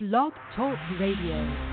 Blog Talk Radio.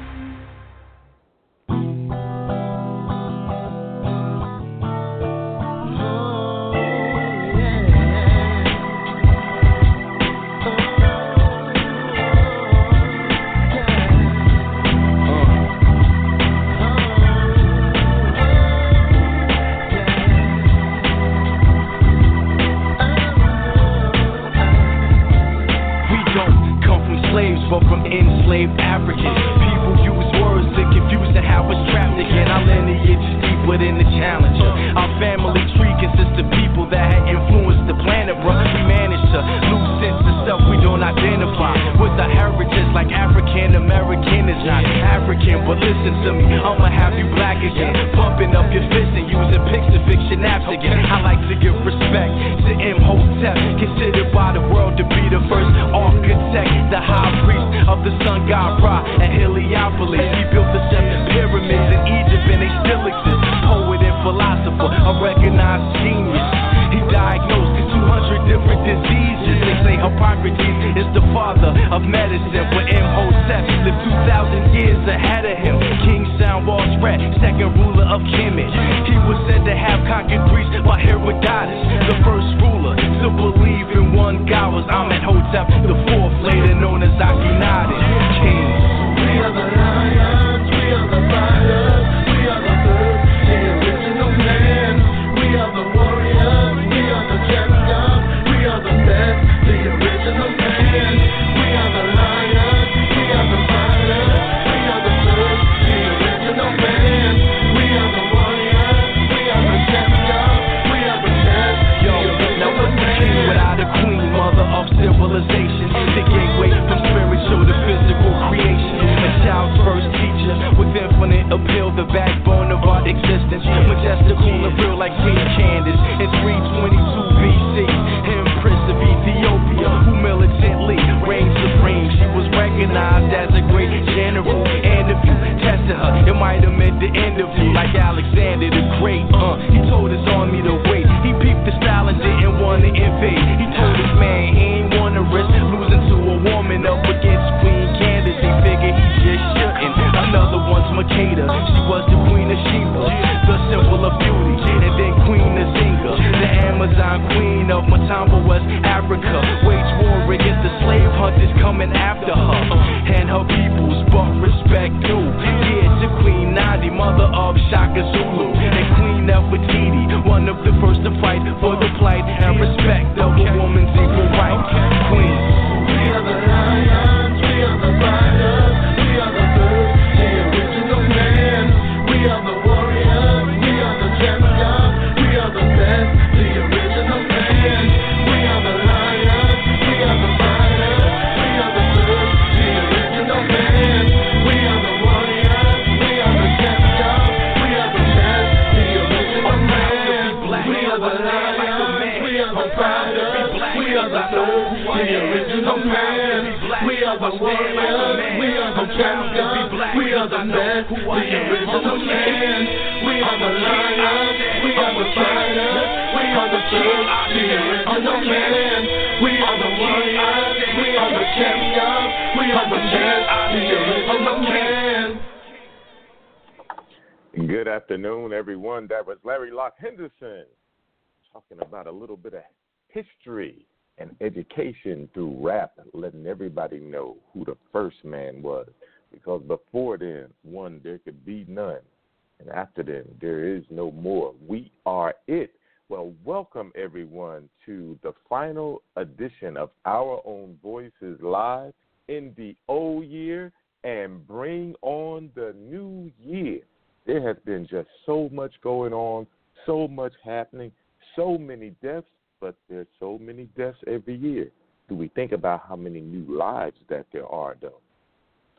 new year. There has been just so much going on, so much happening, so many deaths, but there's so many deaths every year. Do we think about how many new lives that there are, though?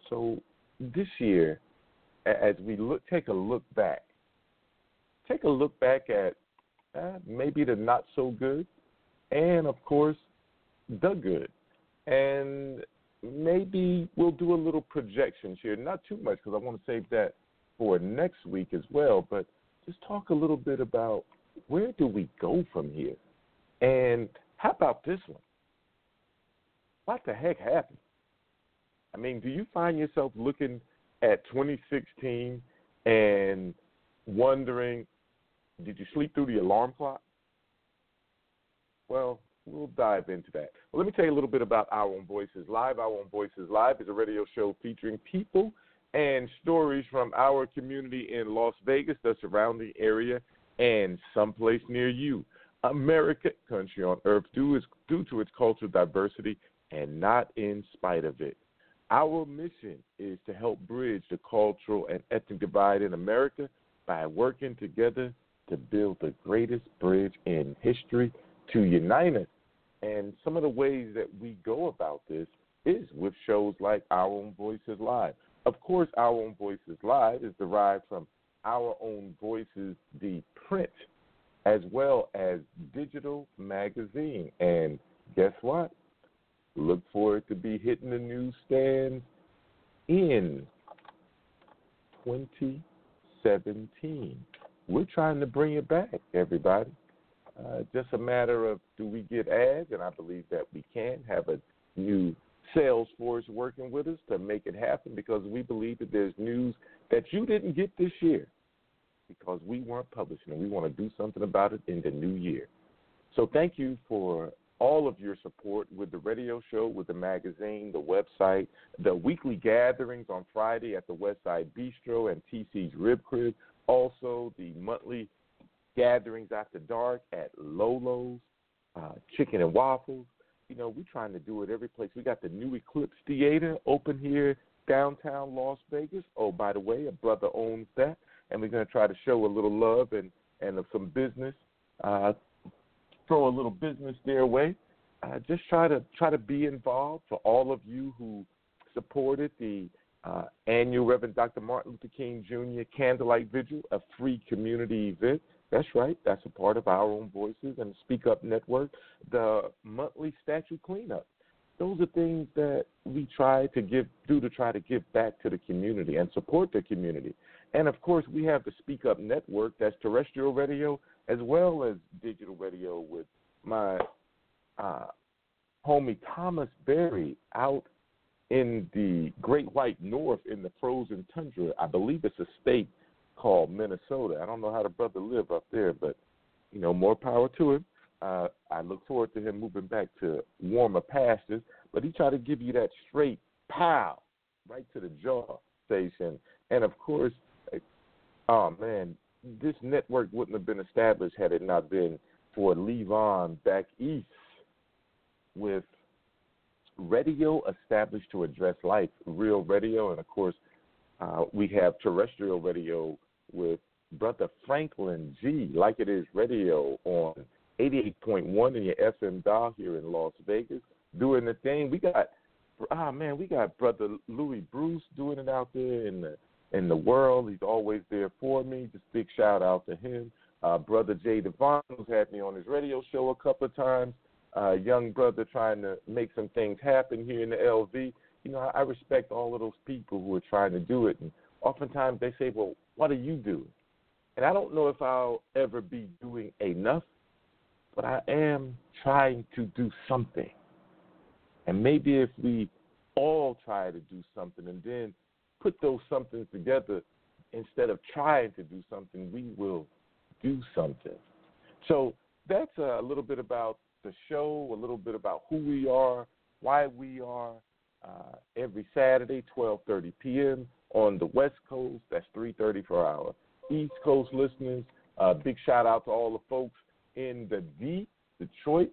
So this year, as we look, take a look back, take a look back at uh, maybe the not so good, and of course, the good. And maybe we'll do a little projections here, not too much because I want to save that for next week as well. But just talk a little bit about where do we go from here, and how about this one? What the heck happened? I mean, do you find yourself looking at 2016 and wondering, did you sleep through the alarm clock? Well, we'll dive into that. Well, let me tell you a little bit about Our Own Voices Live. Our Own Voices Live is a radio show featuring people and stories from our community in Las Vegas, the surrounding area, and someplace near you. America, country on earth, due, is, due to its cultural diversity and not in spite of it. Our mission is to help bridge the cultural and ethnic divide in America by working together to build the greatest bridge in history to unite us. And some of the ways that we go about this is with shows like Our Own Voices Live. Of course, Our Own Voices Live is derived from Our Own Voices, the print, as well as digital magazine. And guess what? Look for it to be hitting the newsstands in 2017. We're trying to bring it back, everybody. Uh, just a matter of do we get ads, and I believe that we can have a new sales force working with us to make it happen because we believe that there's news that you didn't get this year because we weren't publishing and we want to do something about it in the new year. So thank you for all of your support with the radio show, with the magazine, the website, the weekly gatherings on Friday at the Westside Bistro and TC's Rib Crib, also the monthly gatherings after dark at Lolo's, uh, Chicken and Waffles. You know, we're trying to do it every place. We got the new Eclipse Theater open here downtown Las Vegas. Oh, by the way, a brother owns that, and we're going to try to show a little love and and some business, uh, throw a little business their way. Uh, just try to try to be involved. For all of you who supported the uh, annual Reverend Dr. Martin Luther King Jr. Candlelight Vigil, a free community event. That's right. That's a part of our own voices and Speak Up Network. The monthly statue cleanup. Those are things that we try to give do to try to give back to the community and support the community. And of course, we have the Speak Up Network. That's terrestrial radio as well as digital radio with my uh, homie Thomas Berry out in the Great White North in the frozen tundra. I believe it's a state called Minnesota. I don't know how the brother live up there, but you know, more power to him. Uh, I look forward to him moving back to warmer pastures. But he tried to give you that straight pow right to the jaw station. And of course, oh man, this network wouldn't have been established had it not been for Levon back east with radio established to address life, real radio, and of course, uh, we have terrestrial radio with Brother Franklin G, like it is radio on 88.1 in your FM dial here in Las Vegas, doing the thing. We got, ah man, we got Brother Louis Bruce doing it out there in the in the world. He's always there for me. Just big shout out to him. Uh, brother Jay Devon, who's had me on his radio show a couple of times. Uh, young brother trying to make some things happen here in the LV. You know, I, I respect all of those people who are trying to do it. And oftentimes they say, well, what do you do? And I don't know if I'll ever be doing enough, but I am trying to do something. And maybe if we all try to do something and then put those somethings together instead of trying to do something, we will do something. So that's a little bit about the show, a little bit about who we are, why we are. Uh, every Saturday, 12:30 p.m. on the West Coast. That's 3:30 per hour. East Coast listeners. Uh, big shout out to all the folks in the D, Detroit,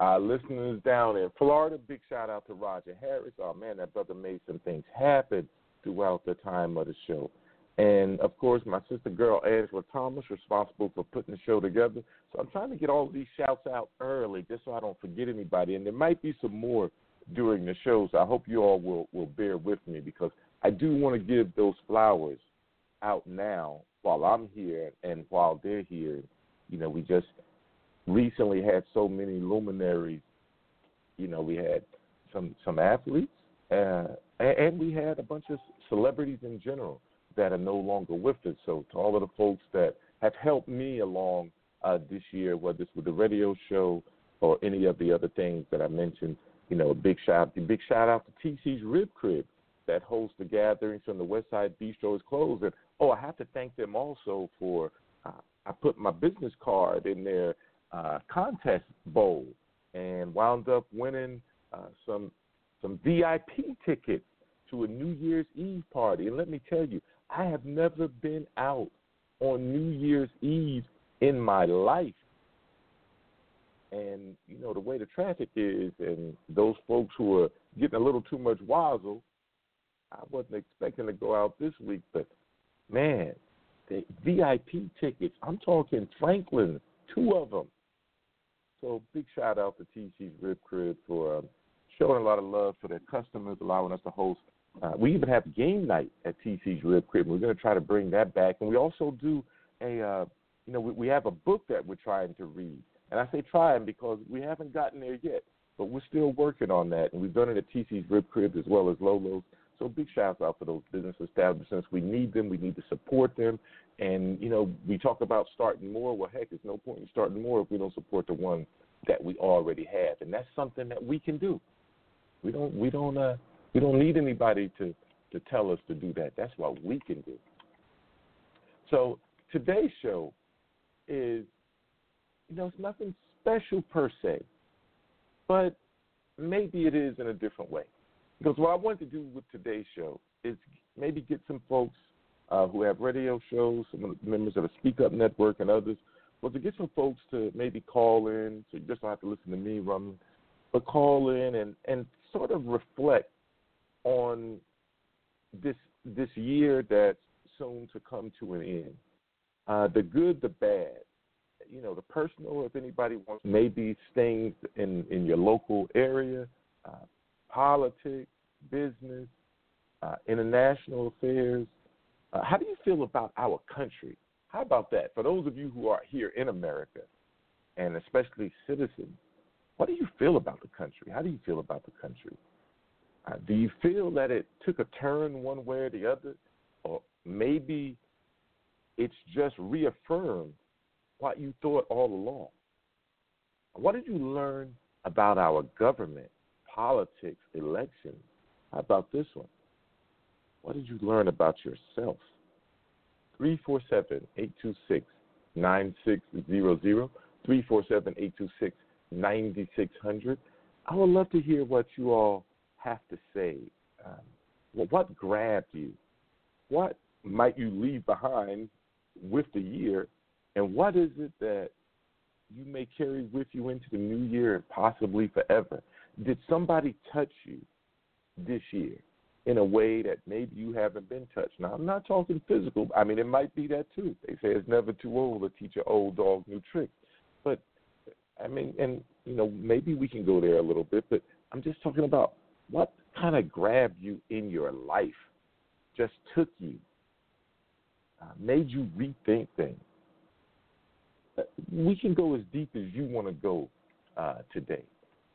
uh, listeners down in Florida. Big shout out to Roger Harris. Oh man, that brother made some things happen throughout the time of the show. And of course, my sister girl Angela Thomas, responsible for putting the show together. So I'm trying to get all these shouts out early, just so I don't forget anybody. And there might be some more during the show, so I hope you all will will bear with me because I do want to give those flowers out now while I'm here and while they're here. You know, we just recently had so many luminaries. You know, we had some some athletes, uh, and we had a bunch of celebrities in general that are no longer with us. So to all of the folks that have helped me along uh, this year, whether it's with the radio show or any of the other things that I mentioned, you know, big shout, big shout out to TC's Rib Crib that hosts the gatherings from the West Side Bistro is closed. And oh, I have to thank them also for uh, I put my business card in their uh, contest bowl and wound up winning uh, some some VIP tickets to a New Year's Eve party. And let me tell you, I have never been out on New Year's Eve in my life. And you know the way the traffic is, and those folks who are getting a little too much wazzle, I wasn't expecting to go out this week, but man, the VIP tickets. I'm talking Franklin, two of them. So big shout out to TC's Rib Crib for um, showing a lot of love for their customers, allowing us to host. Uh, we even have game night at TC's Rib Crib. We're going to try to bring that back, and we also do a, uh, you know, we, we have a book that we're trying to read. And I say trying because we haven't gotten there yet, but we're still working on that. And we've done it at TC's Rib Crib as well as Lolo's. So big shout out for those business establishments. We need them. We need to support them. And you know, we talk about starting more. Well, heck, there's no point in starting more if we don't support the ones that we already have. And that's something that we can do. We don't. We don't. Uh, we don't need anybody to to tell us to do that. That's what we can do. So today's show is, you know, it's nothing special per se, but maybe it is in a different way. Because what I wanted to do with today's show is maybe get some folks uh, who have radio shows, some members of the Speak Up Network and others, well, to get some folks to maybe call in, so you just don't have to listen to me run, but call in and, and sort of reflect on this this year that's soon to come to an end. Uh, the good, the bad, you know, the personal, if anybody wants, maybe things in, in your local area, uh, politics, business, uh, international affairs. Uh, how do you feel about our country? How about that? For those of you who are here in America, and especially citizens, what do you feel about the country? How do you feel about the country? Uh, do you feel that it took a turn one way or the other? Or maybe it's just reaffirmed what you thought all along? What did you learn about our government politics, elections. How about this one? What did you learn about yourself? 347 826 9600. 347 826 9600. I would love to hear what you all have to say. Um, well, what grabbed you? What might you leave behind with the year? And what is it that you may carry with you into the new year and possibly forever? Did somebody touch you this year in a way that maybe you haven't been touched? Now, I'm not talking physical. I mean, it might be that too. They say it's never too old to teach an old dog new tricks. But, I mean, and, you know, maybe we can go there a little bit, but I'm just talking about what kind of grabbed you in your life, just took you, uh, made you rethink things. Uh, we can go as deep as you want to go uh, today.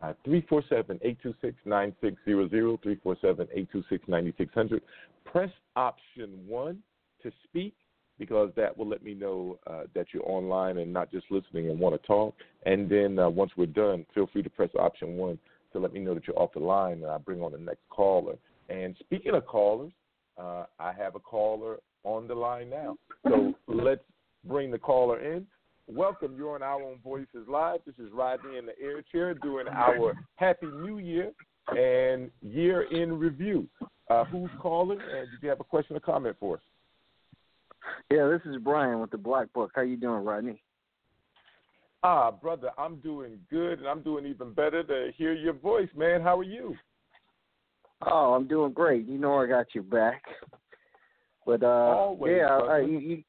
Uh, 347-826-9600, 347-826-9600. Press option 1 to speak because that will let me know uh, that you're online and not just listening and want to talk. And then uh, once we're done, feel free to press option 1 to let me know that you're off the line and I bring on the next caller. And speaking of callers, uh, I have a caller on the line now. So let's bring the caller in. Welcome. You're on Our Own Voices Live. This is Rodney in the air chair doing our Happy New Year and year in review. Uh, who's calling? And did you have a question or comment for us? Yeah, this is Brian with the Black Book. How you doing, Rodney? Ah, brother, I'm doing good, and I'm doing even better to hear your voice, man. How are you? Oh, I'm doing great. You know I got your back. But uh, Always, yeah, brother. uh, you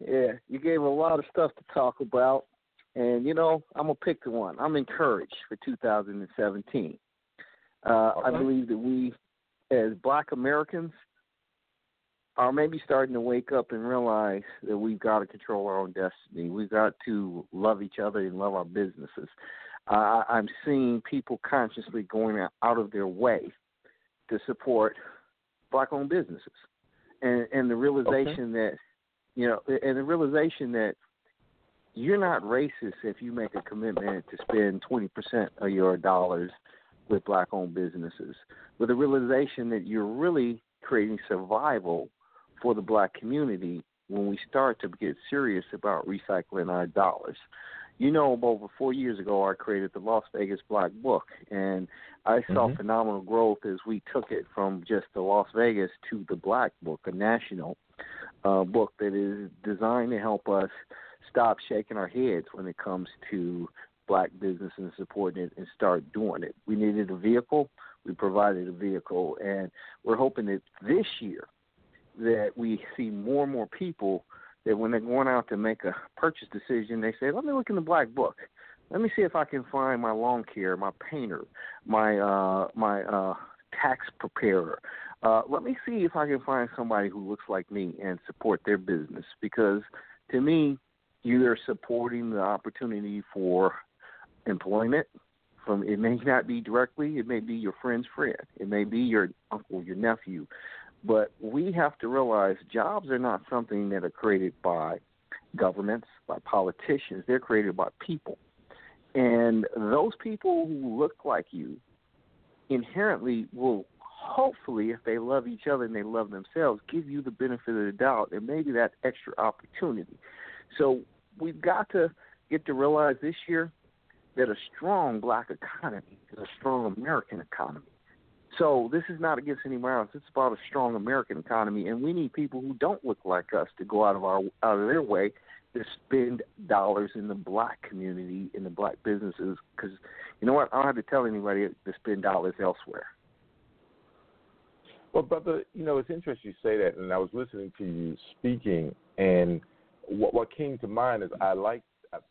yeah, you gave a lot of stuff to talk about, and you know I'm gonna pick the one. I'm encouraged for 2017. Uh, I believe that we, as Black Americans, are maybe starting to wake up and realize that we've got to control our own destiny. We've got to love each other and love our businesses. Uh, I'm seeing people consciously going out of their way to support black-owned businesses, and and the realization that you know, and the realization that you're not racist if you make a commitment to spend 20% of your dollars with black owned businesses, with the realization that you're really creating survival for the black community when we start to get serious about recycling our dollars. You know, over four years ago, I created the Las Vegas Black Book, and I saw Mhm. phenomenal growth as we took it from just the Las Vegas to the Black Book, a national uh, book that is designed to help us stop shaking our heads when it comes to black business and supporting it and start doing it. We needed a vehicle. We provided a vehicle, and we're hoping that this year that we see more and more people that when they're going out to make a purchase decision, they say, "Let me look in the black book. Let me see if I can find my lawn care, my painter, my uh, my uh, tax preparer. Uh, let me see if I can find somebody who looks like me and support their business because to me, you are supporting the opportunity for employment. From it may not be directly, it may be your friend's friend, it may be your uncle, your nephew, but we have to realize jobs are not something that are created by governments, by politicians. They're created by people. And those people who look like you inherently will hopefully if they love each other and they love themselves give you the benefit of the doubt and maybe that extra opportunity so we've got to get to realize this year that a strong black economy is a strong american economy so this is not against anyone else it's about a strong american economy and we need people who don't look like us to go out of our out of their way to spend dollars in the black community in the black businesses because you know what i don't have to tell anybody to spend dollars elsewhere Well, brother, you know it's interesting you say that, and I was listening to you speaking, and what what came to mind is I like.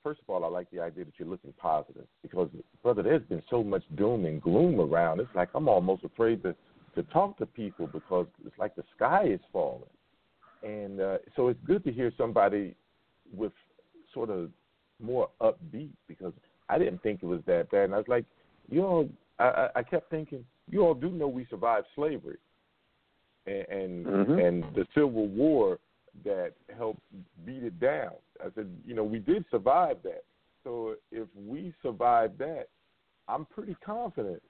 First of all, I like the idea that you're looking positive because, brother, there's been so much doom and gloom around. It's like I'm almost afraid to to talk to people because it's like the sky is falling, and uh, so it's good to hear somebody with sort of more upbeat because I didn't think it was that bad, and I was like, you all, I, I kept thinking, you all do know we survived slavery and and, Mhm. and the Civil War that helped beat it down. I said, you know, we did survive that. So if we survive that, I'm pretty confident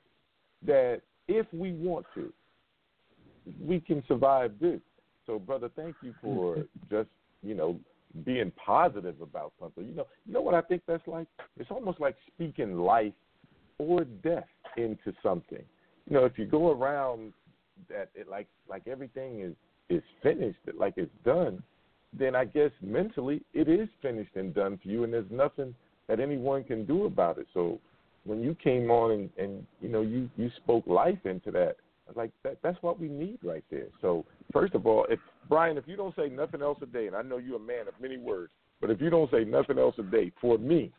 that if we want to, we can survive this. So, brother, thank you for just you know being positive about something. You know, you know what I think that's like. It's almost like speaking life or death into something. You know, if you go around that it like like everything is is finished, like it's done, then I guess mentally it is finished and done for you, and there's nothing that anyone can do about it. So when you came on and, and you know you you spoke life into that, like that that's what we need right there. So first of all, if Brian, if you don't say nothing else a day, and I know you're a man of many words, but if you don't say nothing else a day for me,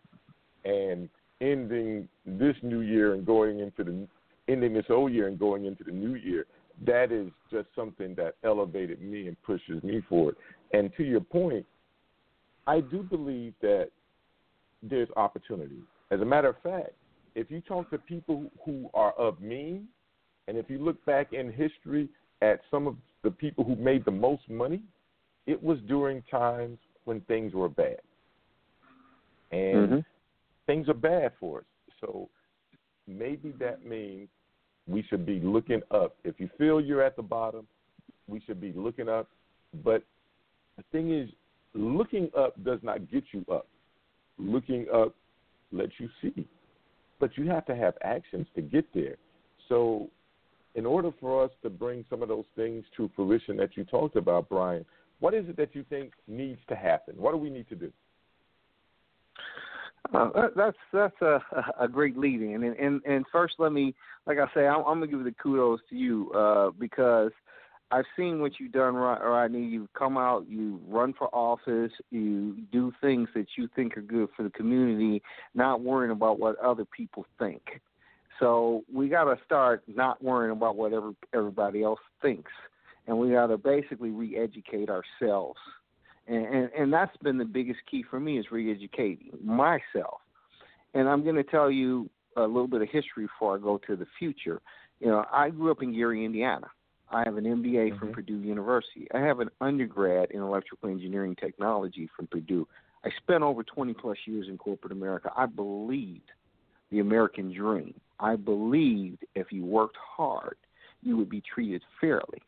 and ending this new year and going into the ending this old year and going into the new year, that is just something that elevated me and pushes me forward. And to your point, I do believe that there's opportunity. As a matter of fact, if you talk to people who are of means, and if you look back in history at some of the people who made the most money, it was during times when things were bad. And Mhm. things are bad for us. So maybe that means we should be looking up. If you feel you're at the bottom, we should be looking up. But the thing is, looking up does not get you up. Looking up lets you see. But you have to have actions to get there. So, in order for us to bring some of those things to fruition that you talked about, Brian, what is it that you think needs to happen? What do we need to do? Uh, that- that's that's a a great lead in, and and and first let me, like I say, I'm, I'm gonna give the kudos to you uh, because I've seen what you've done, Rod- Rodney. You've come out, you run for office, you do things that you think are good for the community, not worrying about what other people think. So we got to start not worrying about what every, everybody else thinks, and we got to basically re-educate ourselves and, and and that's been the biggest key for me is re-educating myself. And I'm going to tell you a little bit of history before I go to the future. You know, I grew up in Gary, Indiana. I have an MBA from Mhm. Purdue University. I have an undergrad in electrical engineering technology from Purdue. I spent over 20 plus years in corporate America. I believed the American dream. I believed if you worked hard, you would be treated fairly.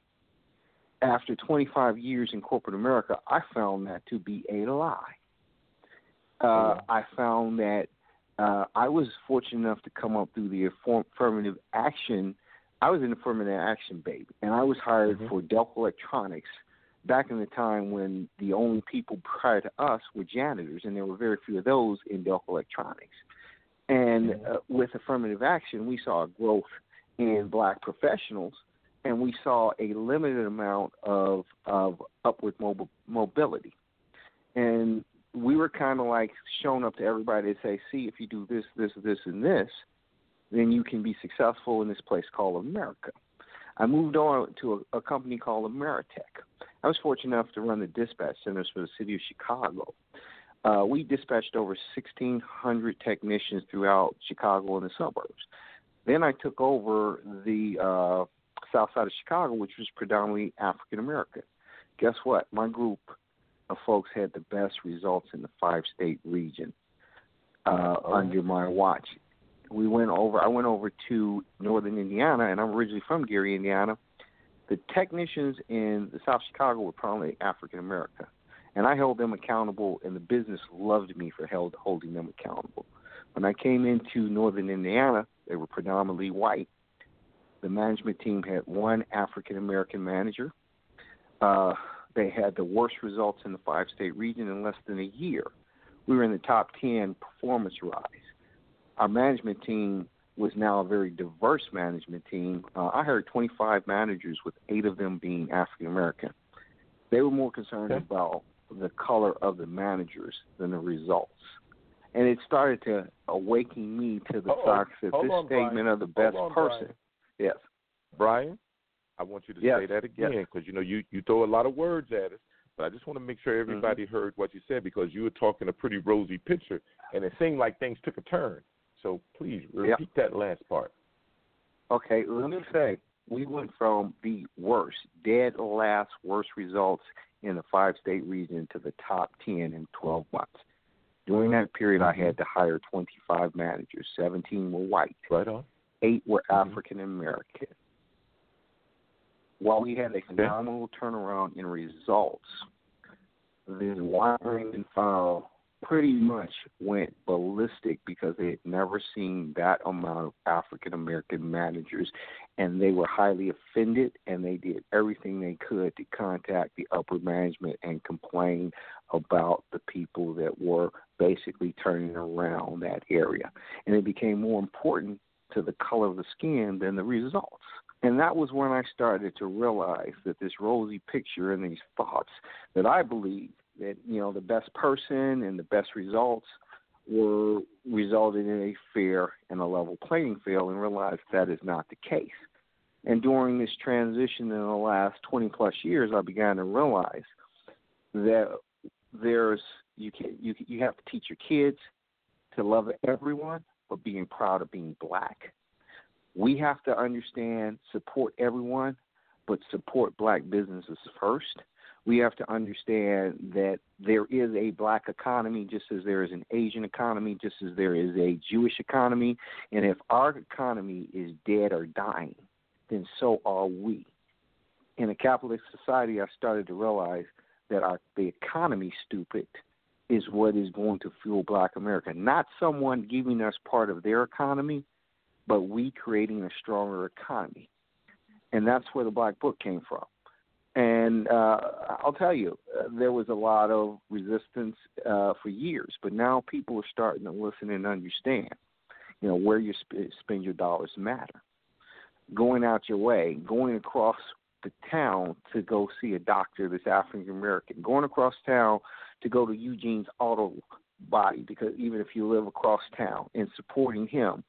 After 25 years in corporate America, I found that to be a lie. Uh, I found that uh, I was fortunate enough to come up through the affirmative action. I was an affirmative action baby, and I was hired Mhm. for Delco Electronics back in the time when the only people prior to us were janitors, and there were very few of those in Delco Electronics. And uh, with affirmative action, we saw a growth in black professionals, and we saw a limited amount of of upward mob- mobility. And we were kind of like shown up to everybody to say, see, if you do this, this, this, and this, then you can be successful in this place called America. I moved on to a, a company called Ameritech. I was fortunate enough to run the dispatch centers for the city of Chicago. Uh, we dispatched over 1,600 technicians throughout Chicago and the suburbs. Then I took over the uh, south side of Chicago, which was predominantly African American. Guess what? My group of folks had the best results in the five state region uh, Oh. under my watch. We went over. I went over to northern Indiana, and I'm originally from Gary, Indiana. The technicians in the South Chicago were probably African American, and I held them accountable, and the business loved me for held, holding them accountable. When I came into northern Indiana, they were predominantly white. The management team had one African American manager. Uh, they had the worst results in the five state region in less than a year. We were in the top 10 performance rise. Our management team was now a very diverse management team. Uh, I heard 25 managers, with eight of them being African American. They were more concerned Okay. about the color of the managers than the results. And it started to awaken me to the on. fact that Hold this on, statement Brian. of the best on, person. Brian. Yes. Brian, I want you to Yes, say that again because you know you you throw a lot of words at us, but I just want to make sure Mm-hmm. everybody heard what you said because you were talking a pretty rosy picture, and it seemed like things took a turn. So please repeat that last part. Okay, let me say, we went from the worst, dead last worst results in the five state region to the top 10 in 12 months. During that period, I had to hire 25 managers. 17 were white, Right on. Eight were Mhm. African American. While we had a phenomenal turnaround in results, the wiring and file pretty much went ballistic because they had never seen that amount of African American managers and they were highly offended and they did everything they could to contact the upper management and complain about the people that were basically turning around that area. And it became more important to the color of the skin than the results. And that was when I started to realize that this rosy picture and these thoughts that I believe that, you know, the best person and the best results were resulted in a fair and a level playing field and realized that is not the case. And during this transition in the last 20 plus years, I began to realize that there's you can you you have to teach your kids to love everyone, but being proud of being black. We have to understand support everyone, but support black businesses first. We have to understand that there is a black economy just as there is an Asian economy, just as there is a Jewish economy. And if our economy is dead or dying, then so are we. In a capitalist society, I started to realize that our the economy stupid is what is going to fuel black America. Not someone giving us part of their economy, but we creating a stronger economy. And that's where the black book came from. And uh, I'll tell you, uh, there was a lot of resistance uh, for years, but now people are starting to listen and understand. You know where you sp- spend your dollars matter. Going out your way, going across the town to go see a doctor that's African American, going across town to go to Eugene's auto body because even if you live across town and supporting him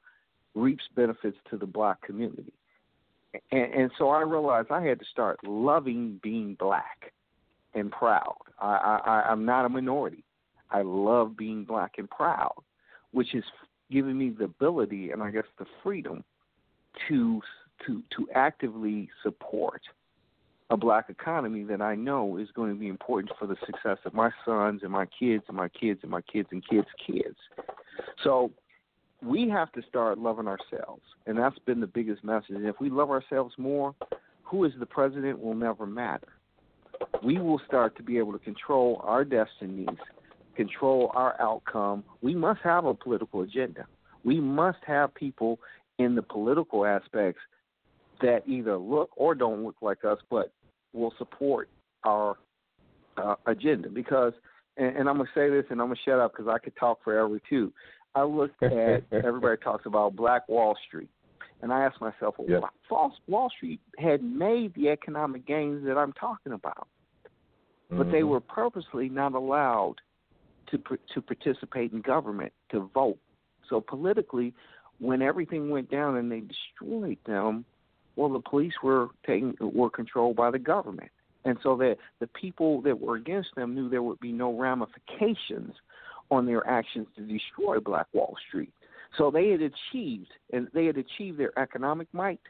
reaps benefits to the black community. And, and so I realized I had to start loving being black and proud. I, I, I'm not a minority. I love being black and proud, which has given me the ability and I guess the freedom to to to actively support a black economy that I know is going to be important for the success of my sons and my kids and my kids and my kids and kids' kids. So we have to start loving ourselves, and that's been the biggest message. And if we love ourselves more, who is the president will never matter. We will start to be able to control our destinies, control our outcome. We must have a political agenda. We must have people in the political aspects that either look or don't look like us, but will support our uh, agenda. Because, and, and I'm gonna say this, and I'm gonna shut up because I could talk forever too. I looked at everybody talks about Black Wall Street, and I asked myself, well, Yep. False Wall Street had made the economic gains that I'm talking about, but they Mhm. were purposely not allowed to to participate in government to vote. So politically, when everything went down and they destroyed them, well, the police were taken were controlled by the government, and so that the people that were against them knew there would be no ramifications on their actions to destroy Black Wall Street. So they had achieved, and they had achieved their economic might,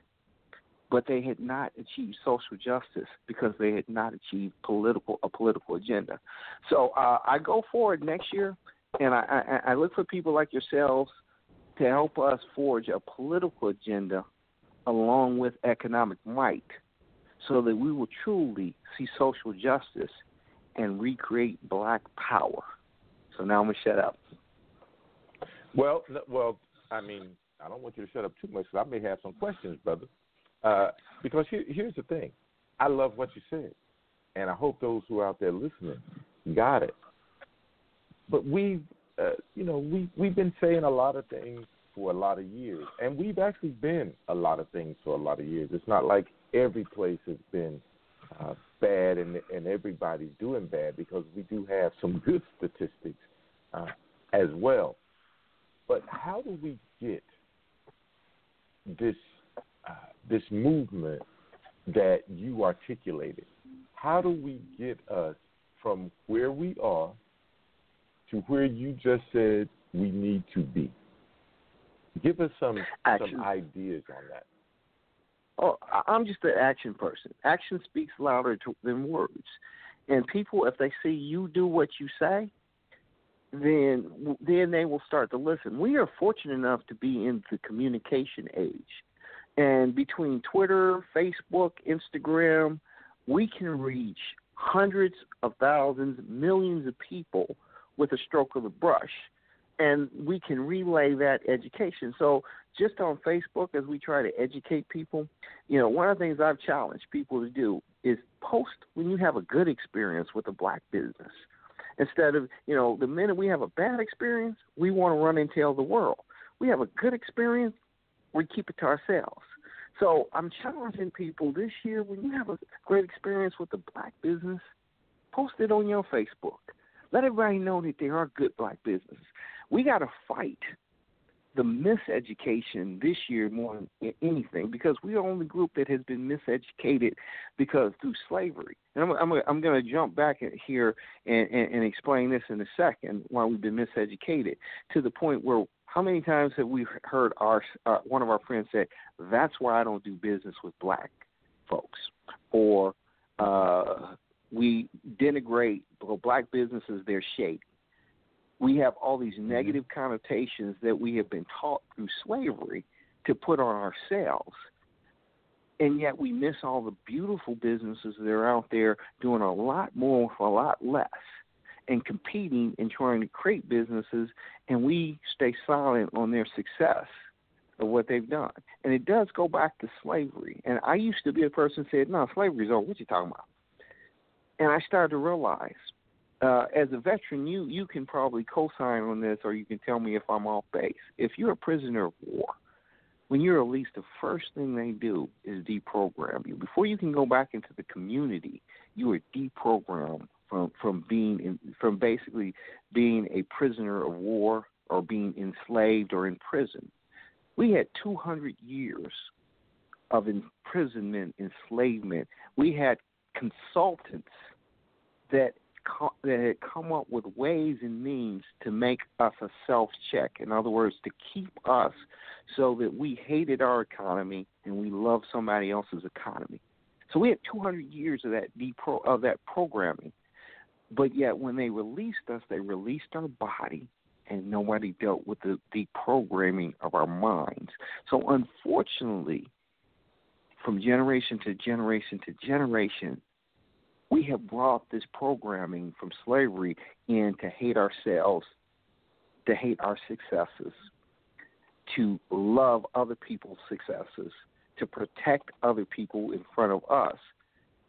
but they had not achieved social justice because they had not achieved political a political agenda. So uh, I go forward next year, and I, I, I look for people like yourselves to help us forge a political agenda along with economic might, so that we will truly see social justice and recreate Black power. So now I'm gonna shut up. Well, well, I mean, I don't want you to shut up too much. 'cause I may have some questions, brother. Uh, because here, here's the thing, I love what you said, and I hope those who are out there listening got it. But we, uh, you know, we we've been saying a lot of things for a lot of years, and we've actually been a lot of things for a lot of years. It's not like every place has been uh, bad and and everybody's doing bad because we do have some good statistics uh, as well. But how do we get this uh, this movement that you articulated? How do we get us from where we are to where you just said we need to be? Give us some Action. some ideas on that. Oh, I'm just an action person. Action speaks louder to, than words. And people, if they see you do what you say, then then they will start to listen. We are fortunate enough to be in the communication age, and between Twitter, Facebook, Instagram, we can reach hundreds of thousands, millions of people with a stroke of the brush, and we can relay that education. So just on Facebook, as we try to educate people, you know, one of the things I've challenged people to do is post when you have a good experience with a black business. Instead of, you know, the minute we have a bad experience, we want to run and tell the world. We have a good experience, we keep it to ourselves. So I'm challenging people this year when you have a great experience with a black business, post it on your Facebook. Let everybody know that there are good black businesses. We got to fight the miseducation this year more than anything because we are the only group that has been miseducated because through slavery. And I'm I'm, I'm going to jump back here and, and, and explain this in a second why we've been miseducated to the point where how many times have we heard our uh, one of our friends say that's why I don't do business with black folks or uh, we denigrate black businesses they're shady we have all these mm-hmm. negative connotations that we have been taught through slavery to put on ourselves. And yet we miss all the beautiful businesses that are out there doing a lot more for a lot less and competing and trying to create businesses and we stay silent on their success of what they've done. And it does go back to slavery. And I used to be a person who said, No, slavery's over, what you talking about? And I started to realize uh, as a veteran, you you can probably co-sign on this, or you can tell me if I'm off base. If you're a prisoner of war, when you're released, the first thing they do is deprogram you. Before you can go back into the community, you are deprogrammed from from being in, from basically being a prisoner of war or being enslaved or in prison. We had 200 years of imprisonment, enslavement. We had consultants that co- that had come up with ways and means to make us a self check. In other words, to keep us so that we hated our economy and we loved somebody else's economy. So we had 200 years of that depro- of that programming. But yet, when they released us, they released our body and nobody dealt with the deprogramming of our minds. So, unfortunately, from generation to generation to generation, we have brought this programming from slavery in to hate ourselves, to hate our successes, to love other people's successes, to protect other people in front of us.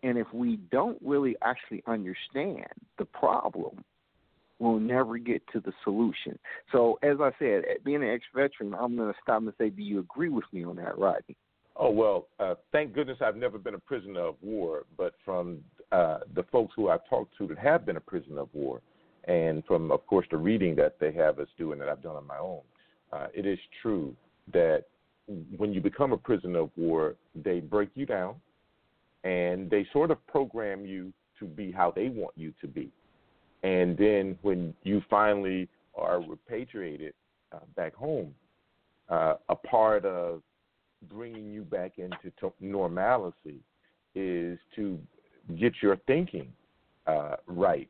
And if we don't really actually understand the problem, we'll never get to the solution. So, as I said, being an ex veteran, I'm going to stop and say, do you agree with me on that, Rodney? Oh well, uh, thank goodness I've never been a prisoner of war. But from uh, the folks who I've talked to that have been a prisoner of war, and from of course the reading that they have us do and that I've done on my own, uh, it is true that when you become a prisoner of war, they break you down, and they sort of program you to be how they want you to be. And then when you finally are repatriated uh, back home, uh, a part of bringing you back into t- normalcy is to get your thinking uh, right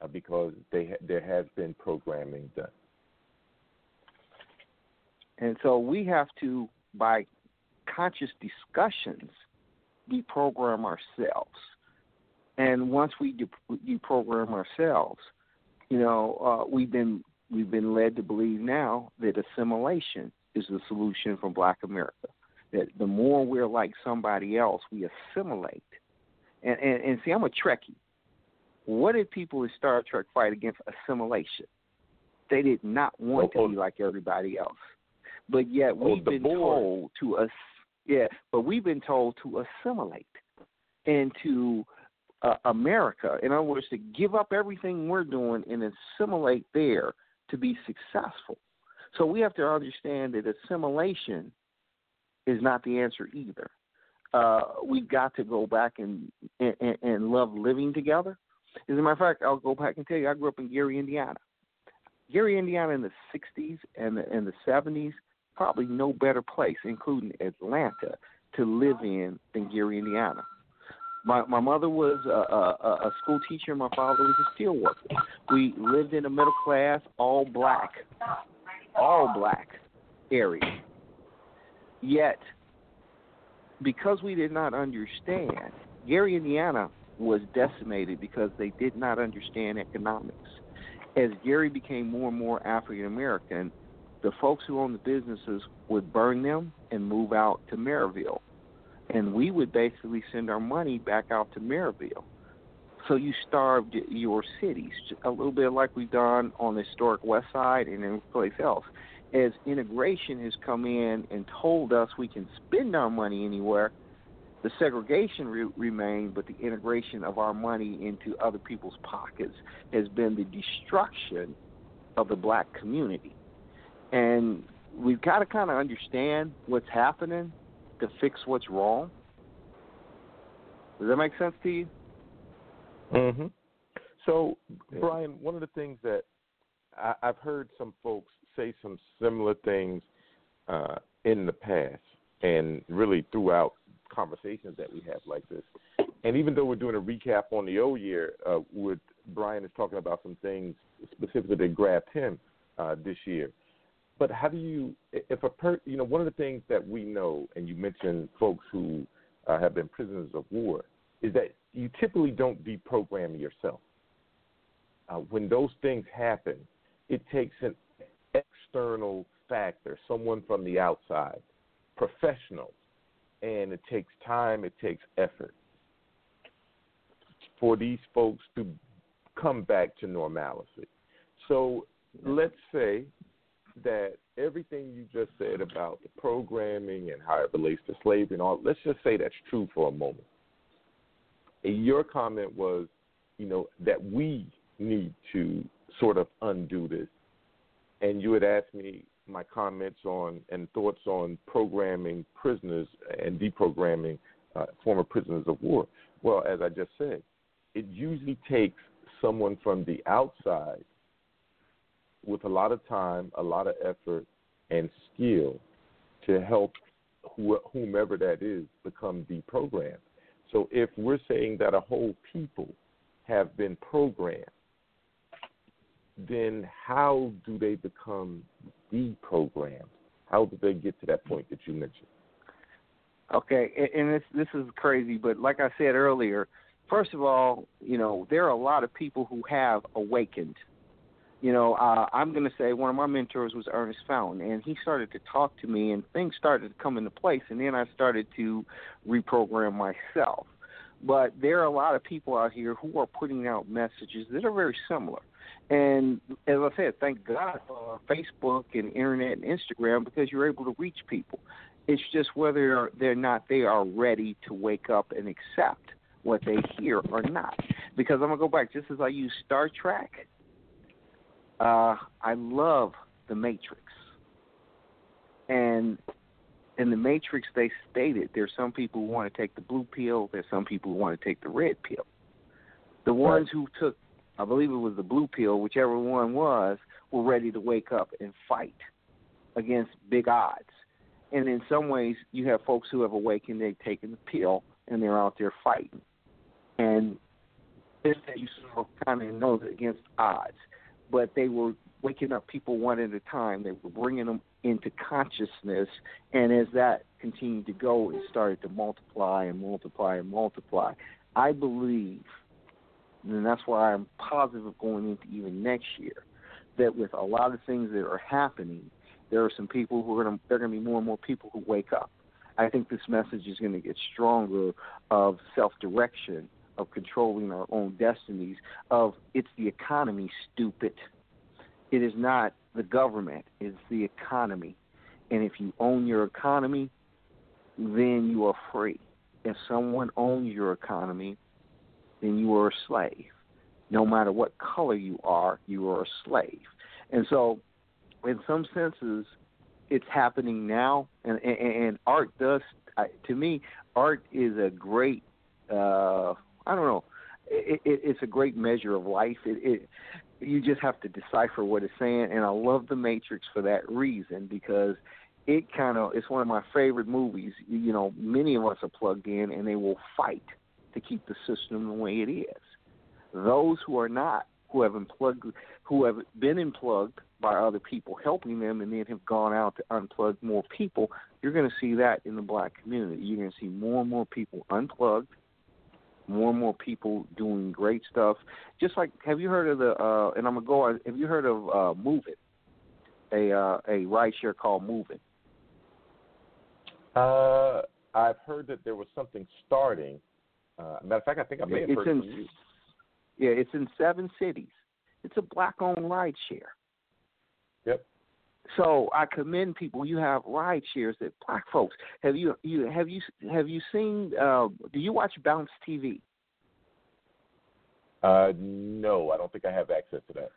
uh, because they ha- there has been programming done. And so we have to, by conscious discussions, deprogram ourselves. And once we deprogram ourselves, you know, uh, we've been we've been led to believe now that assimilation is the solution for Black America that the more we're like somebody else, we assimilate. And, and, and see, I'm a Trekkie. What did people in Star Trek fight against assimilation? They did not want oh, to be like everybody else. But yet oh, we've oh, been board. told to us, yeah, but we've been told to assimilate into uh, America. In other words, to give up everything we're doing and assimilate there to be successful. So we have to understand that assimilation is not the answer either. Uh, we've got to go back and, and and love living together. As a matter of fact, I'll go back and tell you, I grew up in Gary, Indiana. Gary, Indiana, in the '60s and the, and the '70s, probably no better place, including Atlanta, to live in than Gary, Indiana. My my mother was a, a, a school teacher. My father was a steel worker. We lived in a middle class, all black, all black area. Yet, because we did not understand, Gary, Indiana was decimated because they did not understand economics. As Gary became more and more African American, the folks who owned the businesses would burn them and move out to Merrillville. And we would basically send our money back out to Merrillville. So you starved your cities, a little bit like we've done on the historic West Side and in place else as integration has come in and told us we can spend our money anywhere, the segregation re- remained, but the integration of our money into other people's pockets has been the destruction of the black community. And we've got to kind of understand what's happening to fix what's wrong. Does that make sense to you? Mm-hmm. So, Brian, one of the things that I, I've heard some folks say some similar things uh, in the past, and really throughout conversations that we have like this. And even though we're doing a recap on the old year, uh, with Brian is talking about some things specifically that grabbed him uh, this year. But how do you, if a per, you know, one of the things that we know, and you mentioned folks who uh, have been prisoners of war, is that you typically don't deprogram yourself. Uh, when those things happen, it takes an external factor, someone from the outside, professionals, and it takes time, it takes effort for these folks to come back to normalcy. So let's say that everything you just said about the programming and how it relates to slavery and all, let's just say that's true for a moment. And your comment was, you know, that we need to sort of undo this and you had asked me my comments on and thoughts on programming prisoners and deprogramming uh, former prisoners of war. Well, as I just said, it usually takes someone from the outside with a lot of time, a lot of effort, and skill to help wh- whomever that is become deprogrammed. So if we're saying that a whole people have been programmed then how do they become deprogrammed? How do they get to that point that you mentioned? Okay, and this this is crazy, but like I said earlier, first of all, you know there are a lot of people who have awakened. You know, uh, I'm going to say one of my mentors was Ernest Fountain, and he started to talk to me, and things started to come into place, and then I started to reprogram myself. But there are a lot of people out here who are putting out messages that are very similar. And as I said, thank God for Facebook and internet and Instagram because you're able to reach people. It's just whether they're not they are ready to wake up and accept what they hear or not. Because I'm gonna go back just as I use Star Trek. Uh, I love the Matrix, and in the Matrix they stated there's some people who want to take the blue pill, there's some people who want to take the red pill. The ones who took, I believe it was the blue pill, whichever one was, were ready to wake up and fight against big odds. And in some ways, you have folks who have awakened, they've taken the pill, and they're out there fighting. And this that you of kind of know against odds, but they were waking up people one at a time. They were bringing them into consciousness, and as that continued to go, it started to multiply and multiply and multiply. I believe, and that's why I'm positive of going into even next year, that with a lot of things that are happening, there are some people who are going to, there are going to be more and more people who wake up. I think this message is going to get stronger of self-direction, of controlling our own destinies, of it's the economy, stupid. It is not the government, it's the economy. And if you own your economy, then you are free. If someone owns your economy, then you are a slave. No matter what color you are, you are a slave. And so, in some senses, it's happening now. And, and, and art does, to me, art is a great, uh, I don't know, it, it, it's a great measure of life. It, it you just have to decipher what it's saying, and I love The Matrix for that reason because it kind of it's one of my favorite movies. You know, many of us are plugged in, and they will fight to keep the system the way it is. Those who are not, who have unplugged, who have been unplugged by other people helping them, and then have gone out to unplug more people, you're going to see that in the black community. You're going to see more and more people unplugged more and more people doing great stuff. Just like, have you heard of the? Uh, and I'm gonna go. on Have you heard of uh, Move It? A uh, a ride share called Move It. Uh, I've heard that there was something starting. Uh, matter of fact, I think I may have it's heard in, from you. Yeah, it's in seven cities. It's a black-owned ride share. Yep. So I commend people. You have ride shares that black folks. Have you you have you have you seen? Uh, do you watch Bounce TV? Uh, no, I don't think I have access to that.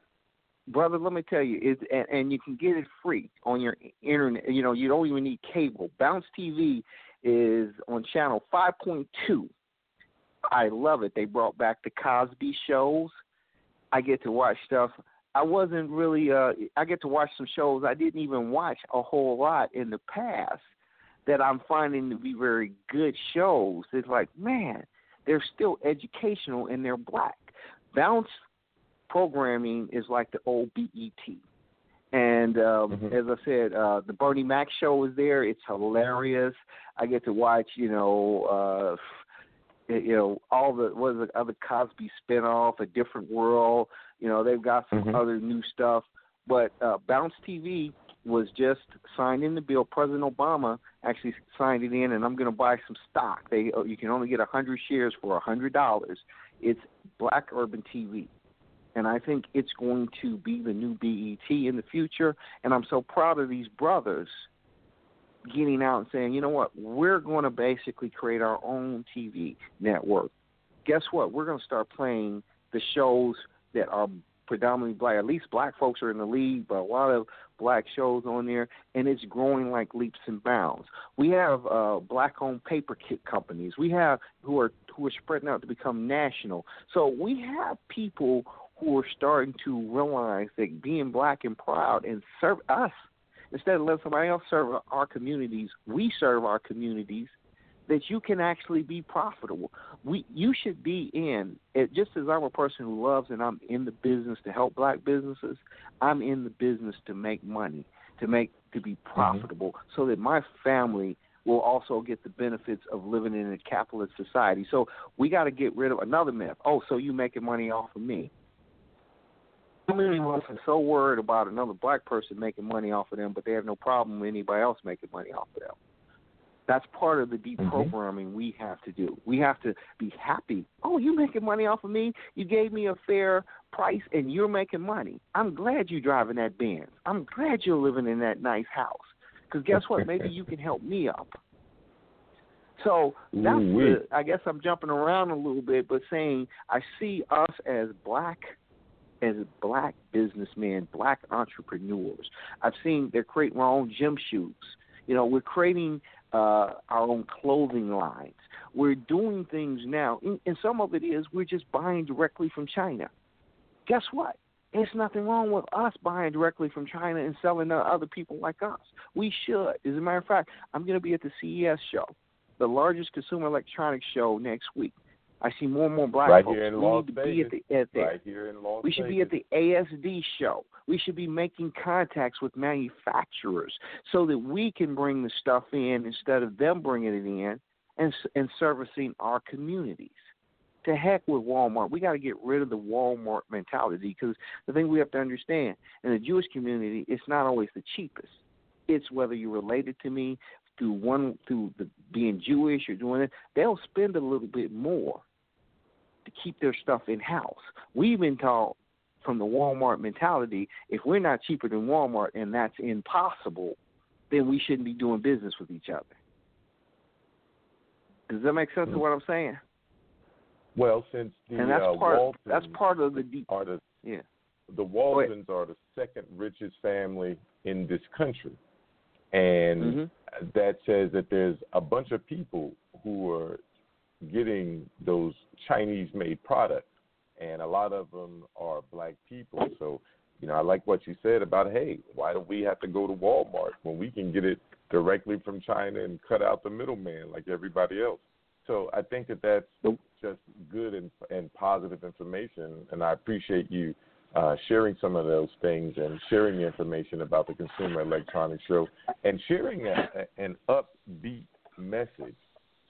brother, let me tell you, it's and, and you can get it free on your internet. You know, you don't even need cable. Bounce TV is on channel 5.2. I love it. They brought back the Cosby shows. I get to watch stuff. I wasn't really. uh I get to watch some shows I didn't even watch a whole lot in the past that I'm finding to be very good shows. It's like, man, they're still educational and they're black. Bounce programming is like the old BET. And um, Mhm. as I said, uh, the Bernie Mac show is there. It's hilarious. I get to watch, you know, uh, you know, all the what is it, other Cosby spinoff, A Different World. You know, they've got some Mhm. other new stuff. But uh, Bounce TV was just signed in the bill. President Obama actually signed it in, and I'm going to buy some stock. They uh, you can only get a hundred shares for a hundred dollars. It's Black Urban TV, and I think it's going to be the new BET in the future. And I'm so proud of these brothers getting out and saying, you know what, we're going to basically create our own TV network. Guess what? We're going to start playing the shows that are predominantly black. At least black folks are in the league, but a lot of black shows on there, and it's growing like leaps and bounds. We have uh, black-owned paper kit companies. We have who are who are spreading out to become national. So we have people who are starting to realize that being black and proud and serve us instead of letting somebody else serve our communities, we serve our communities that you can actually be profitable. We you should be in it, just as I'm a person who loves and I'm in the business to help black businesses. I'm in the business to make money, to make to be mm-hmm. profitable, so that my family will also get the benefits of living in a capitalist society. So we got to get rid of another myth. Oh, so you making money off of me? How many of us are so worried about another black person making money off of them, but they have no problem with anybody else making money off of them? That's part of the mm-hmm. deprogramming we have to do. We have to be happy. Oh, you're making money off of me? You gave me a fair price and you're making money. I'm glad you're driving that Benz. I'm glad you're living in that nice house. Because guess what? Maybe you can help me up. So that's the. I guess I'm jumping around a little bit, but saying I see us as black, as black businessmen, black entrepreneurs. I've seen they're creating our own gym shoes. You know, we're creating uh, our own clothing lines. We're doing things now, and some of it is we're just buying directly from China. Guess what? There's nothing wrong with us buying directly from China and selling to other people like us. We should. As a matter of fact, I'm going to be at the CES show, the largest consumer electronics show next week. I see more and more black Right folks. here in we Las need to be at the at. Right here in Las We should be at the ASD show. We should be making contacts with manufacturers so that we can bring the stuff in instead of them bringing it in and and servicing our communities. To heck with Walmart. We got to get rid of the Walmart mentality because the thing we have to understand in the Jewish community, it's not always the cheapest. It's whether you're related to me through one through the, being Jewish or doing it. They'll spend a little bit more to keep their stuff in house. We've been taught from the Walmart mentality, if we're not cheaper than Walmart and that's impossible, then we shouldn't be doing business with each other. Does that make sense of what I'm saying? Well, since the and that's uh, part Waltons that's part of the deep are the yeah. the Waltons are the second richest family in this country, and Mhm. that says that there's a bunch of people who are getting those Chinese-made products, and a lot of them are black people. So, you know, I like what you said about hey, why do we have to go to Walmart when we can get it directly from China and cut out the middleman like everybody else? So I think that that's just good and, and positive information, and I appreciate you uh, sharing some of those things and sharing the information about the Consumer Electronics Show and sharing a, an upbeat message.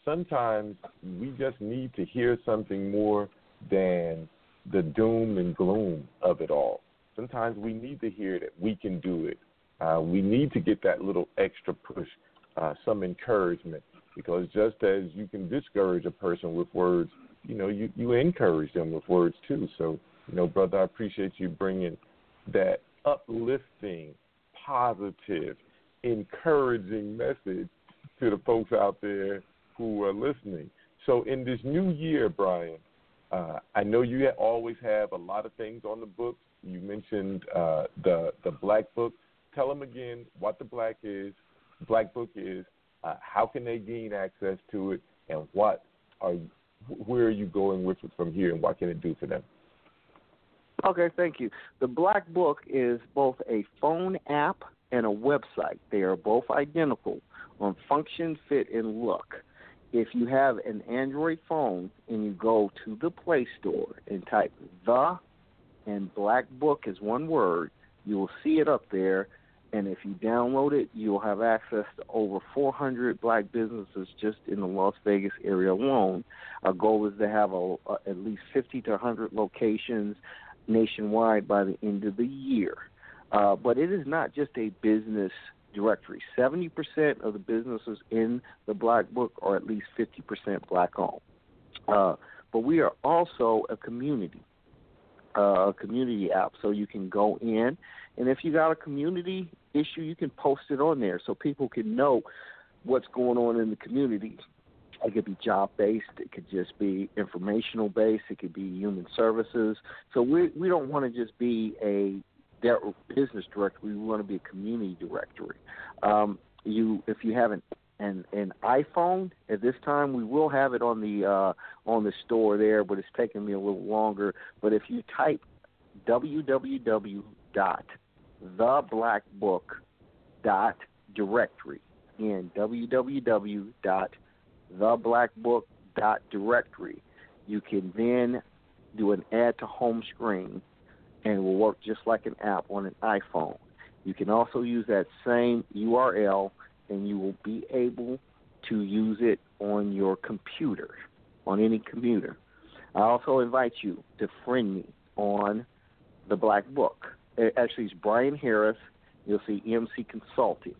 Sometimes we just need to hear something more than the doom and gloom of it all. Sometimes we need to hear that we can do it. Uh, we need to get that little extra push, uh, some encouragement, because just as you can discourage a person with words, you know, you, you encourage them with words too. So, you know, brother, I appreciate you bringing that uplifting, positive, encouraging message to the folks out there who are listening. So, in this new year, Brian, uh, I know you always have a lot of things on the books. You mentioned uh, the the Black Book. Tell them again what the Black is, Black Book is. Uh, how can they gain access to it, and what are where are you going with it from here, and what can it do for them? Okay, thank you. The Black Book is both a phone app and a website. They are both identical on function, fit, and look. If you have an Android phone and you go to the Play Store and type the and Black Book is one word, you will see it up there. And if you download it, you'll have access to over 400 black businesses just in the Las Vegas area alone. Our goal is to have a, a, at least 50 to 100 locations nationwide by the end of the year. Uh, but it is not just a business directory. 70% of the businesses in the Black Book are at least 50% black owned. Uh, but we are also a community, uh, a community app. So you can go in, and if you got a community issue, you can post it on there so people can know what's going on in the community. It could be job based. It could just be informational based. It could be human services. So we we don't want to just be a their business directory. We want to be a community directory. Um, you if you have an an, iPhone at this time, we will have it on the uh, on the store there, but it's taking me a little longer. But if you type www dot theblackbook dot directory in www dot theblackbook.directory. You can then do an add to home screen and will work just like an app on an iPhone. You can also use that same URL and you will be able to use it on your computer, on any computer. I also invite you to friend me on the Black Book. Actually, it's Brian Harris. You'll see EMC Consulting.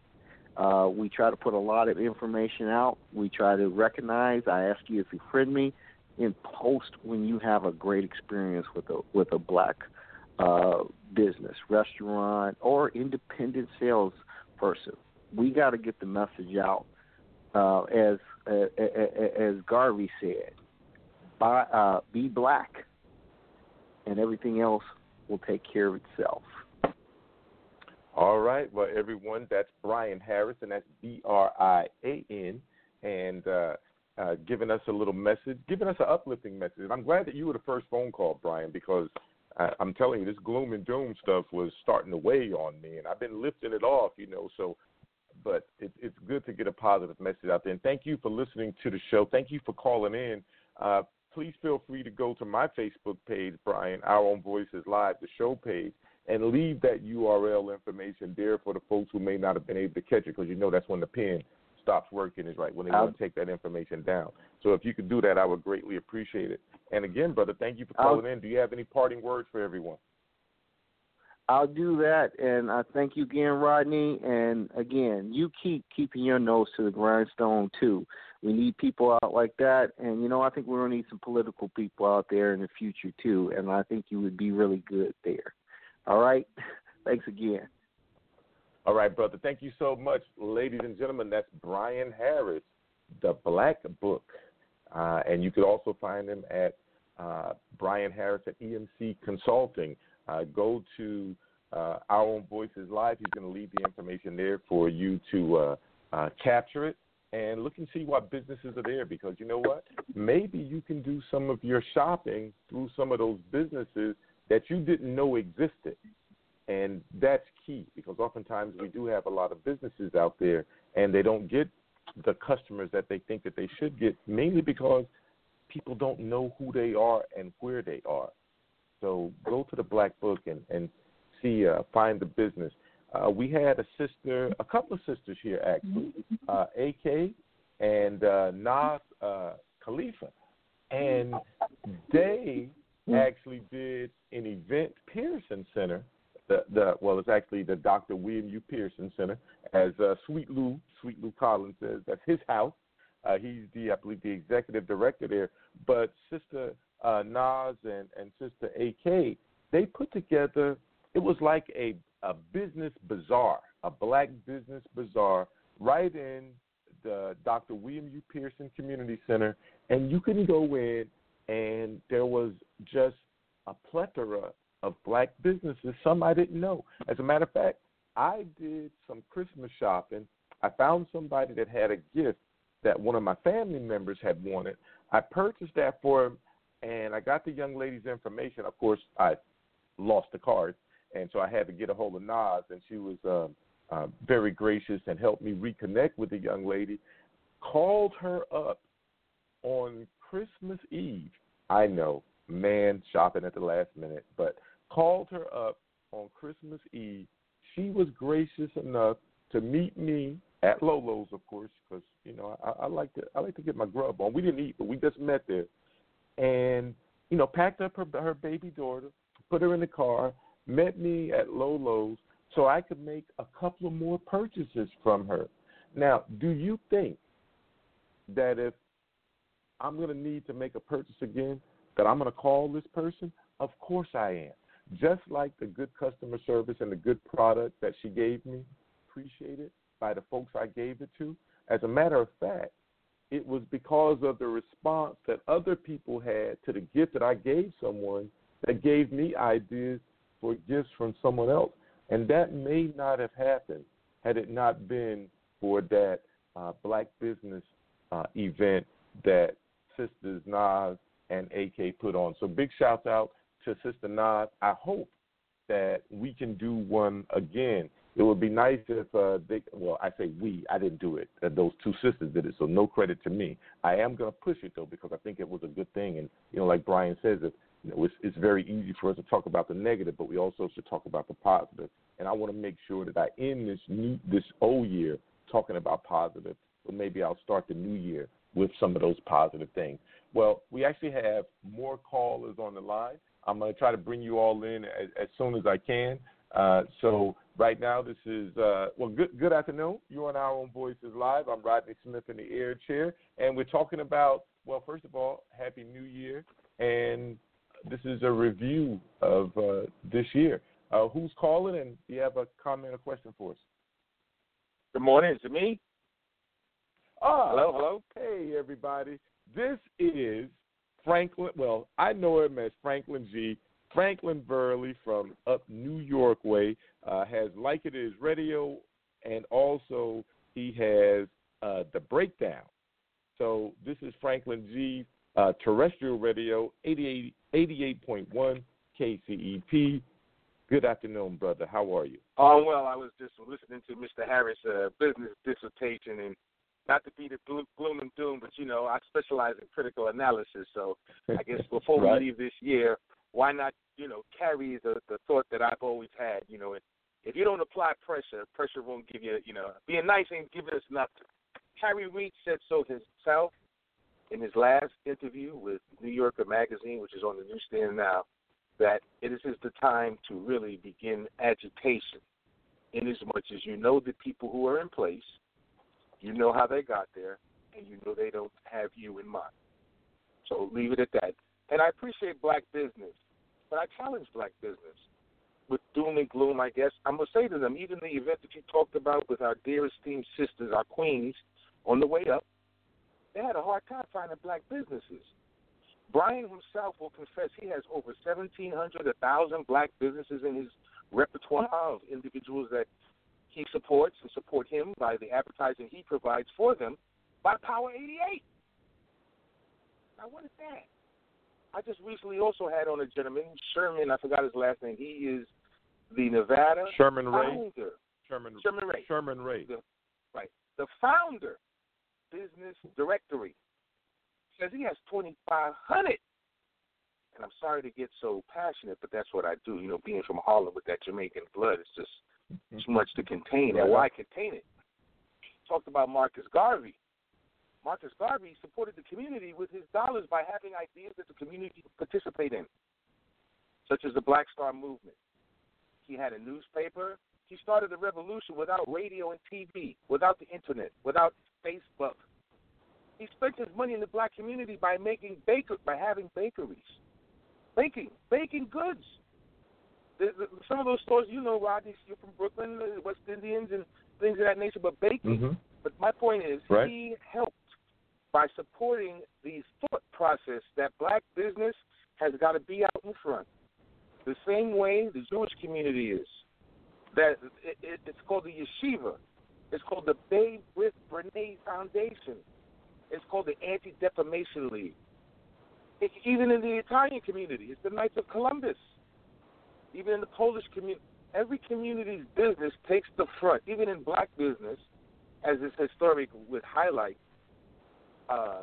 Uh, we try to put a lot of information out. We try to recognize. I ask you if you friend me, and post when you have a great experience with a with a black uh, business, restaurant, or independent sales person. We got to get the message out. Uh, as uh, as Garvey said, buy, uh, be black, and everything else will take care of itself. All right. Well, everyone, that's Brian Harris, and that's B R I A N, and uh, uh, giving us a little message, giving us an uplifting message. And I'm glad that you were the first phone call, Brian, because I, I'm telling you, this gloom and doom stuff was starting to weigh on me, and I've been lifting it off, you know. So, but it, it's good to get a positive message out there. And thank you for listening to the show. Thank you for calling in. Uh, please feel free to go to my Facebook page, Brian, Our Own Voices Live, the show page and leave that URL information there for the folks who may not have been able to catch it because you know that's when the pen stops working is right when they want to take that information down. So if you could do that, I would greatly appreciate it. And again, brother, thank you for calling I'll, in. Do you have any parting words for everyone? I'll do that, and I thank you again, Rodney. And again, you keep keeping your nose to the grindstone too. We need people out like that, and you know, I think we're gonna need some political people out there in the future too. And I think you would be really good there. All right. Thanks again. All right, brother. Thank you so much, ladies and gentlemen. That's Brian Harris, the Black Book, uh, and you could also find him at uh, Brian Harris at EMC Consulting. Uh, go to uh, Our Own Voices Live. He's going to leave the information there for you to uh, uh, capture it and look and see what businesses are there because you know what? Maybe you can do some of your shopping through some of those businesses that you didn't know existed. And that's key because oftentimes we do have a lot of businesses out there and they don't get the customers that they think that they should get, mainly because people don't know who they are and where they are. So go to the Black Book and, and see, uh, find the business. Uh, we had a sister, a couple of sisters here actually, uh, AK and uh, Nas uh, Khalifa, and they actually did an event Pearson Center. The, the well, it's actually the Dr. William U. Pearson Center, as uh, Sweet Lou Sweet Lou Collins says. That's his house. Uh, he's the I believe the executive director there. But Sister uh, Nas and and Sister AK, they put together. It was like a a business bazaar, a black business bazaar, right in the Dr. William U. Pearson Community Center, and you can go in, and there was just a plethora of black businesses, some I didn't know. As a matter of fact, I did some Christmas shopping. I found somebody that had a gift that one of my family members had wanted. I purchased that for him, and I got the young lady's information. Of course, I lost the card, and so I had to get a hold of Nas, and she was uh, uh, very gracious and helped me reconnect with the young lady. Called her up on Christmas Eve. I know man shopping at the last minute, but called her up on Christmas Eve. She was gracious enough to meet me at Lolo's, of course, because you know I, I like to I like to get my grub on. We didn't eat, but we just met there, and you know packed up her her baby daughter, put her in the car, met me at Lolo's so I could make a couple of more purchases from her. Now, do you think that if I'm going to need to make a purchase again, that I'm going to call this person? Of course I am. Just like the good customer service and the good product that she gave me, appreciated by the folks I gave it to. As a matter of fact, it was because of the response that other people had to the gift that I gave someone that gave me ideas for gifts from someone else. And that may not have happened had it not been for that uh, black business uh, event that Sisters Nas and AK put on. So big shout out to Sister Nod. I hope that we can do one again. it would be nice if uh, they. Well, I say we. I didn't do it. Uh, those two sisters did it, so no credit to me. I am going to push it though because I think it was a good thing, and you know, like Brian says, if you know, it's, it's very easy for us to talk about the negative, but we also should talk about the positive. And I want to make sure that I end this new this old year talking about positive, but maybe I'll start the new year with some of those positive things. Well, we actually have more callers on the line. I'm going to try to bring you all in as, as soon as I can. Uh, so right now, this is uh, well. Good good afternoon. You're on our own voices live. I'm Rodney Smith in the air chair, and we're talking about well. First of all, Happy New Year, and this is a review of uh, this year. Uh, who's calling, and do you have a comment or question for us? Good morning. Is it me? Ah, Hello, hello. Hey, everybody. This is Franklin. Well, I know him as Franklin G. Franklin Burley from up New York way uh, has Like It Is Radio, and also he has uh, the Breakdown. So this is Franklin G. Uh, terrestrial radio, 88, 88.1 KCEP. Good afternoon, brother. How are you? Oh well, I was just listening to Mr. Harris' uh, business dissertation, and not to be the glo- gloom and doom, but you know, I specialize in critical analysis. So I guess before Right. we leave this year, why not, you know, carry the the thought that I've always had. You know, if you don't apply pressure, pressure won't give you. You know, being nice ain't giving us nothing. Harry Reid said so himself in his last interview with New Yorker magazine, which is on the newsstand now, that it is the time to really begin agitation. In as much as you know the people who are in place, you know how they got there, and you know they don't have you in mind. So leave it at that. And I appreciate black business, but I challenge black business with doom and gloom. I guess I'm gonna say to them, even the event that you talked about with our dear esteemed sisters, our queens, on the way up, they had a hard time finding black businesses. Brian himself will confess he has over 1,700, 1,000 black businesses in his repertoire of individuals that he supports and support him by the advertising he provides for them by Power 88. Now, what is that? I just recently also had on a gentleman, Sherman, I forgot his last name. He is the Nevada Sherman Ray. founder. Sherman Sherman Ray. Sherman Ray. The, right. The founder, business directory, says he has 2,500. And I'm sorry to get so passionate, but that's what I do. You know, being from Harlem with that Jamaican blood, it's just too much to contain. And why contain it? Talked about Marcus Garvey. Marcus Garvey supported the community with his dollars by having ideas that the community could participate in, such as the Black Star Movement. He had a newspaper. He started a revolution without radio and TV, without the internet, without Facebook. He spent his money in the black community by making baker by having bakeries, baking, baking goods. The, the, some of those stores, you know, Rodney, you're from Brooklyn, uh, West Indians, and things of that nature. But baking. Mm-hmm. But my point is, Right. he helped by supporting the thought process that black business has got to be out in front. The same way the Jewish community is. That it, it, it's called the yeshiva. It's called the Bay with Brene Foundation. It's called the Anti Defamation League. It, even in the Italian community, it's the Knights of Columbus. Even in the Polish community, every community's business takes the front. Even in black business, as this historic would highlight, uh,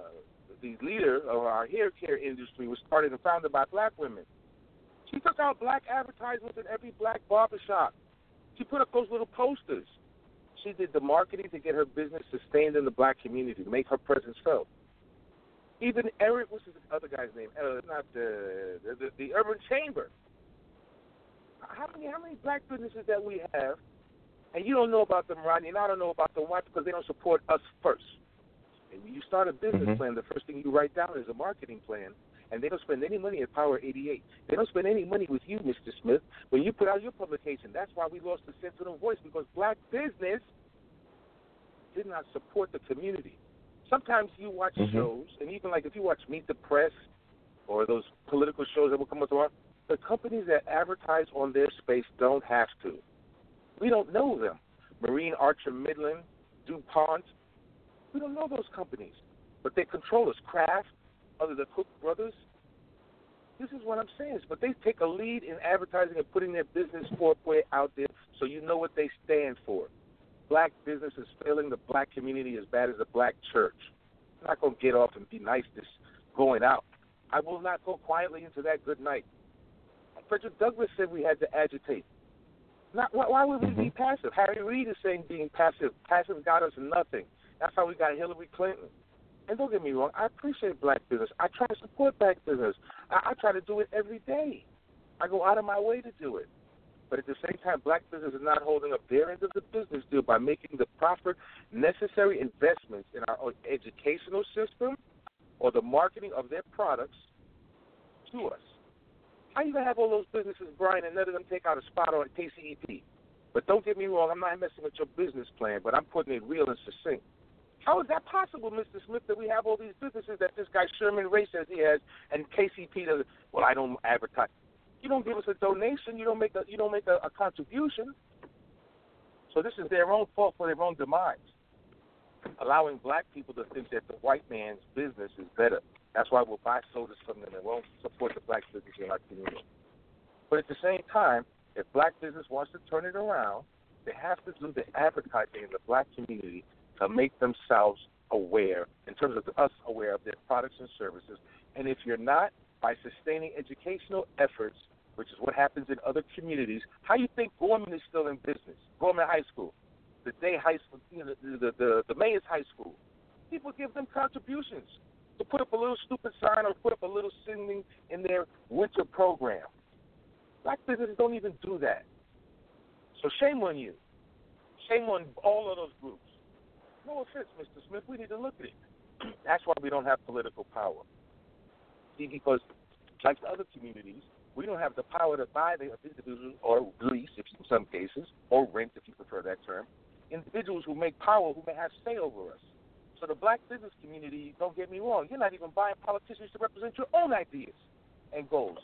the leader of our hair care industry was started and founded by black women. She took out black advertisements in every black barbershop. She put up those little posters. She did the marketing to get her business sustained in the black community, to make her presence felt. Even Eric, what's the other guy's name? Uh, not the, the the Urban Chamber. How many how many black businesses that we have, and you don't know about them, Rodney, and I don't know about them. Why? Because they don't support us first. And when you start a business Mhm. plan, the first thing you write down is a marketing plan, and they don't spend any money at Power 88. They don't spend any money with you, Mr. Smith, when you put out your publication. That's why we lost the Sentinel-Voice because black business did not support the community. Sometimes you watch Mhm. shows, and even like if you watch Meet the Press or those political shows that will come up tomorrow, the companies that advertise on their space don't have to. We don't know them. Marine Archer Midland, DuPont, we don't know those companies. But they control us. Kraft, other the Koch brothers. This is what I'm saying. But they take a lead in advertising and putting their business forthway out there so you know what they stand for. Black business is failing the black community as bad as the black church. I'm not going to get off and be nice this going out. I will not go quietly into that good night. Frederick Douglass said we had to agitate. Not why, why would we be mm-hmm. passive? Harry Reid is saying being passive. Passive got us nothing. That's how we got Hillary Clinton. And don't get me wrong, I appreciate black business. I try to support black business. I, I try to do it every day. I go out of my way to do it. But at the same time, black business is not holding up their end of the business deal by making the proper, necessary investments in our educational system or the marketing of their products to us. You gonna have all those businesses, Brian, and none of them take out a spot on KCEP? But don't get me wrong, I'm not messing with your business plan, but I'm putting it real and succinct. How is that possible, Mr. Smith, that we have all these businesses that this guy Sherman Ray says he has, and KCP does? Well, I don't advertise. You don't give us a donation. You don't make a you don't make a, a contribution. So this is their own fault for their own demise. Allowing black people to think that the white man's business is better. That's why we'll buy sodas from them and won't support the black business in our community. But at the same time, if black business wants to turn it around, they have to do the advertising in the black community to make themselves aware, in terms of us aware of their products and services. And if you're not, by sustaining educational efforts which is what happens in other communities. How you think Gorman is still in business? Gorman High School, the day high school, you know, the the the Mayor's High School. People give them contributions to put up a little stupid sign or put up a little singing in their winter program. Black businesses don't even do that. So shame on you. Shame on all of those groups. No offense, Mr. Smith, we need to look at it. That's why we don't have political power. See, because like the other communities, we don't have the power to buy the individuals or lease, if in some cases, or rent, if you prefer that term, individuals who make power, who may have say over us. So the black business community, don't get me wrong, you're not even buying politicians to represent your own ideas and goals.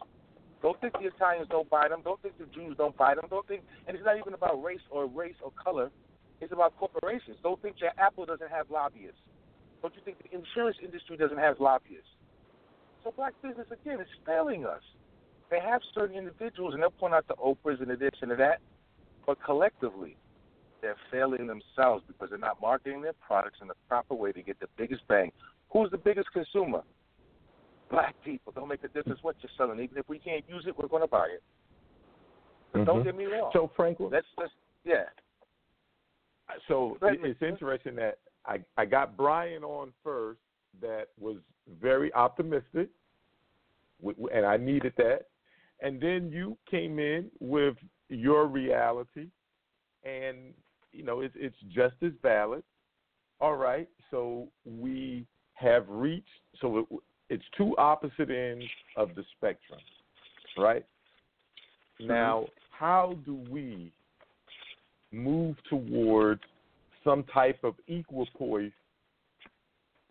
Don't think the Italians don't buy them. Don't think the Jews don't buy them. Don't think, and it's not even about race or race or color. It's about corporations. Don't think that Apple doesn't have lobbyists. Don't you think the insurance industry doesn't have lobbyists? So black business again is failing us they have certain individuals, and they'll point out the Oprahs and the this and the that, but collectively, they're failing themselves because they're not marketing their products in the proper way to get the biggest bang. Who's the biggest consumer? Black people. Don't make a difference what you're selling. Even if we can't use it, we're going to buy it. Mm-hmm. don't get me wrong. So, Franklin, let's just yeah. So it's interesting that I I got Brian on first. That was very optimistic, and I needed that and then you came in with your reality, and you know it's it's just as valid. All right, so we have reached. So it, it's two opposite ends of the spectrum, right? Mm-hmm. Now, how do we move towards some type of equal poise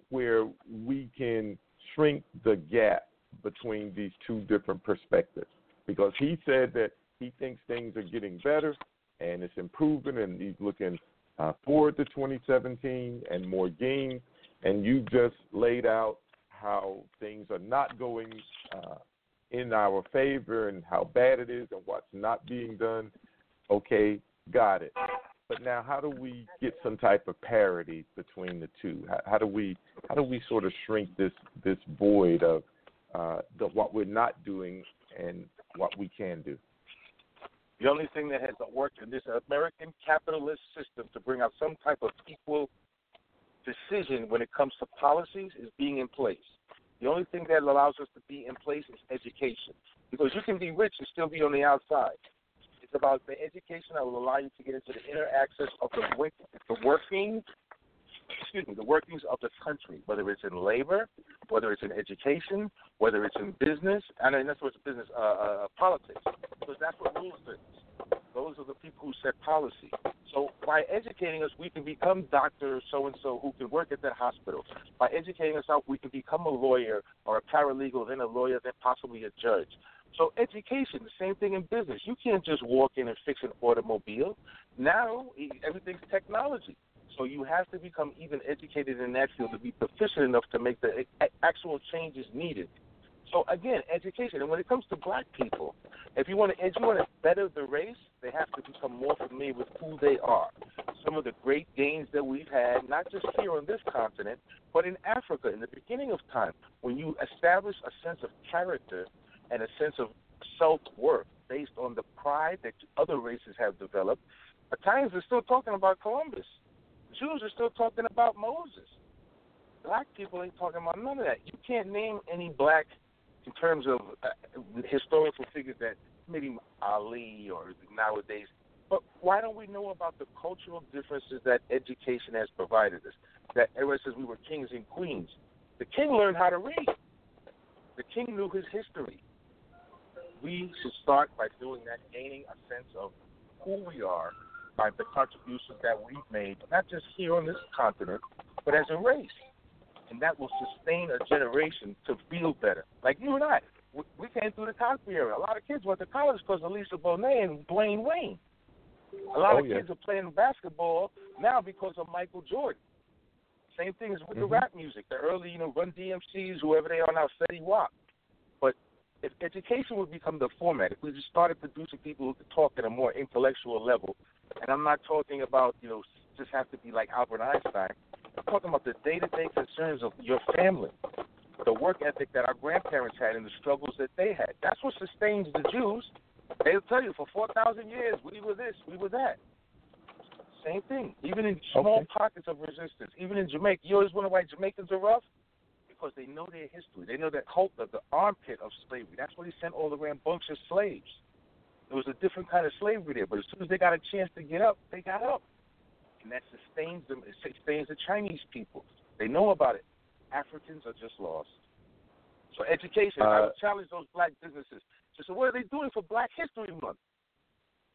where we can shrink the gap between these two different perspectives? because he said that he thinks things are getting better and it's improving, and he's looking uh, forward to 2017 and more gains. And you just laid out how things are not going uh, in our favor and how bad it is and what's not being done. Okay, got it. But now, how do we get some type of parity between the two? How, how do we how do we sort of shrink this this void of uh, the what we're not doing and what we can do. The only thing that has worked in this American capitalist system to bring out some type of equal decision when it comes to policies is being in place. The only thing that allows us to be in place is education. Because you can be rich and still be on the outside. It's about the education that will allow you to get into the inner access of the, the working excuse me, the workings of the country, whether it's in labor, whether it's in education, whether it's in business, and in that's what business, uh, uh, politics, because that's what rules things. Those are the people who set policy. So by educating us, we can become doctor so and so who can work at that hospital. By educating us out, we can become a lawyer or a paralegal, then a lawyer, then possibly a judge. So education, the same thing in business. You can't just walk in and fix an automobile. Now everything's technology. So you have to become even educated in that field to be proficient enough to make the actual changes needed. So again, education. And when it comes to black people, if you want to, if you want to better the race, they have to become more familiar with who they are. Some of the great gains that we've had, not just here on this continent, but in Africa, in the beginning of time, when you establish a sense of character and a sense of self worth based on the pride that other races have developed, Italians are still talking about Columbus. Jews are still talking about Moses. Black people ain't talking about none of that. You can't name any black in terms of uh, historical figures that maybe Ali or nowadays. But why don't we know about the cultural differences that education has provided us? That ever since we were kings and queens, the king learned how to read. The king knew his history. We should start by doing that, gaining a sense of who we are by the contributions that we've made, not just here on this continent, but as a race and that will sustain a generation to feel better. Like you and I, we, we came through the Cosby era. A lot of kids went to college because of Lisa Bonet and Dwayne Wayne. A lot Oh, of yeah. kids are playing basketball now because of Michael Jordan. Same thing as with Mhm. the rap music. The early, you know, Run DMCs, whoever they are now, Fetty Wap. If education would become the format, if we just started producing people who could talk at a more intellectual level, and I'm not talking about, you know, just have to be like Albert Einstein. I'm talking about the day-to-day concerns of your family, the work ethic that our grandparents had, and the struggles that they had. That's what sustains the Jews. They'll tell you for 4,000 years we were this, we were that. Same thing. Even in small Okay. pockets of resistance, even in Jamaica, you always wonder why Jamaicans are rough because they know their history. They know that cult of the armpit of slavery. That's why they sent all the rambunctious slaves. It was a different kind of slavery there, but as soon as they got a chance to get up, they got up and that sustains them. It sustains the Chinese people. They know about it. Africans are just lost. So education. I Uh, would challenge those black businesses. So, so what are they doing for Black History Month?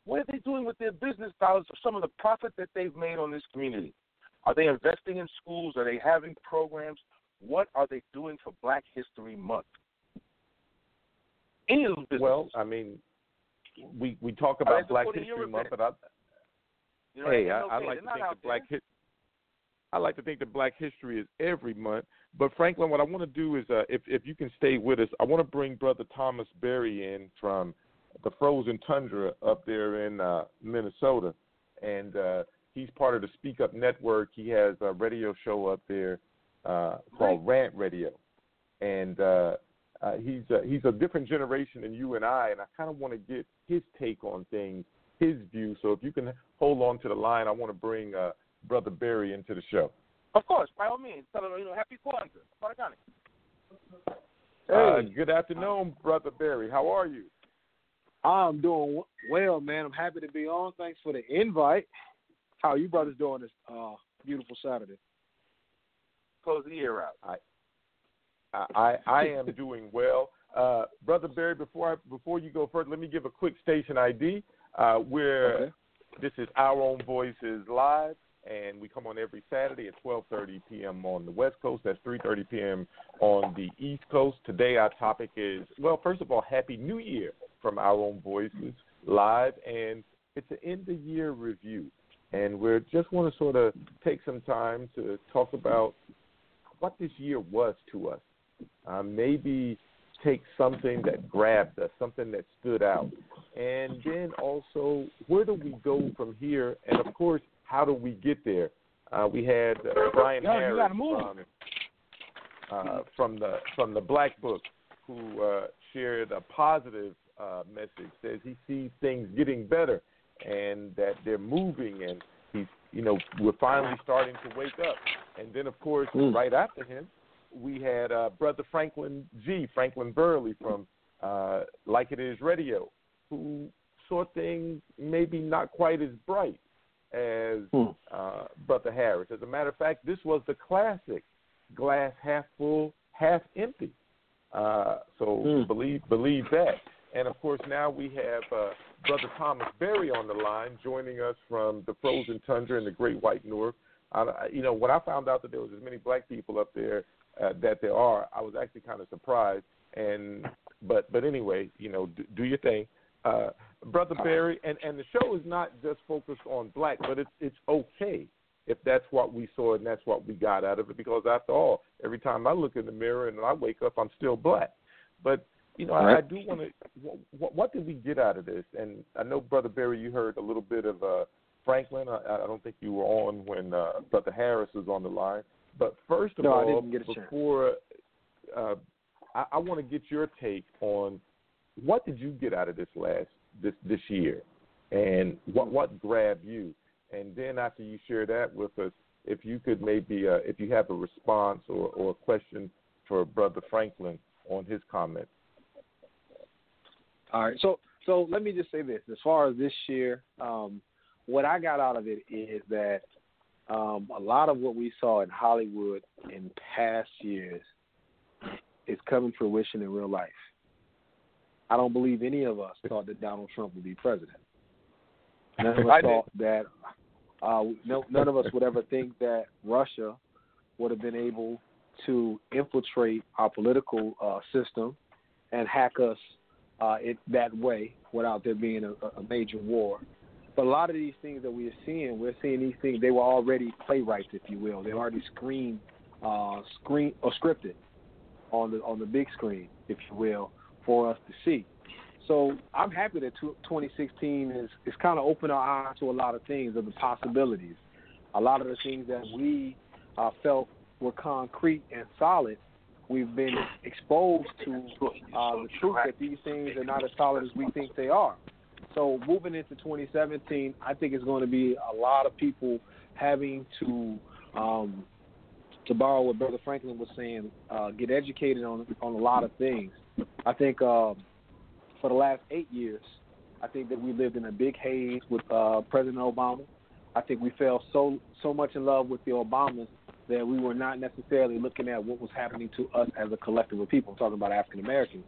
What are they doing with their business dollars or some of the profit that they've made on this community? Are they investing in schools? Are they having programs? What are they doing for Black History Month? Any of those businesses. Well, I mean, we we talk about Black History Month, but I, you know, hey, I, I like to think that Black there. his, I like to think that Black History is every month. But Franklin, what I want to do is, uh, if if you can stay with us, I want to bring Brother Thomas Berry in from the frozen tundra up there in uh, Minnesota, and uh, he's part of the Speak Up Network. He has a radio show up there uh, called Rant Radio, and uh, uh, he's uh, he's a different generation than you and I, and I kind of want to get his take on things, his view. So if you can hold on to the line, I want to bring uh, Brother Barry into the show. Of course, by all means. Tell them, you know, happy Kwanzaa. Habari gani. Uh, good afternoon, Brother Barry. How are you? I'm doing well, man. I'm happy to be on. Thanks for the invite. How are you brothers doing this uh, beautiful Saturday? Close the year out. I I, I am doing well, uh, Brother Barry. Before I, before you go further, let me give a quick station ID. Uh, where Okay. this is Our Own Voices live, and we come on every Saturday at 12:30 p.m. on the West Coast. That's 3:30 p.m. on the East Coast. Today, our topic is well. First of all, Happy New Year from Our Own Voices live, and it's an end of year review, and we just want to sort of take some time to talk about what this year was to us. Uh, maybe take something that grabbed us, something that stood out, and then also where do we go from here? And of course, how do we get there? Uh, we had uh, Brian Yo, Harris from, uh, from the from the Black Book, who uh, shared a positive uh, message. Says he sees things getting better, and that they're moving, and he's you know we're finally starting to wake up. And then of course, Mm. right after him, we had uh, Brother Franklin G. Franklin Burley from uh, Like It Is Radio, who saw things maybe not quite as bright as Hmm. uh, Brother Harris. As a matter of fact, this was the classic glass half full, half empty. Uh, so Hmm. believe believe that. And of course, now we have uh, Brother Thomas Berry on the line, joining us from the frozen tundra in the Great White North. I, you know, when I found out that there was as many black people up there uh, that there are, I was actually kind of surprised. And but but anyway, you know, do, do your thing, uh, Brother Barry. And and the show is not just focused on black, but it's it's okay if that's what we saw and that's what we got out of it. Because after all, every time I look in the mirror and I wake up, I'm still black. But you know, All I. I do want to. What, what did we get out of this? And I know, Brother Barry, you heard a little bit of uh, Franklin. I, I don't think you were on when uh, Brother Harris was on the line. But first of No, I all, didn't get a before uh, I, I want to get your take on what did you get out of this last this this year, and what what grabbed you, and then after you share that with us, if you could maybe uh, if you have a response or, or a question for Brother Franklin on his comment. All right. So so let me just say this. As far as this year, um, what I got out of it is that um, a lot of what we saw in Hollywood in past years is coming fruition in real life. I don't believe any of us thought that Donald Trump would be president. None of us thought that. Uh, no, none of us would ever think that Russia would have been able to infiltrate our political uh, system and hack us uh, it, that way without there being a, a major war. But a lot of these things that we're seeing, we're seeing these things. They were already playwrights, if you will. They already screen, uh, screen or scripted on the on the big screen, if you will, for us to see. So I'm happy that 2016 is is kind of opened our eyes to a lot of things of the possibilities. A lot of the things that we uh, felt were concrete and solid, we've been exposed to uh, the truth that these things are not as solid as we think they are. So moving into 2017, I think it's going to be a lot of people having to, um, to borrow what Brother Franklin was saying, uh, get educated on on a lot of things. I think um, for the last eight years, I think that we lived in a big haze with uh, President Obama. I think we fell so so much in love with the Obamas that we were not necessarily looking at what was happening to us as a collective of people. I'm talking about African Americans.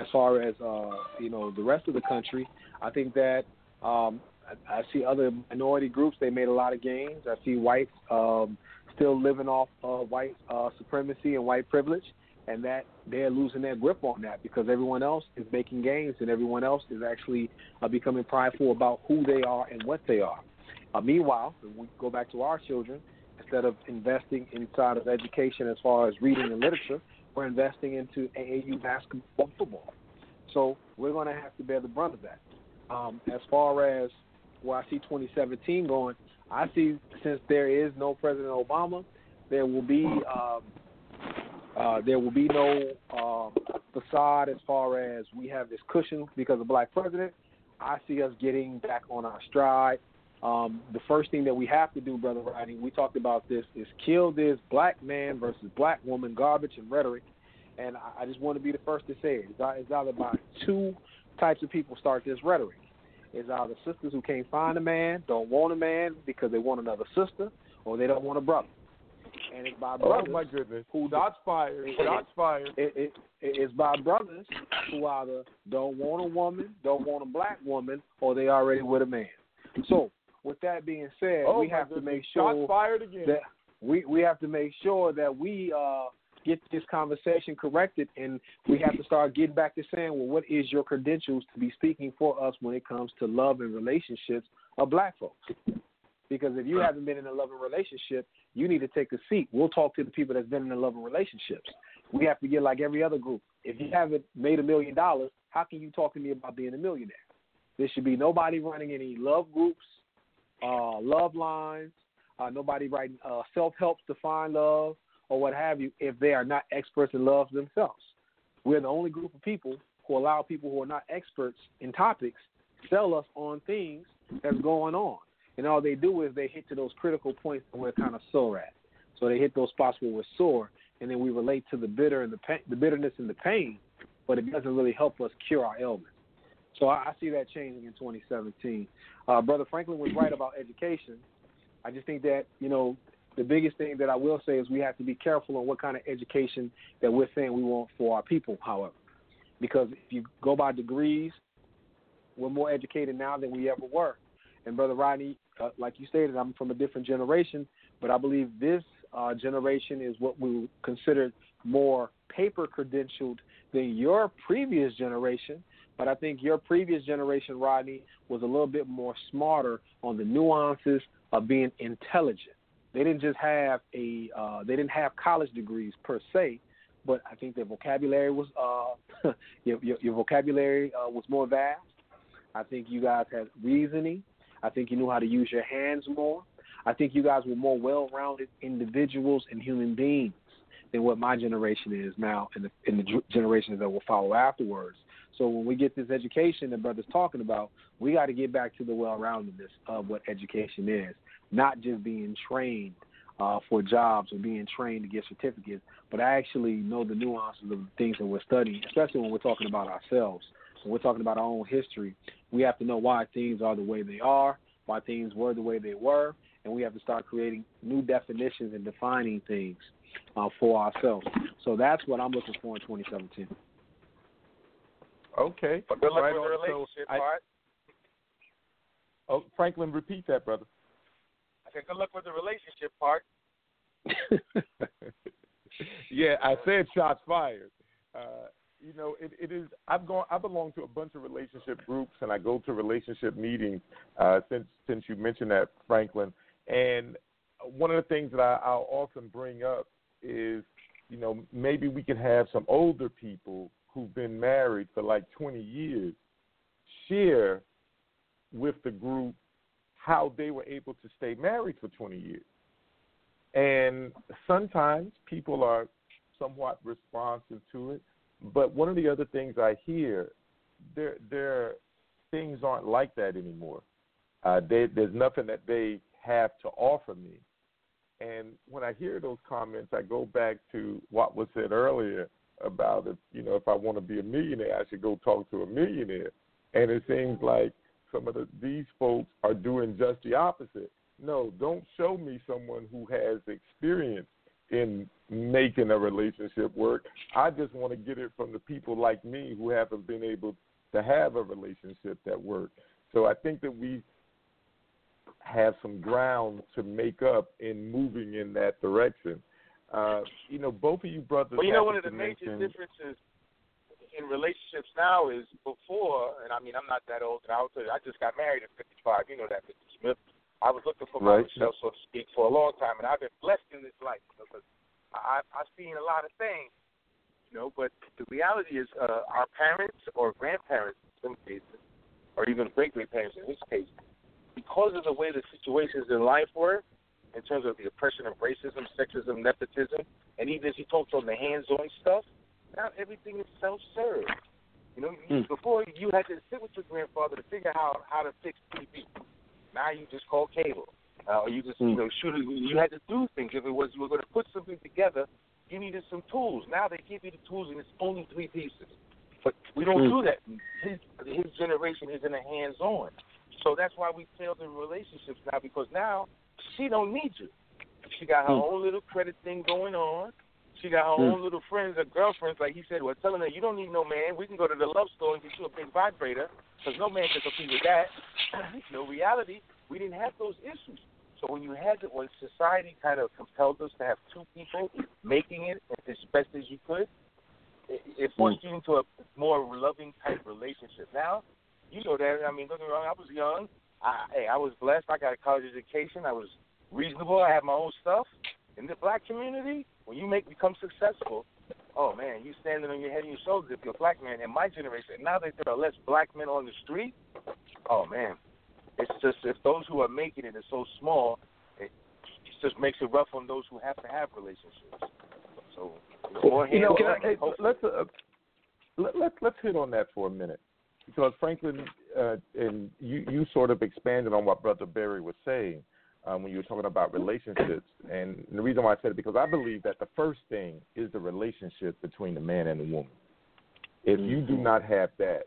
As far as uh, you know, the rest of the country, I think that um, I, I see other minority groups. They made a lot of gains. I see whites um, still living off white uh, supremacy and white privilege, and that they're losing their grip on that because everyone else is making gains and everyone else is actually uh, becoming prideful about who they are and what they are. Uh, meanwhile, if we go back to our children, instead of investing inside of education as far as reading and literature, we're investing into AAU basketball football. So we're going to have to bear the brunt of that. Um, as far as where I see 2017 going, I see since there is no President Obama, there will be um, uh, there will be no um, facade as far as we have this cushion because of black president. I see us getting back on our stride. Um, the first thing that we have to do, brother Rodney, we talked about this, is kill this black man versus black woman garbage and rhetoric. And I, I just want to be the first to say it. It's, it's either by two types of people start this rhetoric. It's either sisters who can't find a man, don't want a man because they want another sister, or they don't want a brother. And it's by Oh brothers my goodness! who Shots fired! Shots fired! it, it, it's by brothers who either don't want a woman, don't want a black woman, or they already with a man. So, with that being said, Oh we have to make Shots sure fired again. that we we have to make sure that we uh, get this conversation corrected, and we have to start getting back to saying, well, what is your credentials to be speaking for us when it comes to love and relationships of black folks? Because if you haven't been in a loving relationship, you need to take a seat. We'll talk to the people that's been in a loving relationships. We have to get like every other group. If you haven't made a million dollars, how can you talk to me about being a millionaire? There should be nobody running any love groups, uh, love lines, uh, nobody writing uh, self helps to find love or what have you if they are not experts in love themselves. We're the only group of people who allow people who are not experts in topics sell us on things that's going on. And all they do is they hit to those critical points that we're kind of sore at. So they hit those spots where we're sore, and then we relate to the bitter and the pain, the bitterness and the pain, but it doesn't really help us cure our ailments. So I, I see that changing in 2017. Uh, Brother Franklin was right about education. I just think that you know the biggest thing that I will say is we have to be careful on what kind of education that we're saying we want for our people. However, because if you go by degrees, we're more educated now than we ever were. And Brother Rodney, uh, like you stated, I'm from a different generation, but I believe this uh, generation is what we consider more paper credentialed than your previous generation. But I think your previous generation, Rodney, was a little bit more smarter on the nuances of being intelligent. They didn't just have a, uh, they didn't have college degrees per se, but I think their vocabulary was uh your, your your vocabulary uh, was more vast. I think you guys had reasoning. I think you knew how to use your hands more. I think you guys were more well-rounded individuals and human beings than what my generation is now, and the in the generations that will follow afterwards. So when we get this education that brother's talking about, we got to get back to the well-roundedness of what education is, not just being trained uh, for jobs or being trained to get certificates, but actually know the nuances of the things that we're studying, especially when we're talking about ourselves. When we're talking about our own history, we have to know why things are the way they are, why things were the way they were, and we have to start creating new definitions and defining things uh, for ourselves. So that's what I'm looking for in 2017. Okay. But good luck right with the on. So relationship I- part. Oh, Franklin, repeat that, brother. I said good luck with the relationship part. yeah, I said shots fired. Uh, you know, it, it is. I've gone. I belong to a bunch of relationship groups, and I go to relationship meetings. Uh, since since you mentioned that, Franklin, and one of the things that I, I'll often bring up is, you know, maybe we could have some older people who've been married for like 20 years share with the group how they were able to stay married for 20 years. And sometimes people are somewhat responsive to it, but one of the other things I hear, there their things aren't like that anymore. Uh, they, there's nothing that they have to offer me. And when I hear those comments, I go back to what was said earlier about if you know if I want to be a millionaire, I should go talk to a millionaire. And it seems like some of the, these folks are doing just the opposite. No, don't show me someone who has experience in making a relationship work. I just want to get it from the people like me who haven't been able to have a relationship that works. So I think that we have some ground to make up in moving in that direction. Uh, you know, both of you brothers. Well, you know, one of the major mention- differences in relationships now is before, and I mean, I'm not that old, and I'll tell you, I just got married at 55. You know that, Mr. Smith. I was looking for Right. myself, so to speak, for a long time, and I've been blessed in this life because I, I've seen a lot of things, you know. But the reality is, uh, our parents or grandparents, in some cases, or even great great parents in this case, because of the way the situations in life were, in terms of the oppression of racism, sexism, nepotism, and even as you talked on the hands-on stuff, now everything is self-serve. You know, you- hmm. before you had to sit with your grandfather to figure out how to fix TV. Now you just call cable, uh, or you just you hmm. know shoot. it. You had to do things. If it was you were going to put something together, you needed some tools. Now they give you the tools, and it's only three pieces. But we don't hmm. do that. His his generation isn't a hands-on, so that's why we failed in relationships now. Because now she don't need you. She got her hmm. own little credit thing going on. She got her hmm. own little friends or girlfriends, like he said, were telling her, "You don't need no man. We can go to the love store and get you a big vibrator, because no man can compete with that." no reality, we didn't have those issues. So when you had it, when society kind of compelled us to have two people making it as best as you could, it, it hmm. forced you into a more loving type relationship. Now, you know that. I mean, don't get me wrong. I was young. I, hey, I was blessed. I got a college education. I was reasonable. I had my own stuff. In the black community, when you make become successful, oh man, you standing on your head and your shoulders if you're a black man. In my generation, now that there are less black men on the street, oh man, it's just if those who are making it it is so small, it, it just makes it rough on those who have to have relationships. So you know, more You know, hands-on, hey, let's uh, let, let's let's hit on that for a minute because Franklin uh, and you you sort of expanded on what Brother Barry was saying um, when you were talking about relationships, and the reason why I said it because I believe that the first thing is the relationship between the man and the woman. If you do not have that,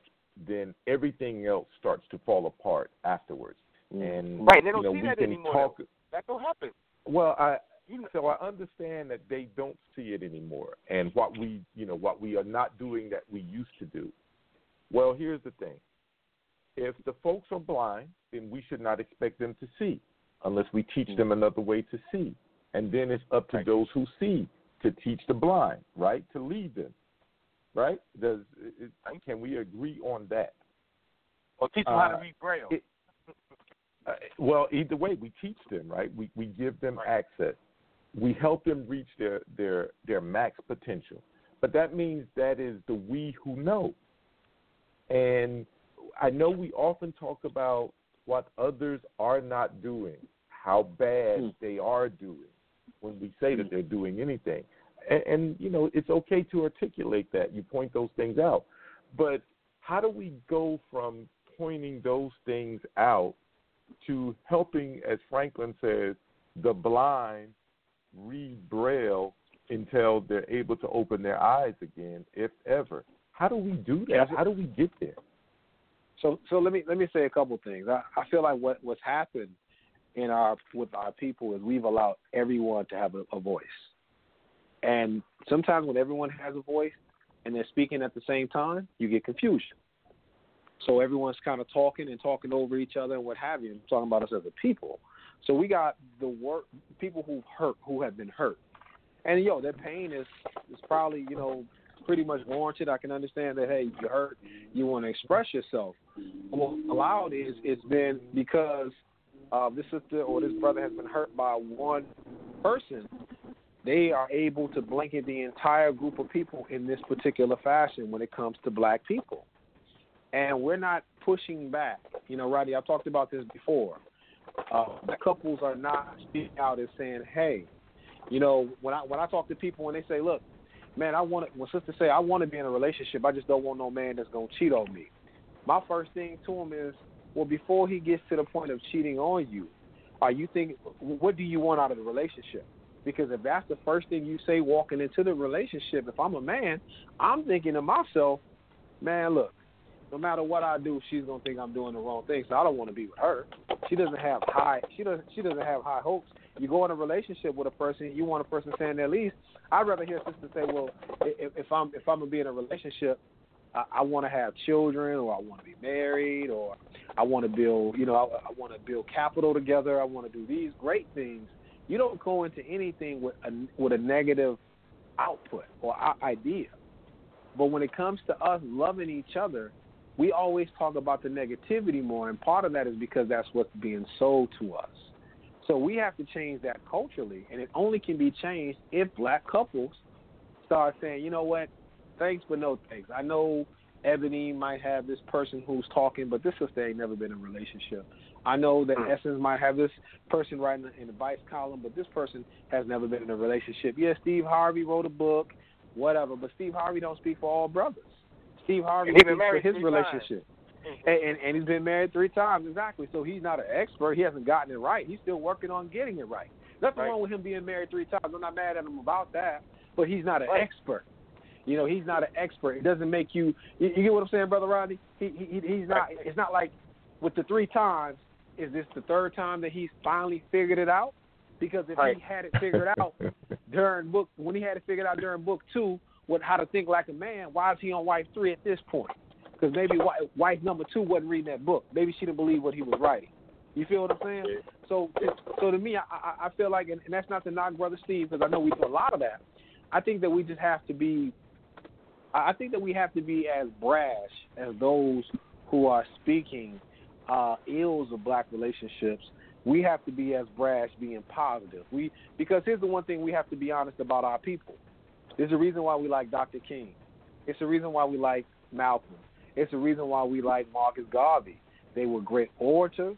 then everything else starts to fall apart afterwards. And Right, they don't you know, see we that can anymore, talk. that don't happen. Well, I You know, so I understand that they don't see it anymore, and what we, you know, what we are not doing that we used to do. Well, here's the thing: if the folks are blind, then we should not expect them to see, unless we teach them another way to see. And then it's up to those who see to teach the blind, right? To lead them, right? Does can we agree on that? or teach them how to uh, read braille. it- Uh, well, either way, we teach them, right? We we give them Right. access. We help them reach their their their max potential. but that means that is the we who know. And I know we often talk about what others are not doing, how bad Mm. they are doing when we say that they're doing anything. And, and you know, it's okay to articulate that. You point those things out. But how do we go from pointing those things out to helping, as Franklin says, the blind read Braille until they're able to open their eyes again, if ever? How do we do that? How do we get there? So so let me let me say a couple things. I, I feel like what what's happened in our with our people is we've allowed everyone to have a, a voice. And sometimes when everyone has a voice and they're speaking at the same time, you get confusion. So everyone's kind of talking and talking over each other and what have you, and talking about us as a people. So we got the work people who hurt who have been hurt. And yo, their pain is is probably, you know, pretty much warranted. I can understand that hey, you hurt, you want to express yourself. What allowed is it's been because uh, this sister or this brother has been hurt by one person. They are able to blanket the entire group of people in this particular fashion when it comes to black people. And we're not pushing back. You know, Roddy, I've talked about this before. Uh, couples are not speaking out and saying, "Hey, you know, when I when I talk to people and they say, look, man, I want to, when sisters say I want to be in a relationship, I just don't want no man that's gonna cheat on me. My first thing to him is, well, before he gets to the point of cheating on you, are you think what do you want out of the relationship? Because if that's the first thing you say walking into the relationship, if I'm a man, I'm thinking to myself, man, look, no matter what I do, she's gonna think I'm doing the wrong thing. So I don't want to be with her. She doesn't have high. She doesn't. She doesn't have high hopes. You go in a relationship with a person, you want a person saying their least. I'd rather hear a sister say, well, if, if I'm if I'm gonna be in a relationship, I, I want to have children, or I want to be married, or I want to build. You know, I, I want to build capital together. I want to do these great things. You don't go into anything with a with a negative output or idea. But when it comes to us loving each other, we always talk about the negativity more, and part of that is because that's what's being sold to us. So we have to change that culturally, and it only can be changed if black couples start saying, you know what, thanks but no thanks. I know Ebony might have this person who's talking, but this sister ain't never been in a relationship. I know that hmm. Essence might have this person writing in the vice column, but this person has never been in a relationship. Yeah, Steve Harvey wrote a book, whatever, but Steve Harvey don't speak for all brothers. Steve Harvey And he been speaks for married his relationship. Mm-hmm. And, and and he's been married three times exactly. So he's not an expert. He hasn't gotten it right. He's still working on getting it right. Nothing Right. wrong with him being married three times. I'm not mad at him about that. But he's not an Right. expert. You know, he's not an expert. It doesn't make you. You, you get what I'm saying, brother Rodney? He, he he's not. Right. It's not like with the three times. Is this the third time that he's finally figured it out? Because if he had it figured out during book when he had it figured out during book two, what how to think like a man, why is he on wife three at this point? Because maybe wife, wife number two wasn't reading that book. Maybe she didn't believe what he was writing. You feel what I'm saying? So, so to me, I, I, feel like, and, and that's not to knock brother Steve because I know we do a lot of that. I think that we just have to be. I I think that we have to be as brash as those who are speaking uh, ills of black relationships. We have to be as brash, being positive. We because here's the one thing we have to be honest about our people. There's a reason why we like Dr. King. It's a reason why we like Malcolm. It's the reason why we like Marcus Garvey. They were great orators.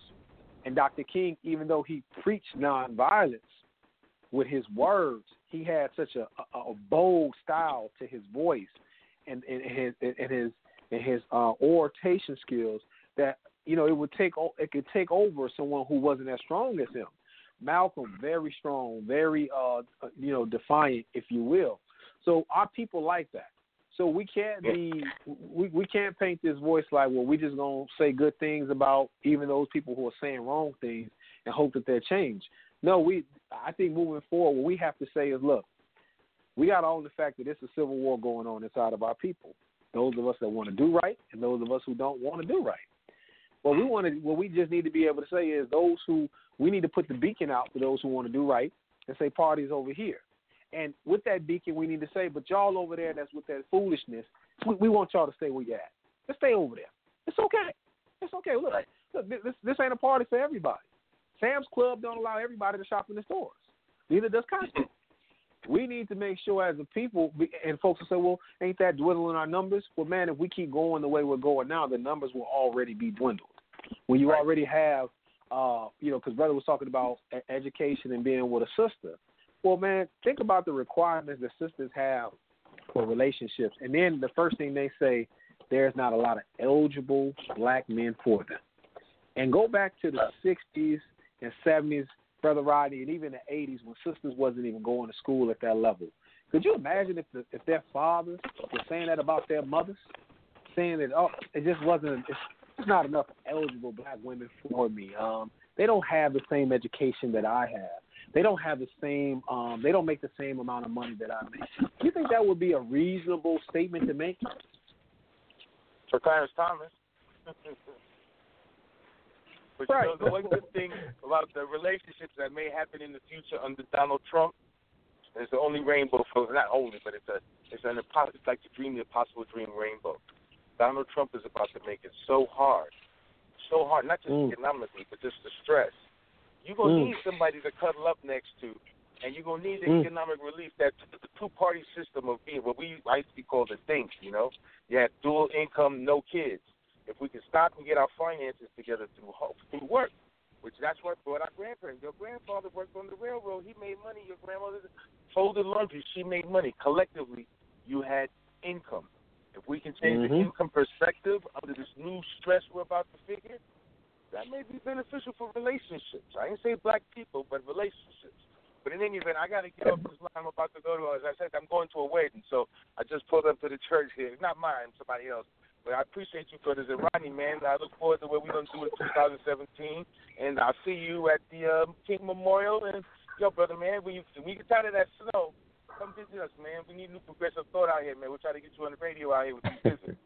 And Dr. King, even though he preached nonviolence with his words, he had such a, a, a bold style to his voice and, and his and his and his uh, oration skills that you know it would take it could take over someone who wasn't as strong as him. Malcolm, very strong, very uh, you know defiant, if you will. So our people like that. So we can't be we we can't paint this voice like well we just gonna say good things about even those people who are saying wrong things and hope that they'll change. No, we I think moving forward what we have to say is look, we gotta own the fact that there's a civil war going on inside of our people. Those of us that want to do right and those of us who don't want to do right. What we want to what we just need to be able to say is those who we need to put the beacon out for those who want to do right and say parties over here. And with that beacon, we need to say, but y'all over there that's with that foolishness, we, we want y'all to stay where you're at. Just stay over there. It's okay. It's okay. Look, look this, this ain't a party for everybody. Sam's Club don't allow everybody to shop in the stores. Neither does Costco. we need to make sure as a people, and folks will say, well, ain't that dwindling our numbers? Well, man, if we keep going the way we're going now, the numbers will already be dwindled. When you Right. already have, uh, you know, because brother was talking about education and being with a sister. Well, man, think about the requirements that sisters have for relationships, and then the first thing they say, there's not a lot of eligible black men for them. And go back to the '60s and '70s, brother Rodney, and even the '80s when sisters wasn't even going to school at that level. Could you imagine if the, if their fathers were saying that about their mothers, saying that oh, it just wasn't, it's, it's not enough eligible black women for me. Um, they don't have the same education that I have. They don't have the same. Um, they don't make the same amount of money that I make. Do you think that would be a reasonable statement to make? For Clarence Thomas. but you Right. know, the one good thing about the relationships that may happen in the future under Donald Trump is the only rainbow for not only, but it's a it's an impo- it's like the dream, the impossible dream rainbow. Donald Trump is about to make it so hard, so hard, not just Mm. economically, but just the stress. You're gonna Mm. need somebody to cuddle up next to, and you're gonna need the Mm. economic relief that the two-party system of being what we I used to be called the think. You know, you had dual income, no kids. If we can stop and get our finances together through ho- through work, which that's what brought our grandparents. Your grandfather worked on the railroad. He made money. Your grandmother folded laundry. She made money. Collectively, you had income. If we can change the Mhm. income perspective under this new stress we're about to figure, that may be beneficial for relationships. I didn't say black people, but relationships. But in any event, I got to get off this line. I'm about to go to, as I said, I'm going to a wedding. So I just pulled up to the church here. Not mine, somebody else. But I appreciate you, brothers. And Rodney, man, I look forward to what we're going to do in 2017. And I'll see you at the um, King Memorial. And, yo, brother, man, when you, when you get tired of that snow, come visit us, man. We need new progressive thought out here, man. We'll try to get you on the radio out here with you visit.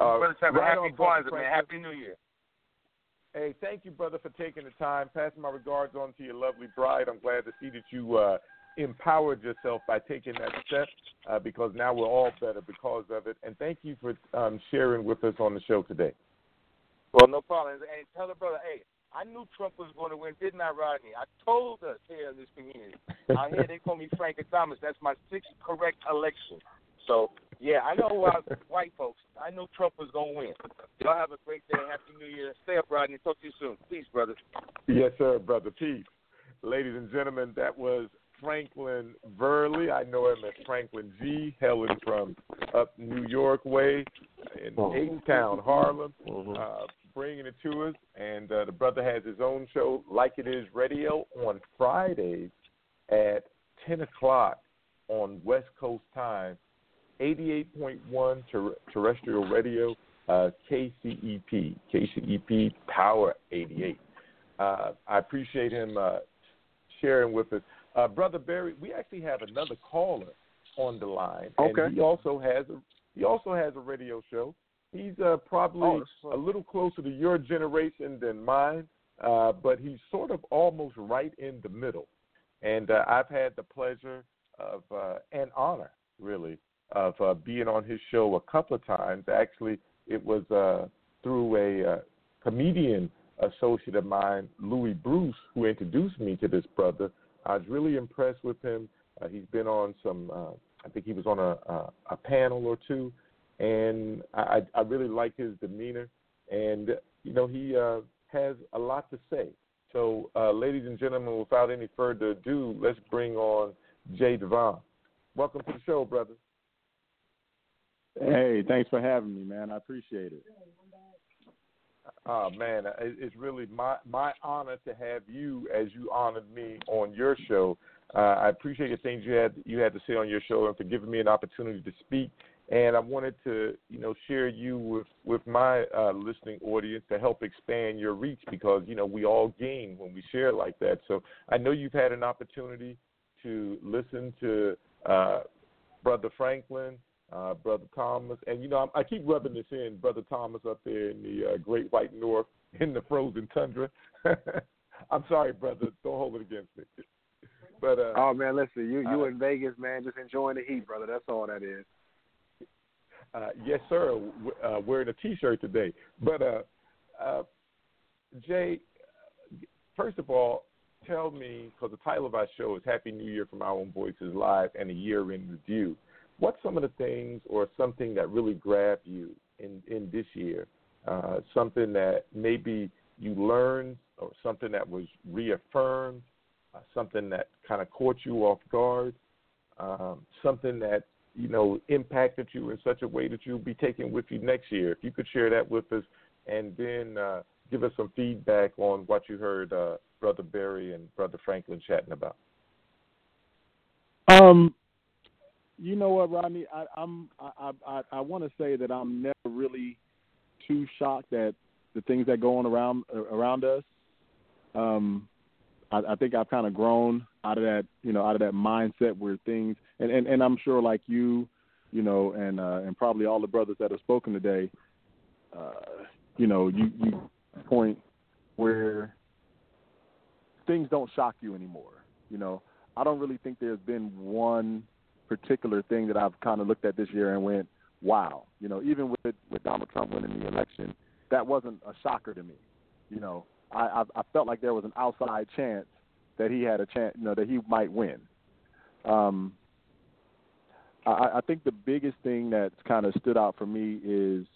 Uh, brothers, have a right happy Kwanzaa, man. Happy New Year. Hey, thank you, brother, for taking the time. Passing my regards on to your lovely bride. I'm glad to see that you uh, empowered yourself by taking that step uh, because now we're all better because of it. And thank you for um, sharing with us on the show today. Well, no problem. And tell the brother, hey, I knew Trump was going to win, didn't I, Rodney? I told us here in this community. Out here, they call me Frank and Thomas. That's my sixth correct election. So, yeah, I know uh, white folks. I know Trump was going to win. Y'all have a great day. Happy New Year. Stay up, Rodney. Talk to you soon. Peace, brother. Yes, sir, brother. Peace. Ladies and gentlemen, that was Franklin Verley. I know him as Franklin Z. Helen from up New York way in Town, Harlem, uh, bringing it to us. And uh, the brother has his own show, Like It Is Radio, on Fridays at 10 o'clock on West Coast time, 88.1 ter- terrestrial radio, uh, KCEP, KCEP Power 88. Uh, I appreciate him uh, sharing with us. Uh, Brother Barry, we actually have another caller on the line, Okay. and he also has a he also has a radio show. He's uh, probably Oh, a little closer to your generation than mine, uh, but he's sort of almost right in the middle. And uh, I've had the pleasure of uh, and honor, really, of uh, being on his show a couple of times. Actually, it was uh, through a uh, comedian associate of mine, Louis Bruce, who introduced me to this brother. I was really impressed with him. Uh, he's been on some, uh, I think he was on a, a, a panel or two, and I, I really like his demeanor. And, you know, he uh, has a lot to say. So, uh, ladies and gentlemen, without any further ado, let's bring on Jay Devon. Welcome to the show, brother. Hey, thanks for having me, man. I appreciate it. Oh man, it's really my my honor to have you as you honored me on your show. Uh, I appreciate the things you had you had to say on your show and for giving me an opportunity to speak. And I wanted to, you know, share you with with my uh, listening audience to help expand your reach because you know we all gain when we share like that. So I know you've had an opportunity to listen to uh, Brother Franklin, uh, Brother Thomas, and you know I'm, I keep rubbing this in, Brother Thomas up there in the uh, Great White North in the frozen tundra. I'm sorry, brother, don't hold it against me. But uh, Oh man, listen, you you Uh, in Vegas, man, just enjoying the heat, brother. That's all that is. Uh, yes, sir. Uh, wearing a T-shirt today. But uh, uh, Jay, first of all, tell me, because the title of our show is Happy New Year from Our Own Voices Live and a Year in Review, what's some of the things or something that really grabbed you in, in this year? Uh, something that maybe you learned or something that was reaffirmed, uh, something that kind of caught you off guard, um, something that you know impacted you in such a way that you'll be taking with you next year. If you could share that with us, and then uh, give us some feedback on what you heard uh, Brother Barry and Brother Franklin chatting about. Um, you know what, Rodney? I, I'm I I, I want to say that I'm never really too shocked at the things that go on around around us. Um, I, I think I've kind of grown out of that, you know, out of that mindset where things, and and, and I'm sure like you, you know, and uh, and probably all the brothers that have spoken today, uh, you know, you you point where things don't shock you anymore. You know, I don't really think there's been one particular thing that I've kind of looked at this year and went, wow. You know, even with with Donald Trump winning the election, that wasn't a shocker to me. You know, I I, I felt like there was an outside chance that he had a chance, you know, that he might win. Um, I, I think the biggest thing that's kind of stood out for me is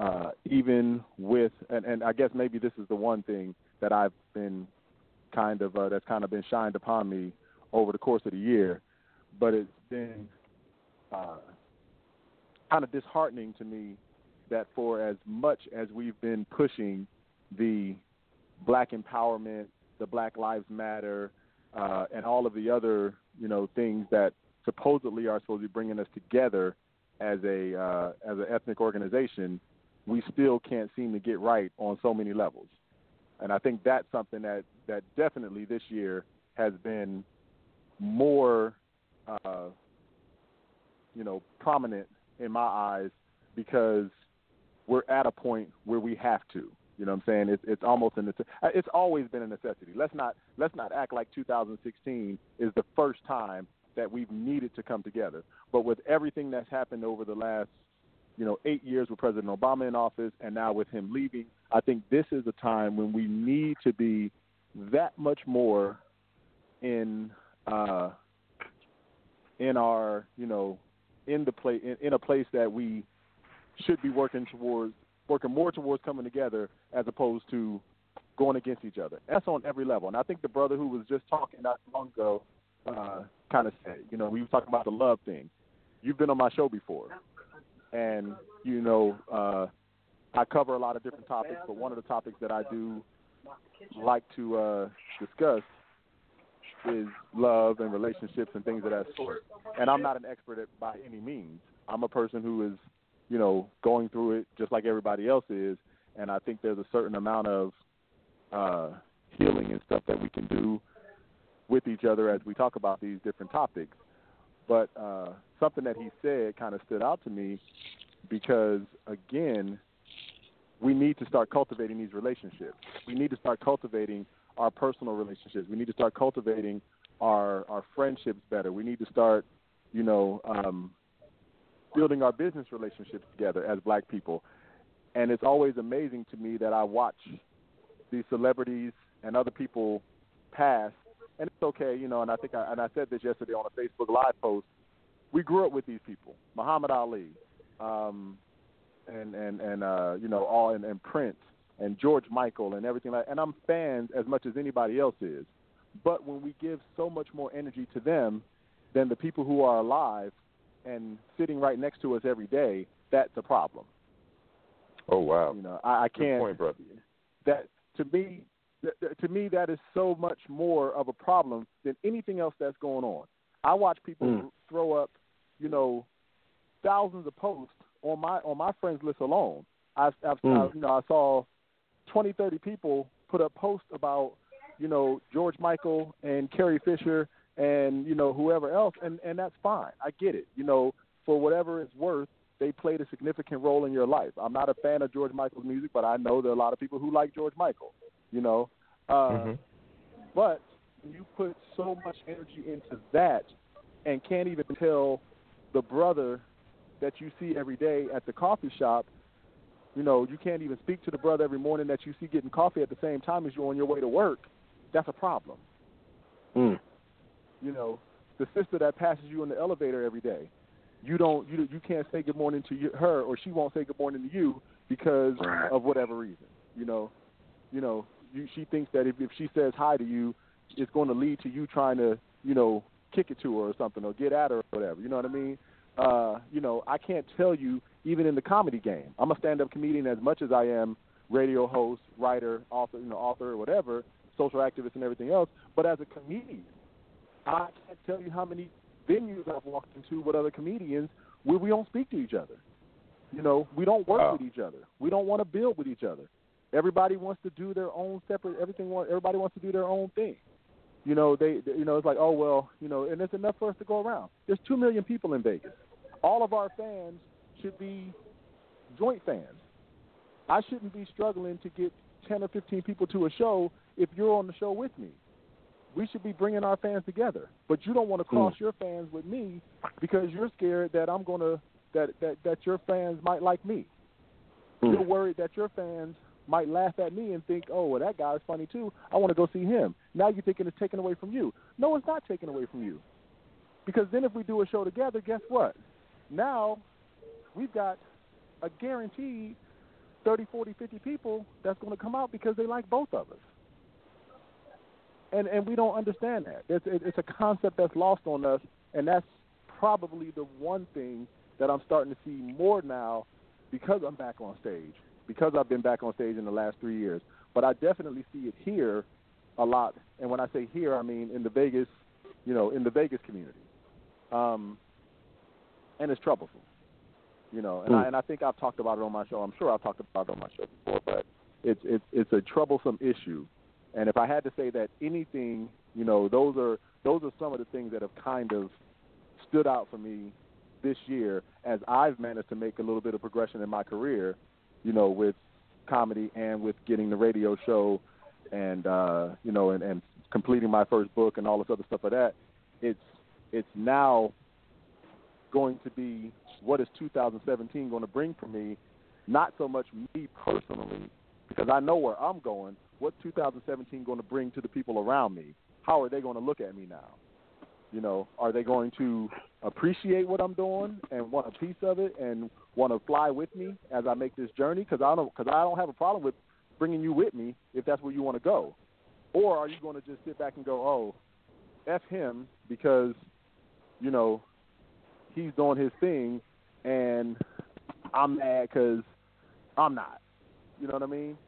uh, even with, and, and I guess maybe this is the one thing that I've been kind of uh, that's kind of been shined upon me over the course of the year, but it's been uh, kind of disheartening to me that for as much as we've been pushing the black empowerment, the Black Lives Matter, uh, and all of the other you know things that supposedly are supposed to be bringing us together as a uh, as an ethnic organization, we still can't seem to get right on so many levels. And I think that's something that that definitely this year has been more, uh, you know, prominent in my eyes because we're at a point where we have to. You know what I'm saying? It's it's almost an it's always been a necessity. Let's not let's not act like 2016 is the first time that we've needed to come together. But with everything that's happened over the last you know eight years with President Obama in office and now with him leaving, I think this is a time when we need to be that much more in uh, in our you know in the place in, in a place that we should be working towards working more towards coming together as opposed to going against each other. That's on every level. And I think the brother who was just talking not long ago uh, kind of said, you know, we were talking about the love thing. You've been on my show before, and you know, uh, I cover a lot of different topics, but one of the topics that I do like to uh, discuss is love and relationships and things of that sort. And I'm not an expert at by any means. I'm a person who is you know, going through it just like everybody else is. And I think there's a certain amount of uh, healing and stuff that we can do with each other as we talk about these different topics. But uh, something that he said kind of stood out to me because, again, we need to start cultivating these relationships. We need to start cultivating our personal relationships. We need to start cultivating our our friendships better. We need to start, you know, um, building our business relationships together as black people. And it's always amazing to me that I watch these celebrities and other people pass. And it's okay, you know, and I think I, and I said this yesterday on a Facebook Live post. We grew up with these people, Muhammad Ali, um, and and and uh, you know all and, Prince and George Michael and everything like. And I'm fans as much as anybody else is. But when we give so much more energy to them than the people who are alive, and sitting right next to us every day, that's a problem. Oh wow! You know, I, I can't. Good point, brother. That to me, to me, that is so much more of a problem than anything else that's going on. I watch people mm. throw up, you know, thousands of posts on my on my friends list alone. I've, I've mm. I, you know I saw twenty, thirty people put up posts about, you know, George Michael and Carrie Fisher and you know whoever else, and and that's fine. I get it. You know, for whatever it's worth, they played a significant role in your life. I'm not a fan of George Michael's music, but I know there are a lot of people who like George Michael. You know, uh, mm-hmm. but you put so much energy into that, and can't even tell the brother that you see every day at the coffee shop. You know, you can't even speak to the brother every morning that you see getting coffee at the same time as you're on your way to work that's a problem. Mm. You know, the sister that passes you in the elevator every day, you don't you you can't say good morning to you, her, or she won't say good morning to you because Right. of whatever reason. You know, you know, you, she thinks that if, if she says hi to you, it's going to lead to you trying to, you know, kick it to her or something, or get at her or whatever. You know what I mean? Uh, you know, I can't tell you even in the comedy game. I'm a stand-up comedian as much as I am radio host, writer, author, you know, author or whatever, social activist and everything else. But as a comedian, I can't tell you how many venues I've walked into with other comedians where we don't speak to each other. You know, we don't work Oh. with each other. We don't want to build with each other. Everybody wants to do their own separate. Everything. Everybody wants to do their own thing. You know, they. they- You know, it's like, oh well, you know, and it's enough for us to go around. There's two million people in Vegas. All of our fans should be joint fans. I shouldn't be struggling to get ten or fifteen people to a show if you're on the show with me. We should be bringing our fans together. But you don't want to cross hmm. your fans with me because you're scared that I'm going to that that that your fans might like me. Hmm. You're worried that your fans might laugh at me and think, "Oh, well, that guy's funny too. I want to go see him." Now you're thinking it's taken away from you. No, it's not taken away from you. Because then if we do a show together, guess what? Now we've got a guaranteed 30, 40, 50 people that's going to come out because they like both of us. And and we don't understand that. It's it's a concept that's lost on us, and that's probably the one thing that I'm starting to see more now because I'm back on stage, because I've been back on stage in the last three years. But I definitely see it here a lot. And when I say here, I mean in the Vegas, you know, in the Vegas community. Um, and it's troublesome, you know. And I and I think I've talked about it on my show. I'm sure I've talked about it on my show before, but it's it's it's a troublesome issue. And if I had to say that anything, you know, those are those are some of the things that have kind of stood out for me this year as I've managed to make a little bit of progression in my career, you know, with comedy and with getting the radio show and uh, you know, and, and completing my first book and all this other stuff like that. It's it's now going to be what is 2017 going to bring for me, not so much me personally, because I know where I'm going. What's 2017 going to bring to the people around me? How are they going to look at me now? You know, are they going to appreciate what I'm doing and want a piece of it and want to fly with me as I make this journey? Because I don't, because I don't have a problem with bringing you with me if that's where you want to go. Or are you going to just sit back and go, oh, f him because, you know, he's doing his thing and I'm mad because I'm not. You know what I mean?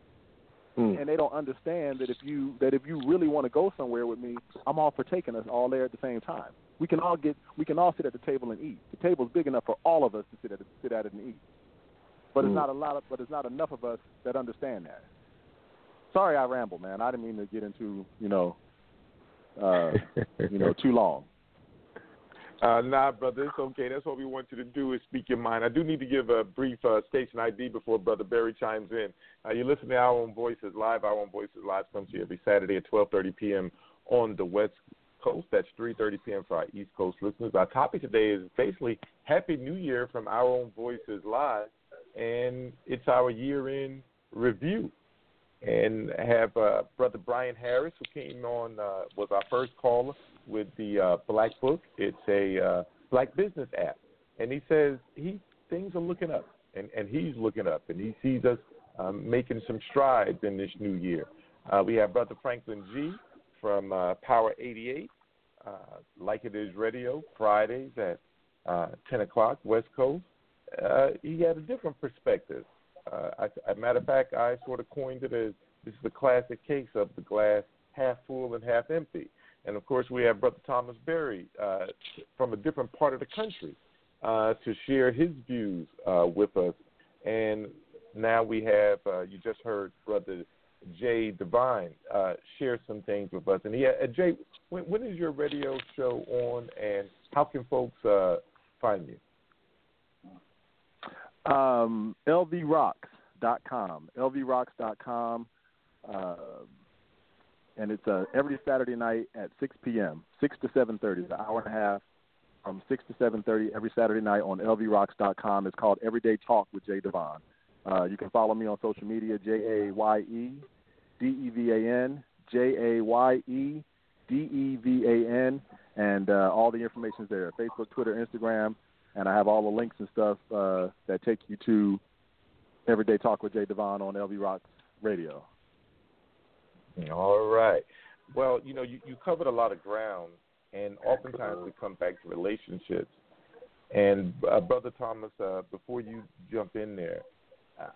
Mm. and they don't understand that if you that if you really want to go somewhere with me, I'm all for taking us all there at the same time. We can all get we can all sit at the table and eat. The table's big enough for all of us to sit at sit at it and eat. But it's Mm. not a lot of but it's not enough of us that understand that. Sorry, I ramble, man. I didn't mean to get into you know uh, you know too long. Uh, nah, brother, it's okay. That's what we want you to do is speak your mind. I do need to give a brief uh, station ID before Brother Barry chimes in. Uh, you're listening to Our Own Voices Live. Our Own Voices Live comes to you every Saturday at 12:30 p.m. on the West Coast. That's 3:30 p.m. for our East Coast listeners. Our topic today is basically Happy New Year from Our Own Voices Live, and it's our year-end review. And have uh, Brother Brian Harris, who came on, uh, was our first caller with the uh, Black Book. It's a uh, black business app, and he says he things are looking up, and and he's looking up, and he sees us um, making some strides in this new year. Uh, we have Brother Franklin G from uh, Power 88, uh, like it is radio, Fridays at uh, 10 o'clock West Coast. Uh, he had a different perspective. Uh, I, as a matter of fact, I sort of coined it as this is the classic case of the glass half full and half empty. And of course, we have Brother Thomas Berry uh, from a different part of the country uh, to share his views uh, with us. And now we have, uh, you just heard Brother Jay Divine uh, share some things with us. And he, uh, Jay, when, when is your radio show on, and how can folks find you? Um, lvrocks.com, lvrocks.com, and it's uh, every Saturday night at 6 p.m., 6 to 7:30, it's an hour and a half from 6 to 7:30 every Saturday night on lvrocks.com. It's called Everyday Talk with Jaye Devan. Uh, you can follow me on social media, J A Y E D E V A N J A Y E D E V A N, and uh, all the information is there: Facebook, Twitter, Instagram, and I have all the links and stuff uh, that take you to Everyday Talk with Jaye Devan on LV Rocks Radio. All right. Well, you know, you, you covered a lot of ground, and oftentimes we come back to relationships. And uh, Brother Thomas, uh, before you jump in there,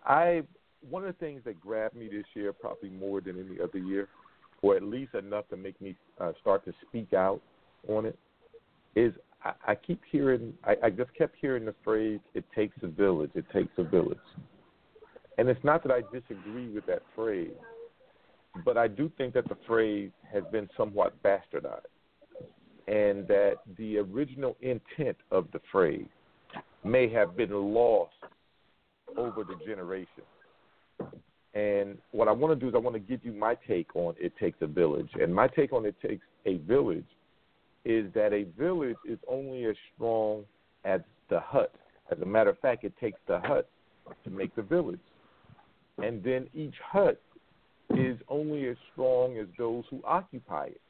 I one of the things that grabbed me this year, probably more than any other year, or at least enough to make me uh, start to speak out on it, is I, I keep hearing, I, I just kept hearing the phrase, "It takes a village. It takes a village." And it's not that I disagree with that phrase, but I do think that the phrase has been somewhat bastardized, and that the original intent of the phrase may have been lost over the generations. And what I want to do is I want to give you my take on it takes a village. And my take on it takes a village is that a village is only as strong as the hut. As a matter of fact, it takes the hut to make the village. And then each hut is only as strong as those who occupy it.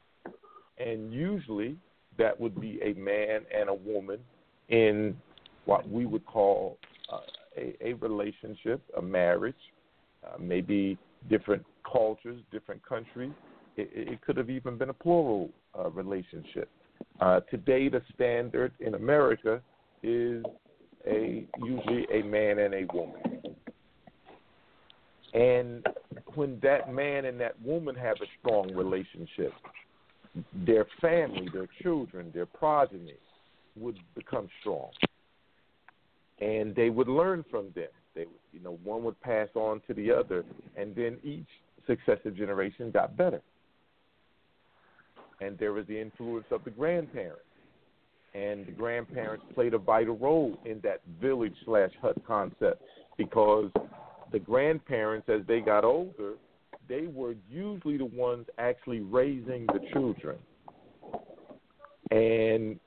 And usually that would be a man and a woman in what we would call uh, a, a relationship, a marriage, uh, maybe different cultures, different countries. It, it could have even been a plural uh, relationship. Uh, today, the standard in America is a usually a man and a woman. And when that man and that woman have a strong relationship, their family, their children, their progeny would become strong. And they would learn from them. They you know, one would pass on to the other, and then each successive generation got better. And there was the influence of the grandparents. And the grandparents played a vital role in that village slash hut concept because the grandparents, as they got older, they were usually the ones actually raising the children. And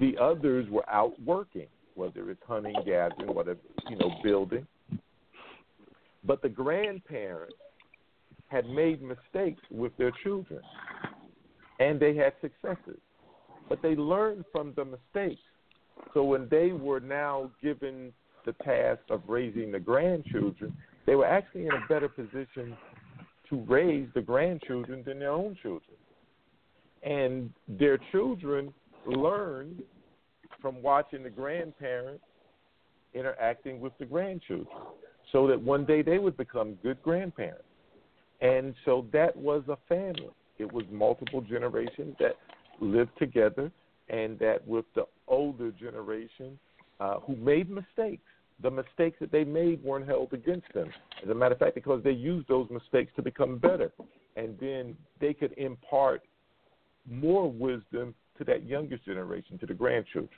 the others were out working, whether it's hunting, gathering, whatever, you know, building. But the grandparents had made mistakes with their children, and they had successes. But they learned from the mistakes. So when they were now given the task of raising the grandchildren, they were actually in a better position to raise the grandchildren than their own children. And their children learned from watching the grandparents interacting with the grandchildren so that one day they would become good grandparents. And so that was a family. It was multiple generations that lived together, and that with the older generation uh, who made mistakes the mistakes that they made weren't held against them. As a matter of fact, because they used those mistakes to become better. And then they could impart more wisdom to that younger generation, to the grandchildren.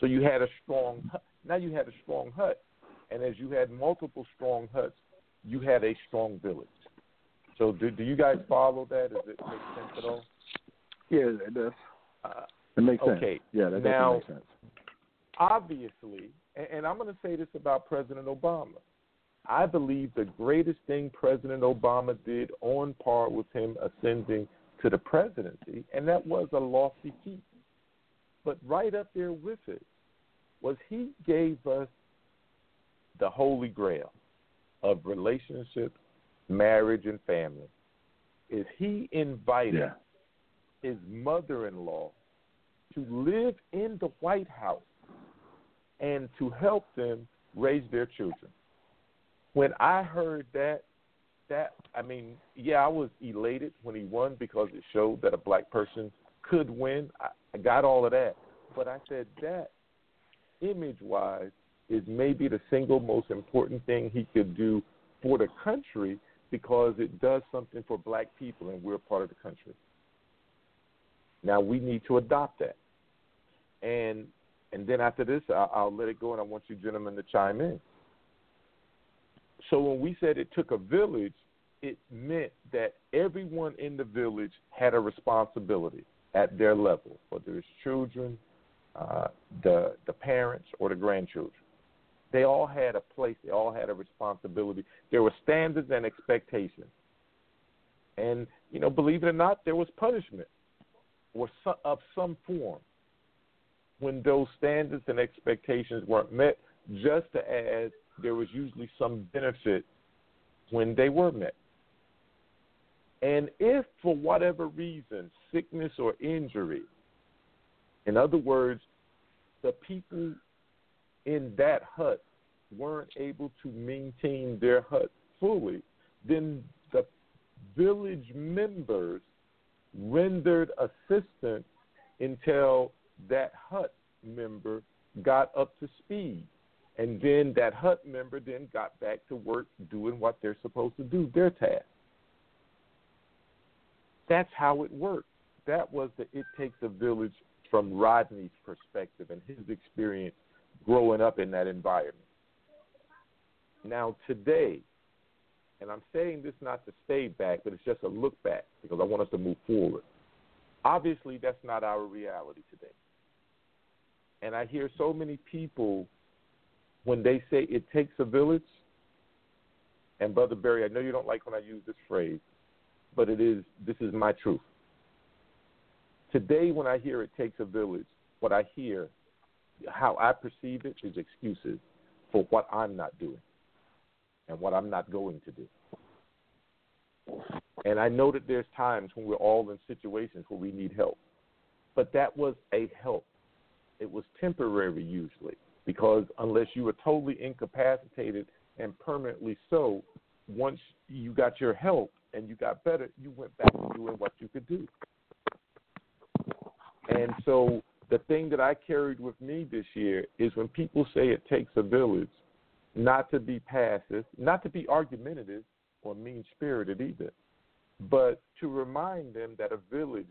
So you had a strong now you had a strong hut. And as you had multiple strong huts, you had a strong village. So do, do you guys follow that? Does it make sense at all? Yeah, it does. Uh, it makes sense. Okay. Yeah, that now, makes sense. Obviously, and, I'm going to say this about President Obama. I believe the greatest thing President Obama did on par with him ascending to the presidency, and that was a lofty feat. But right up there with it was he gave us the holy grail of relationships, marriage, and family. Is he invited Yeah. his mother-in-law to live in the White House and to help them raise their children. When I heard that, that I mean, yeah, I was elated when he won because it showed that a black person could win. I, I got all of that, but I said that image-wise is maybe the single most important thing he could do for the country because it does something for black people and we're part of the country. Now we need to adopt that. And and then after this, I'll, I'll let it go, and I want you gentlemen to chime in. So when we said it took a village, it meant that everyone in the village had a responsibility at their level, whether it's children, uh, the the parents, or the grandchildren. They all had a place. They all had a responsibility. There were standards and expectations. And, you know, believe it or not, there was punishment or of some form when those standards and expectations weren't met, just as there was usually some benefit when they were met. And if for whatever reason, sickness or injury, in other words, the people in that hut weren't able to maintain their hut fully, then the village members rendered assistance until that hut member got up to speed. And then that hut member then got back to work doing what they're supposed to do, their task. That's how it worked. That was the It Takes a Village from Rodney's perspective and his experience growing up in that environment. Now, today, and I'm saying this not to stay back, but it's just a look back because I want us to move forward. Obviously, that's not our reality today. And I hear so many people when they say it takes a village, and Brother Barry, I know you don't like when I use this phrase, but it is this is my truth. Today when I hear it takes a village, what I hear, how I perceive it is excuses for what I'm not doing and what I'm not going to do. And I know that there's times when we're all in situations where we need help. But that was a help. It was temporary usually because unless you were totally incapacitated and permanently so, once you got your help and you got better, you went back to doing what you could do. And so the thing that I carried with me this year is when people say it takes a village, not to be passive, not to be argumentative or mean spirited either, but to remind them that a village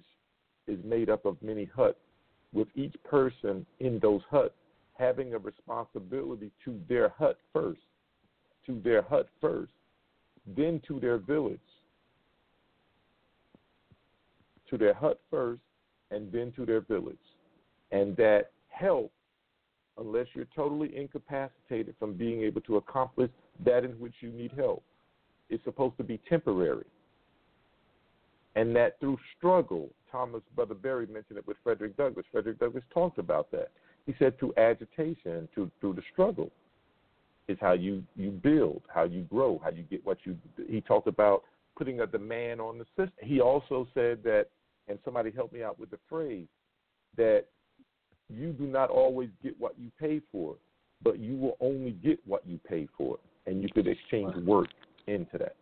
is made up of many huts, with each person in those huts having a responsibility to their hut first, to their hut first, then to their village, to their hut first, and then to their village. And that help, unless you're totally incapacitated from being able to accomplish that in which you need help, is supposed to be temporary. And that through struggle, Thomas Brother Barry mentioned it with Frederick Douglass. Frederick Douglass talked about that. He said through agitation, through through the struggle, is how you you build, how you grow, how you get what you. He talked about putting a demand on the system. He also said that and somebody helped me out with the phrase that you do not always get what you pay for, but you will only get what you pay for, and you could exchange work into that.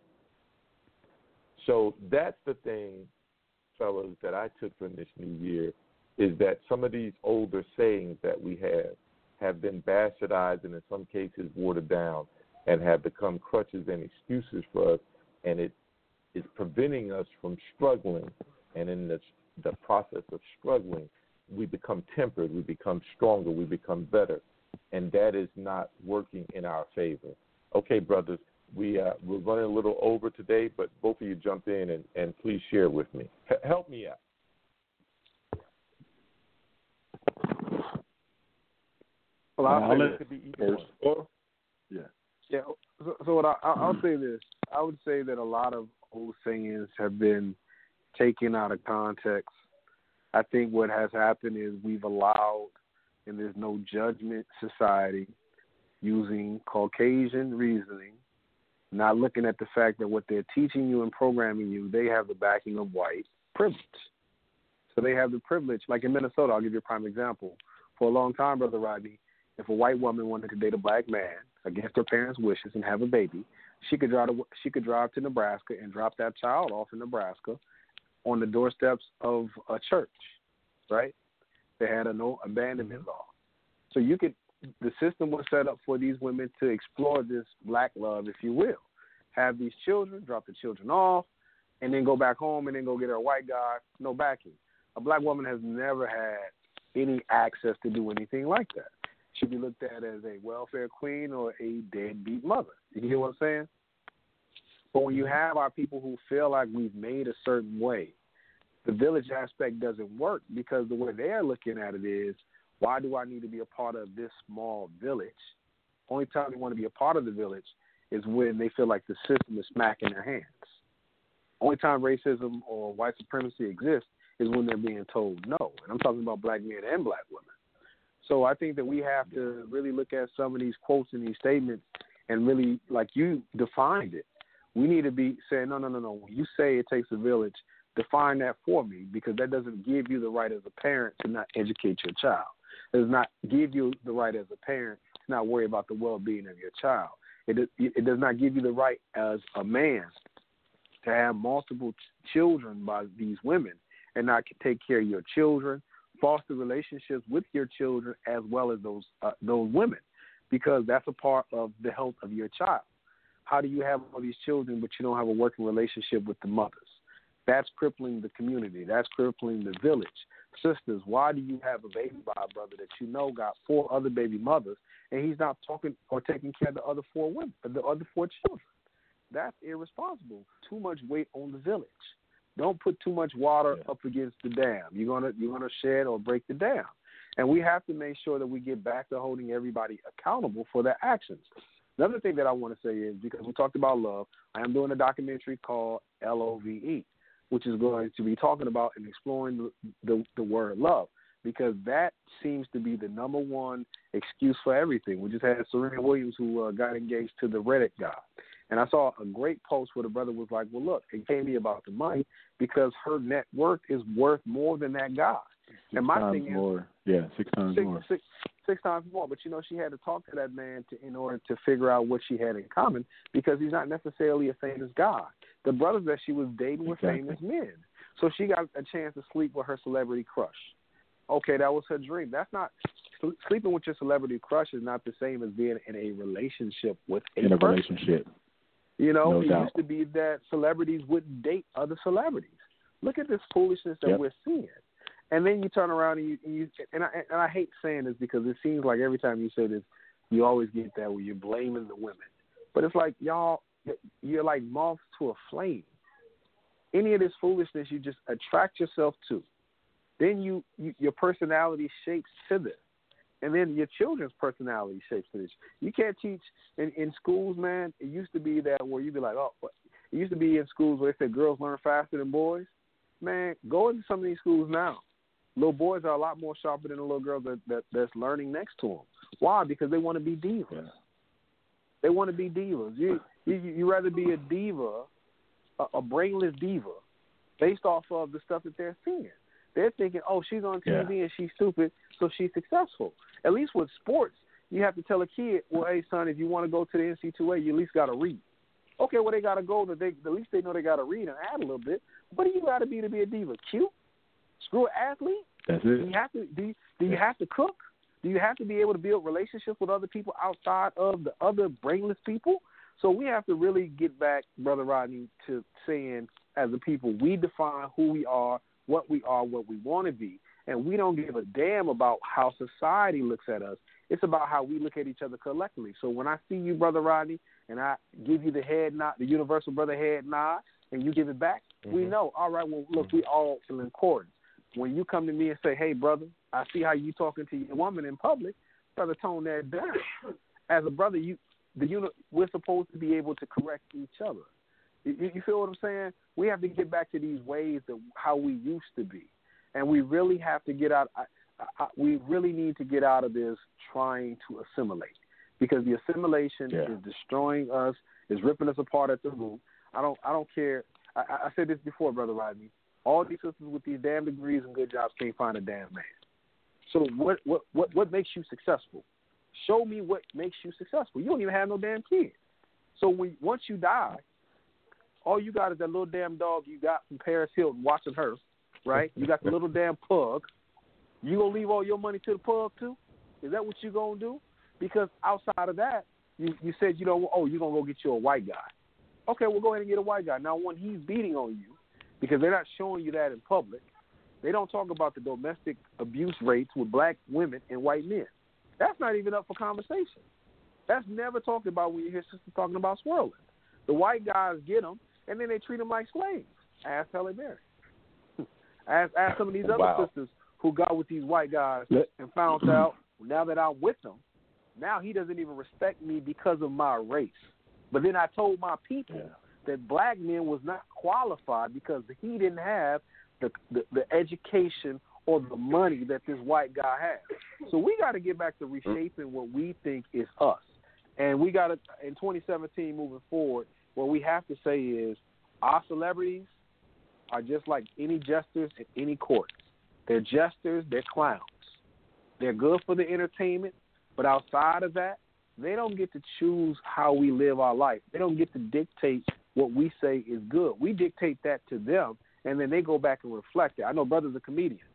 So that's the thing, fellas, that I took from this new year is that some of these older sayings that we have have been bastardized and in some cases watered down and have become crutches and excuses for us, and it is preventing us from struggling and in the, the process of struggling, we become tempered, we become stronger, we become better. And that is not working in our favor. Okay, brothers, we, uh, we're running a little over today, but both of you jump in and, and please share with me. H- help me out. Well, I'll, I'll say let this. first. Or, yeah. Yeah. So, so what I, I'll say this: I would say that a lot of old sayings have been taken out of context. I think what has happened is we've allowed, and there's no judgment society, using Caucasian reasoning, not looking at the fact that what they're teaching you and programming you, they have the backing of white privilege. So they have the privilege, like in Minnesota, I'll give you a prime example. For a long time, Brother Rodney, if a white woman wanted to date a black man against her parents' wishes and have a baby, she could drive to, she could drive to Nebraska and drop that child off in Nebraska on the doorsteps of a church, right? They had a no abandonment mm-hmm. law. So you could the system was set up for these women to explore this black love, if you will. Have these children, drop the children off, and then go back home and then go get her a white guy, no backing. A black woman has never had any access to do anything like that. She'd be looked at as a welfare queen or a deadbeat mother. You hear what I'm saying? But when you mm-hmm. have our people who feel like we've made a certain way, the village aspect doesn't work because the way they're looking at it is, why do I need to be a part of this small village? Only time they want to be a part of the village is when they feel like the system is smacking their hands. Only time racism or white supremacy exists is when they're being told no. And I'm talking about black men and black women. So I think that we have to really look at some of these quotes and these statements and really, like you defined it. We need to be saying, no, no, no, no. When you say it takes a village, define that for me because that doesn't give you the right as a parent to not educate your child. It does not give you the right as a parent to not worry about the well-being of your child. It it does not give you the right as a man to have multiple ch- children by these women and not take care of your children, foster relationships with your children as well as those uh, those women, because that's a part of the health of your child. How do you have all these children but you don't have a working relationship with the mothers? That's crippling the community. That's crippling the village. Sisters, why do you have a baby by a brother that you know got four other baby mothers and he's not talking or taking care of the other four women, the other four children? That's irresponsible. Too much weight on the village. Don't put too much water up against the dam. You're gonna you're gonna shed or break the dam. And we have to make sure that we get back to holding everybody accountable for their actions. Another thing that I want to say is because we talked about love, I am doing a documentary called L O V E, which is going to be talking about and exploring the, the, the word love because that seems to be the number one excuse for everything. We just had Serena Williams who uh, got engaged to the Reddit guy. And I saw a great post where the brother was like, "Well, look, it can't be about the money because her net worth is worth more than that guy." Six and my thing is, more. Yeah, six times six, more. six, six times more. But you know, she had to talk to that man to, in order to figure out what she had in common because he's not necessarily a famous guy. The brothers that she was dating were Exactly. famous men, so she got a chance to sleep with her celebrity crush. Okay, that was her dream. That's not sleeping with your celebrity crush is not the same as being in a relationship with a In a person. relationship. You know, No it doubt. used to be that celebrities wouldn't date other celebrities. Look at this foolishness that Yep. we're seeing. And then you turn around and you, and you and I and I hate saying this because it seems like every time you say this, you always get that where you're blaming the women. But it's like y'all, you're like moths to a flame. Any of this foolishness, you just attract yourself to. Then you, you your personality shapes to this, and then your children's personality shapes to this. You can't teach in in schools, man. It used to be that where you'd be like, oh, what? it used to be in schools where they said girls learn faster than boys. Man, go into some of these schools now. Little boys are a lot more sharper than the little girls that, that that's learning next to them. Why? Because they want to be divas. Yeah. They want to be divas. You you you rather be a diva, a, a brainless diva, based off of the stuff that they're seeing. They're thinking, oh, she's on TV and she's stupid, so she's successful. At least with sports, you have to tell a kid, well, hey son, if you want to go to the NC2A, you at least got to read. Okay, well they got to go. That they at least they know they got to read and add a little bit. What do you got to be to be a diva? Cute? Screw athlete? That's Do you have to do you, do you have to cook? Do you have to be able to build relationships with other people outside of the other brainless people? So we have to really get back, brother Rodney, to saying as a people we define who we are, what we are, what we want to be, and we don't give a damn about how society looks at us. It's about how we look at each other collectively. So when I see you, brother Rodney, and I give you the head nod, the universal brother head nod, and you give it back, we Mhm. know. All right, well, look, we all in accordance when you come to me and say, "Hey, brother, I see how you talking to your woman in public," brother, tone that down. As a brother, you the uni- we're supposed to be able to correct each other. You, you feel what I'm saying? We have to get back to these ways of how we used to be, and we really have to get out. I, I, we really need to get out of this trying to assimilate, because the assimilation Yeah. is destroying us, is ripping us apart at the root. I don't. I don't care. I I said this before, brother Rodney. All these sisters with these damn degrees and good jobs can't find a damn man. So what what what what makes you successful? Show me what makes you successful. You don't even have no damn kids. So when once you die, all you got is that little damn dog you got from Paris Hilton watching her, right? You got the little damn pug. You gonna leave all your money to the pug too? Is that what you gonna do? Because outside of that, you you said you don't. Oh, you gonna go get you a white guy. Okay, well go ahead and get a white guy. Now when he's beating on you, because they're not showing you that in public, they don't talk about the domestic abuse rates with black women and white men. That's not even up for conversation. That's never talked about when you hear sisters talking about swirling. The white guys get them, and then they treat them like slaves. Ask Halle Berry. ask, ask some of these other Wow. sisters who got with these white guys and found out now that I'm with them, now he doesn't even respect me because of my race. But then I told my people Yeah. That black men was not qualified because he didn't have the the, the education or the money that this white guy has. So we got to get back to mm. reshaping what we think is us, and we got to in 2017 moving forward. What we have to say is our celebrities are just like any jesters in any court. They're jesters, they're clowns. They're good for the entertainment, but outside of that, they don't get to choose how we live our life. They don't get to dictate what we say is good. We dictate that to them, and then they go back and reflect it. I know brother's a comedian,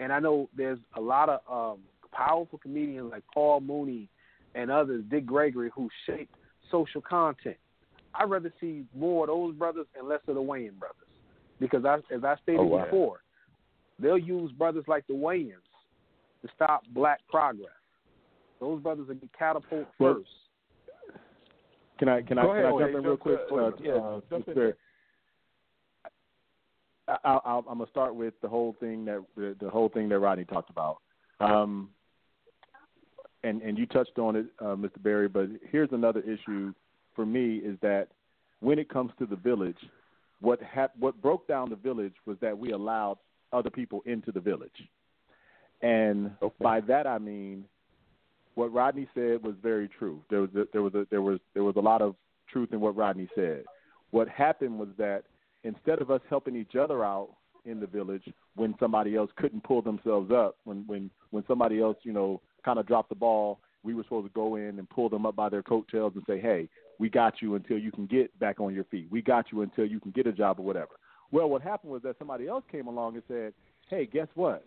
and I know there's a lot of um, powerful comedians like Paul Mooney and others, Dick Gregory, who shape social content. I'd rather see more of those brothers and less of the Wayans brothers, because I, as I stated Oh, wow. before, they'll use brothers like the Wayans to stop black progress. Those brothers will get catapult Well, first. Can I can I, Go can I jump in real quick? Uh, Yeah, uh, jump in Mr. I, I, I'll- I'm gonna start with the whole thing that the, the whole thing that Rodney talked about, um, and and you touched on it, uh, Mr. Barry. But here's another issue for me is that when it comes to the village, what hap- what broke down the village was that we allowed other people into the village, and Okay. by that I mean what Rodney said was very true. There was a, there was a, there was there was a lot of truth in what Rodney said. What happened was that instead of us helping each other out in the village when somebody else couldn't pull themselves up, when when when somebody else you know kind of dropped the ball, we were supposed to go in and pull them up by their coattails and say, hey, we got you until you can get back on your feet. We got you until you can get a job or whatever. Well, what happened was that somebody else came along and said, hey, guess what?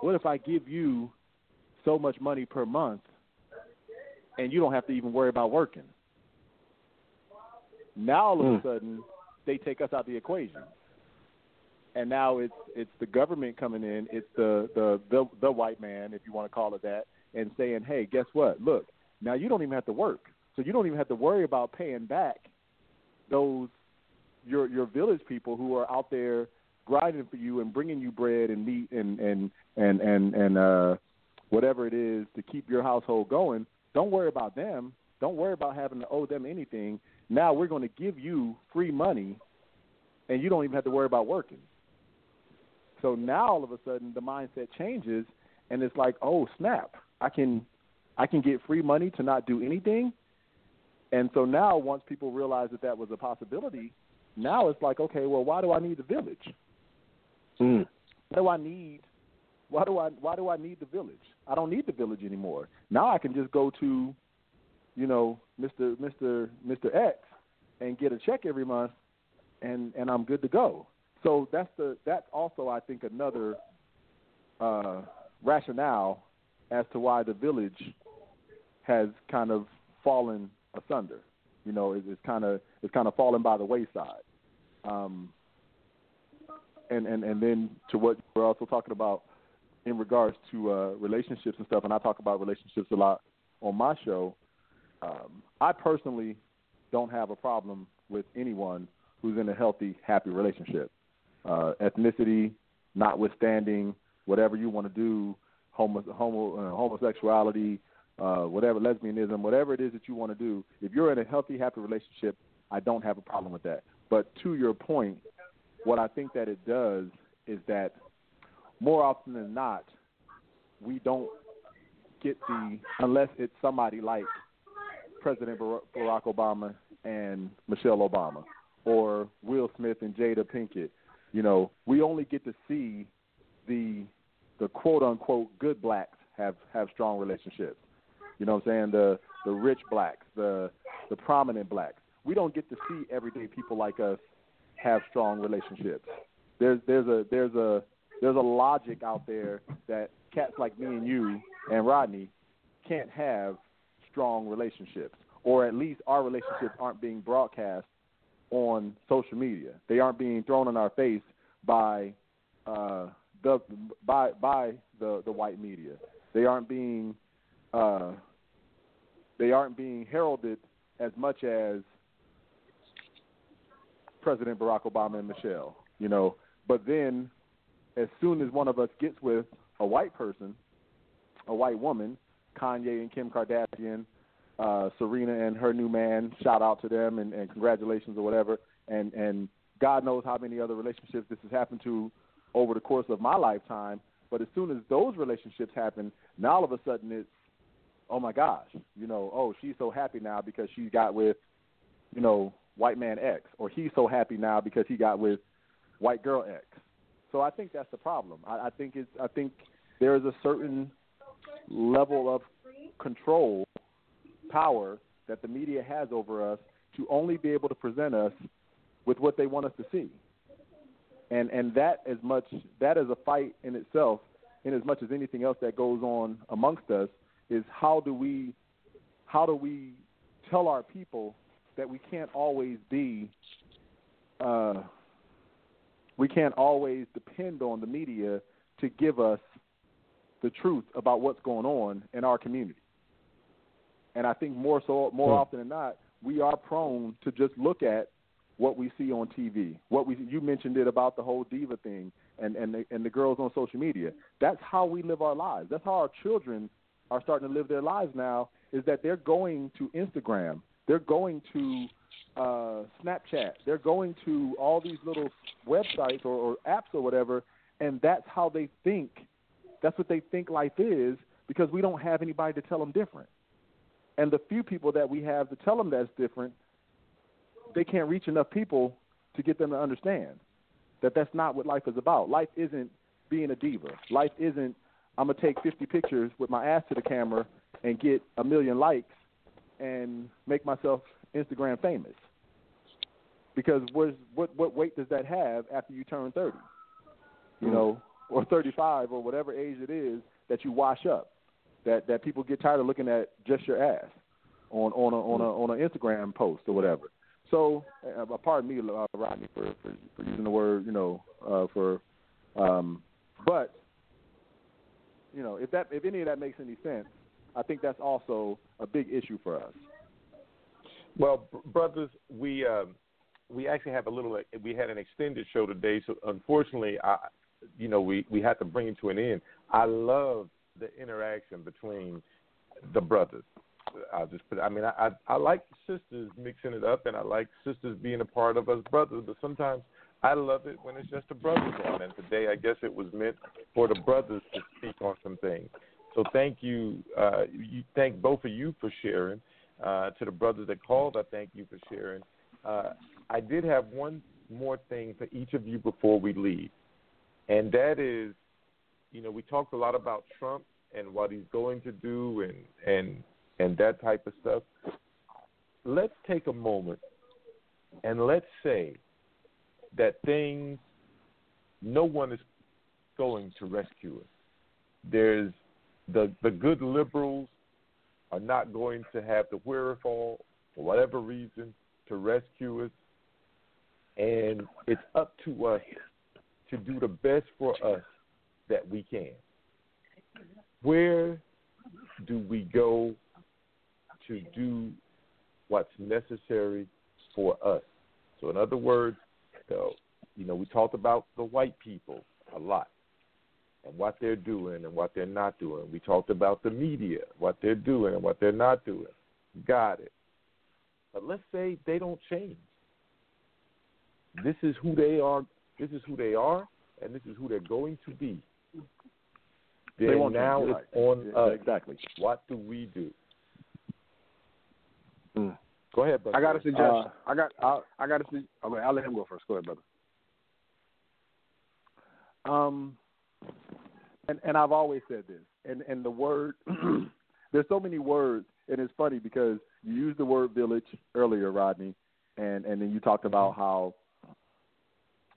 What if I give you so much money per month and you don't have to even worry about working? Now all of a sudden they take us out the equation. And now it's it's the government coming in, it's the, the the the white man, if you want to call it that, and saying, Hey, guess what? Look, now you don't even have to work. So you don't even have to worry about paying back those your your village people who are out there grinding for you and bringing you bread and meat and and and and and uh whatever it is to keep your household going don't worry about them. Don't worry about having to owe them anything. Now we're going to give you free money and you don't even have to worry about working. So now all of a sudden the mindset changes and it's like oh snap. I can i can get free money to not do anything. And so now once people realize that that was a possibility now it's like okay well why do i need the village? Mm. why do I need why do I why do I need the village? I don't need the village anymore. Now I can just go to, you know, Mr. Mr. Mr. X and get a check every month and and I'm good to go. So that's the that's also I think another uh rationale as to why the village has kind of fallen asunder. You know, it, it's kind of it's kind of fallen by the wayside. Um, and, and and then to what we're also talking about in regards to uh, relationships and stuff, and I talk about relationships a lot on my show. Um, I personally don't have a problem with anyone who's in a healthy, happy relationship. Uh, ethnicity, notwithstanding, whatever you want to do, homo, homo, uh, homosexuality, uh, whatever, lesbianism, whatever it is that you want to do, if you're in a healthy, happy relationship, I don't have a problem with that. But to your point, what I think that it does is that more often than not, we don't get the unless it's somebody like President Bar- Barack Obama and Michelle Obama, or Will Smith and Jada Pinkett. You know, we only get to see the the quote unquote good blacks have have strong relationships. You know what I'm saying? The the rich blacks, the the prominent blacks. We don't get to see everyday people like us have strong relationships. There's there's a there's a there's a logic out there that cats like me and you and Rodney can't have strong relationships, or at least our relationships aren't being broadcast on social media. They aren't being thrown in our face by uh, the by by the the white media. They aren't being uh, they aren't being heralded as much as President Barack Obama and Michelle. You know, but then as soon as one of us gets with a white person, a white woman, Kanye and Kim Kardashian, uh, Serena and her new man. Shout out to them and, and congratulations or whatever. And and God knows how many other relationships this has happened to over the course of my lifetime. But as soon as those relationships happen, now all of a sudden it's, oh my gosh, you know, oh she's so happy now because she got with, you know, white man X, or he's so happy now because he got with white girl X. So I think that's the problem. I, I think it's I think there is a certain level of control, power that the media has over us to only be able to present us with what they want us to see. And and that as much that is a fight in itself, in as much as anything else that goes on amongst us, is how do we how do we tell our people that we can't always be uh, we can't always depend on the media to give us the truth about what's going on in our community. And I think more so more Hmm. often than not, we are prone to just look at what we see on TV. What we you mentioned it about the whole diva thing and and the, and the girls on social media. That's how we live our lives. That's how our children are starting to live their lives now. Is that they're going to Instagram, they're going to uh, Snapchat, they're going to all these little websites or, or apps or whatever, and that's how they think. That's what they think life is because we don't have anybody to tell them different. And the few people that we have to tell them that's different, they can't reach enough people to get them to understand that that's not what life is about. Life isn't being a diva. Life isn't I'm gonna take 50 pictures with my ass to the camera and get a million likes and make myself Instagram famous. Because where's, what what weight does that have after you turn 30? You know, or 35 or whatever age it is that you wash up. That that people get tired of looking at just your ass on on a on a on an Instagram post or whatever. So, uh, pardon me, uh, Rodney, for, for for using the word, you know, uh, for, um, but you know, if that if any of that makes any sense, I think that's also a big issue for us. Well, brothers, we um, we actually have a little. We had an extended show today, so unfortunately, I, you know, we we had to bring it to an end. I love the interaction between the brothers. I'll just put. I mean, I, I I like sisters mixing it up, and I like sisters being a part of us brothers. But sometimes I love it when it's just the brothers on. And today, I guess it was meant for the brothers to speak on some things. So thank you. Uh, you thank both of you for sharing. Uh, to the brothers that called, I thank you for sharing. Uh, I did have one more thing for each of you before we leave, and that is, you know, we talked a lot about Trump and what he's going to do and and and that type of stuff. Let's take a moment and let's say that things no one is going to rescue us. There's the the good liberals are not going to have the wherewithal for whatever reason to rescue us. And it's up to us to do the best for us that we can. Where do we go to do what's necessary for us? So, in other words, so, you know, we talked about the white people a lot and what they're doing and what they're not doing. We talked about the media, what they're doing and what they're not doing. Got it. But let's say they don't change. This is who they are. This is who they are, and this is who they're going to be. They Then won't change, now you're it's right. on Yeah, us. exactly. What do we do? Mm. Go ahead, brother. I got a suggestion. Uh, I got I, I got a su- okay, I'll let him go first. Go ahead, brother. Um, and and I've always said this, and and the word there's so many words, and it's funny because you used the word village earlier, Rodney, and and then you talked about how,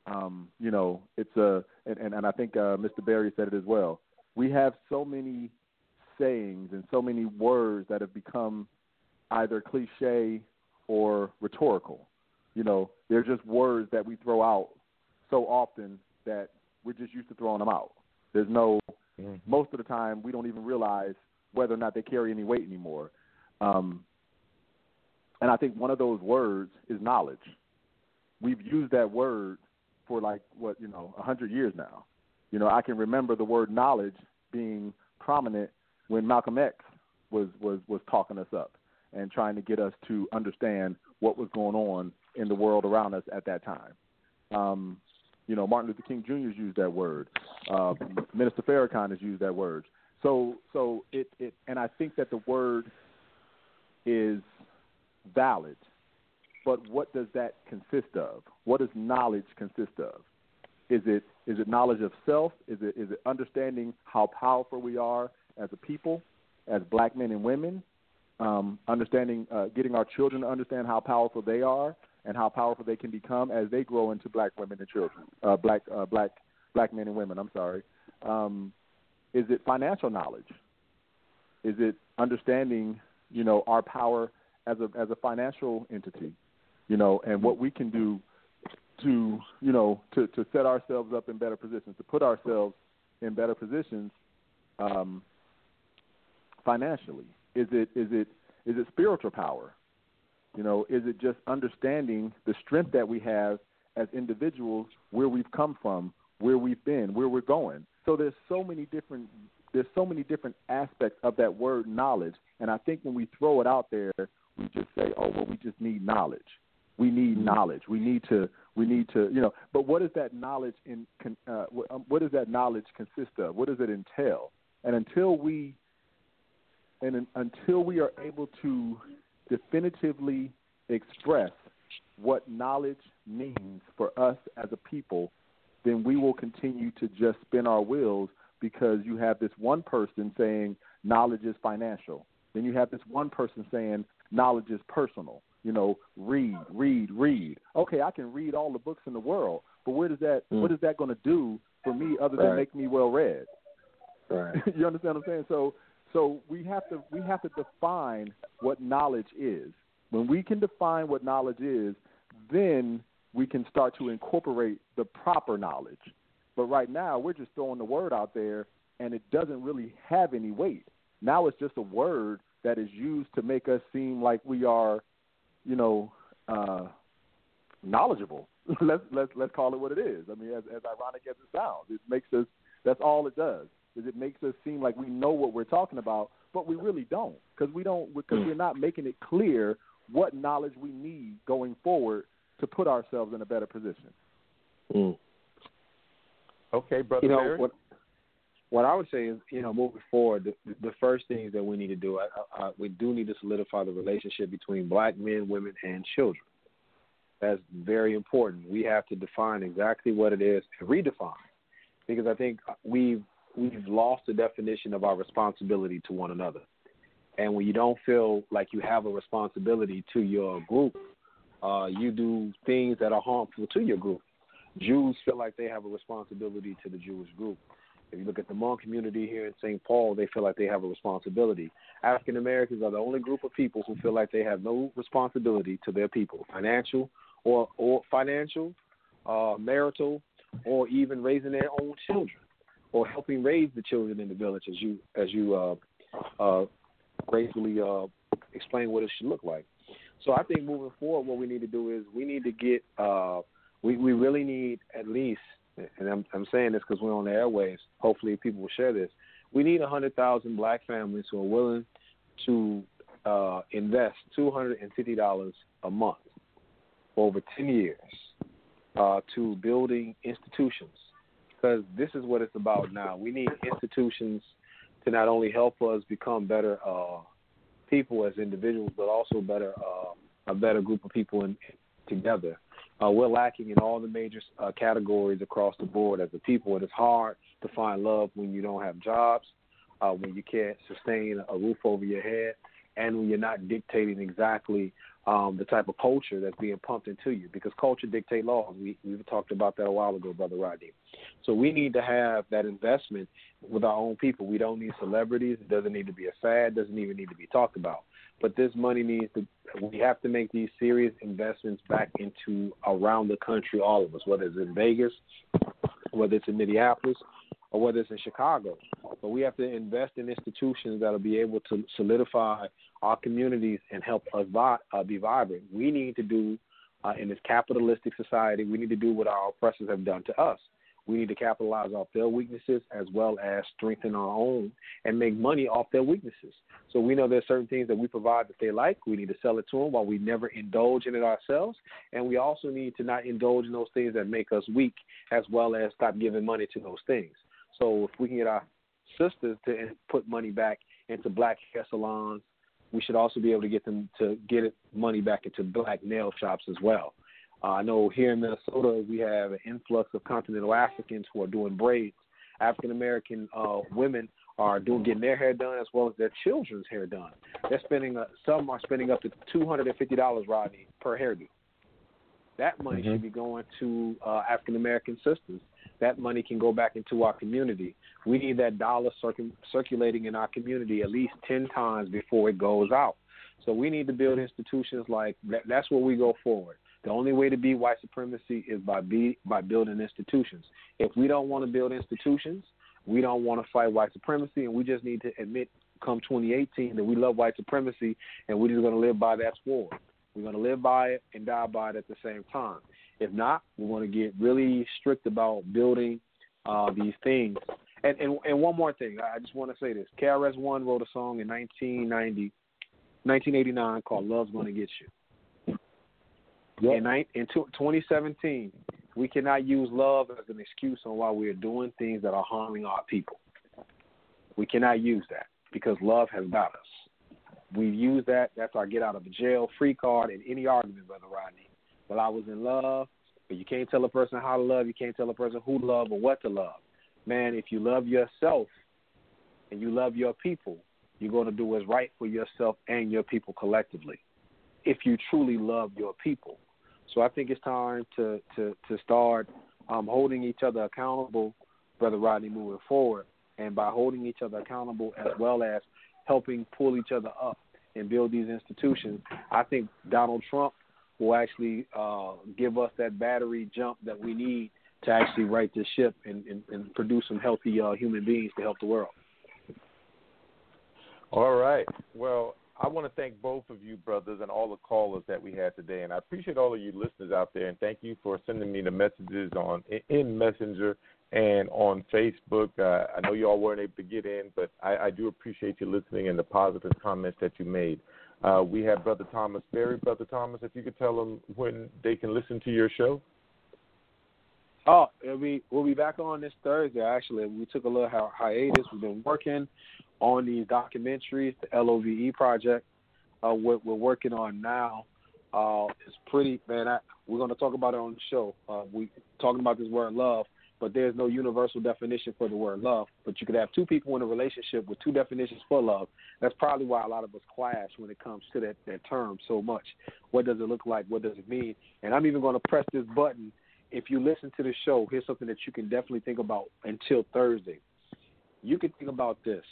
um, you know, it's a and and, and I think uh, Mr. Barry said it as well. We have so many sayings and so many words that have become either cliche or rhetorical. You know, they're just words that we throw out so often that we're just used to throwing them out. There's no, Mhm. most of the time, we don't even realize whether or not they carry any weight anymore. Um, and I think one of those words is knowledge. We've used that word for like what you know, a hundred years now. You know, I can remember the word knowledge being prominent when Malcolm X was was was talking us up, and trying to get us to understand what was going on in the world around us at that time. Um, you know, Martin Luther King Jr. has used that word. Uh, Minister Farrakhan has used that word. So, so it, it, and I think that the word is valid. But what does that consist of? What does knowledge consist of? Is it is it knowledge of self? Is it is it understanding how powerful we are as a people, as black men and women? Um, understanding, uh, getting our children to understand how powerful they are and how powerful they can become as they grow into black women and children, uh, black uh, black black men and women. I'm sorry. Um, is it financial knowledge? Is it understanding, you know, our power as a as a financial entity, you know, and what we can do to, you know, to to set ourselves up in better positions, to put ourselves in better positions um, financially? Is it is it is it spiritual power? You know, is it just understanding the strength that we have as individuals, where we've come from, where we've been, where we're going? So there's so many different there's so many different aspects of that word knowledge, and I think when we throw it out there, we just say, oh well, we just need knowledge. We need knowledge. We need to we need to you know. But what does that knowledge in uh, um, what does that knowledge consist of? What does it entail? And until we and until we are able to definitively express what knowledge means for us as a people, then we will continue to just spin our wheels because you have this one person saying knowledge is financial. Then you have this one person saying knowledge is personal. You know, read, read, read. Okay, I can read all the books in the world, but where does that mm. what is that going to do for me other than right. make me well read? Right. you understand what I'm saying? So so we have to we have to define what knowledge is. When we can define what knowledge is, then we can start to incorporate the proper knowledge. But right now, we're just throwing the word out there, and it doesn't really have any weight. Now it's just a word that is used to make us seem like we are, you know, uh, knowledgeable. let's let's let's call it what it is. I mean, as, as ironic as it sounds, it makes us. That's all it does is it makes us seem like we know what we're talking about, but we really don't because we don't because Mm. we're not making it clear what knowledge we need going forward to put ourselves in a better position. Mm. Okay, brother You know Barry. what? What I would say is, you know, moving forward, the, the first things that we need to do, I, I, we do need to solidify the relationship between black men, women, and children. That's very important. We have to define exactly what it is and redefine, because I think we've we've lost the definition of our responsibility to one another. And when you don't feel like you have a responsibility to your group, uh, you do things that are harmful to your group. Jews feel like they have a responsibility to the Jewish group. If you look at the Hmong community here in St. Paul, they feel like they have a responsibility. African Americans are the only group of people who feel like they have no responsibility to their people, financial or or financial, uh, marital, or even raising their own children or helping raise the children in the village, as you as you uh, uh, gracefully uh, explain what it should look like. So I think moving forward, what we need to do is we need to get uh, we we really need at least, and I'm I'm saying this because we're on the airwaves. Hopefully, people will share this. We need hundred thousand black families who are willing to uh, invest two hundred and fifty dollars a month over ten years uh, to building institutions because this is what it's about now. We need institutions to not only help us become better uh, people as individuals, but also better uh, a better group of people in, together. Uh, we're lacking in all the major uh, categories across the board as a people. It is hard to find love when you don't have jobs, uh, when you can't sustain a roof over your head, and when you're not dictating exactly um, the type of culture that's being pumped into you. Because culture dictates laws. We we talked about that a while ago, brother Rodney. So we need to have that investment with our own people. We don't need celebrities. It doesn't need to be a fad. Doesn't even need to be talked about. But this money needs to. We have to make these serious investments back into around the country. All of us, whether it's in Vegas, whether it's in Minneapolis, or whether it's in Chicago. But we have to invest in institutions that'll be able to solidify our communities and help us vi- uh, be vibrant. We need to do uh, in this capitalistic society. We need to do what our oppressors have done to us. We need to capitalize off their weaknesses as well as strengthen our own and make money off their weaknesses. So we know there's certain things that we provide that they like. We need to sell it to them while we never indulge in it ourselves. And we also need to not indulge in those things that make us weak as well as stop giving money to those things. So if we can get our sisters to put money back into black hair salons, we should also be able to get them to get money back into black nail shops as well. Uh, I know here in Minnesota we have an influx of continental Africans who are doing braids. African American uh, women are doing getting their hair done as well as their children's hair done. They're spending uh, some are spending up to two hundred and fifty dollars, Rodney, per hairdo. That money Mhm. should be going to uh, African American sisters. That money can go back into our community. We need that dollar circ- circulating in our community at least ten times before it goes out. So we need to build institutions like that. That's where we go forward. The only way to beat white supremacy is by be by building institutions. If we don't want to build institutions, we don't want to fight white supremacy, and we just need to admit, come 2018, that we love white supremacy, and we're just going to live by that sword. We're going to live by it and die by it at the same time. If not, we're going to get really strict about building uh, these things. And, and and one more thing, I just want to say this: KRS One wrote a song in 1990, 1989 called "Love's Gonna Get You." In, in 2017, we cannot use love as an excuse on why we are doing things that are harming our people. We cannot use that because love has got us. We've used that. That's our get out of jail free card in any argument, Brother Rodney. Well, I was in love, but you can't tell a person how to love. You can't tell a person who to love or what to love. Man, if you love yourself and you love your people, you're going to do what's right for yourself and your people collectively. If you truly love your people. So I think it's time to to to start um, holding each other accountable, Brother Rodney, moving forward. And by holding each other accountable as well as helping pull each other up and build these institutions, I think Donald Trump will actually uh, give us that battery jump that we need to actually right this ship and, and, and produce some healthy uh, human beings to help the world. All right. Well, I want to thank both of you brothers and all the callers that we had today, and I appreciate all of you listeners out there. And thank you for sending me the messages on in Messenger and on Facebook. Uh, I know you all weren't able to get in, but I, I do appreciate you listening and the positive comments that you made. Uh, we have Brother Thomas Berry. Brother Thomas, if you could tell them when they can listen to your show. Oh, it'll be, we'll be back on this Thursday. Actually, we took a little hi- hiatus. We've been working on these documentaries, the LOVE project. Uh, what we're working on now uh, is pretty man. I, we're going to talk about it on the show. Uh, we talking about this word love, but there's no universal definition for the word love. But you could have two people in a relationship with two definitions for love. That's probably why a lot of us clash when it comes to that that term so much. What does it look like? What does it mean? And I'm even going to press this button if you listen to the show, here's something that you can definitely think about until Thursday. You can think about this.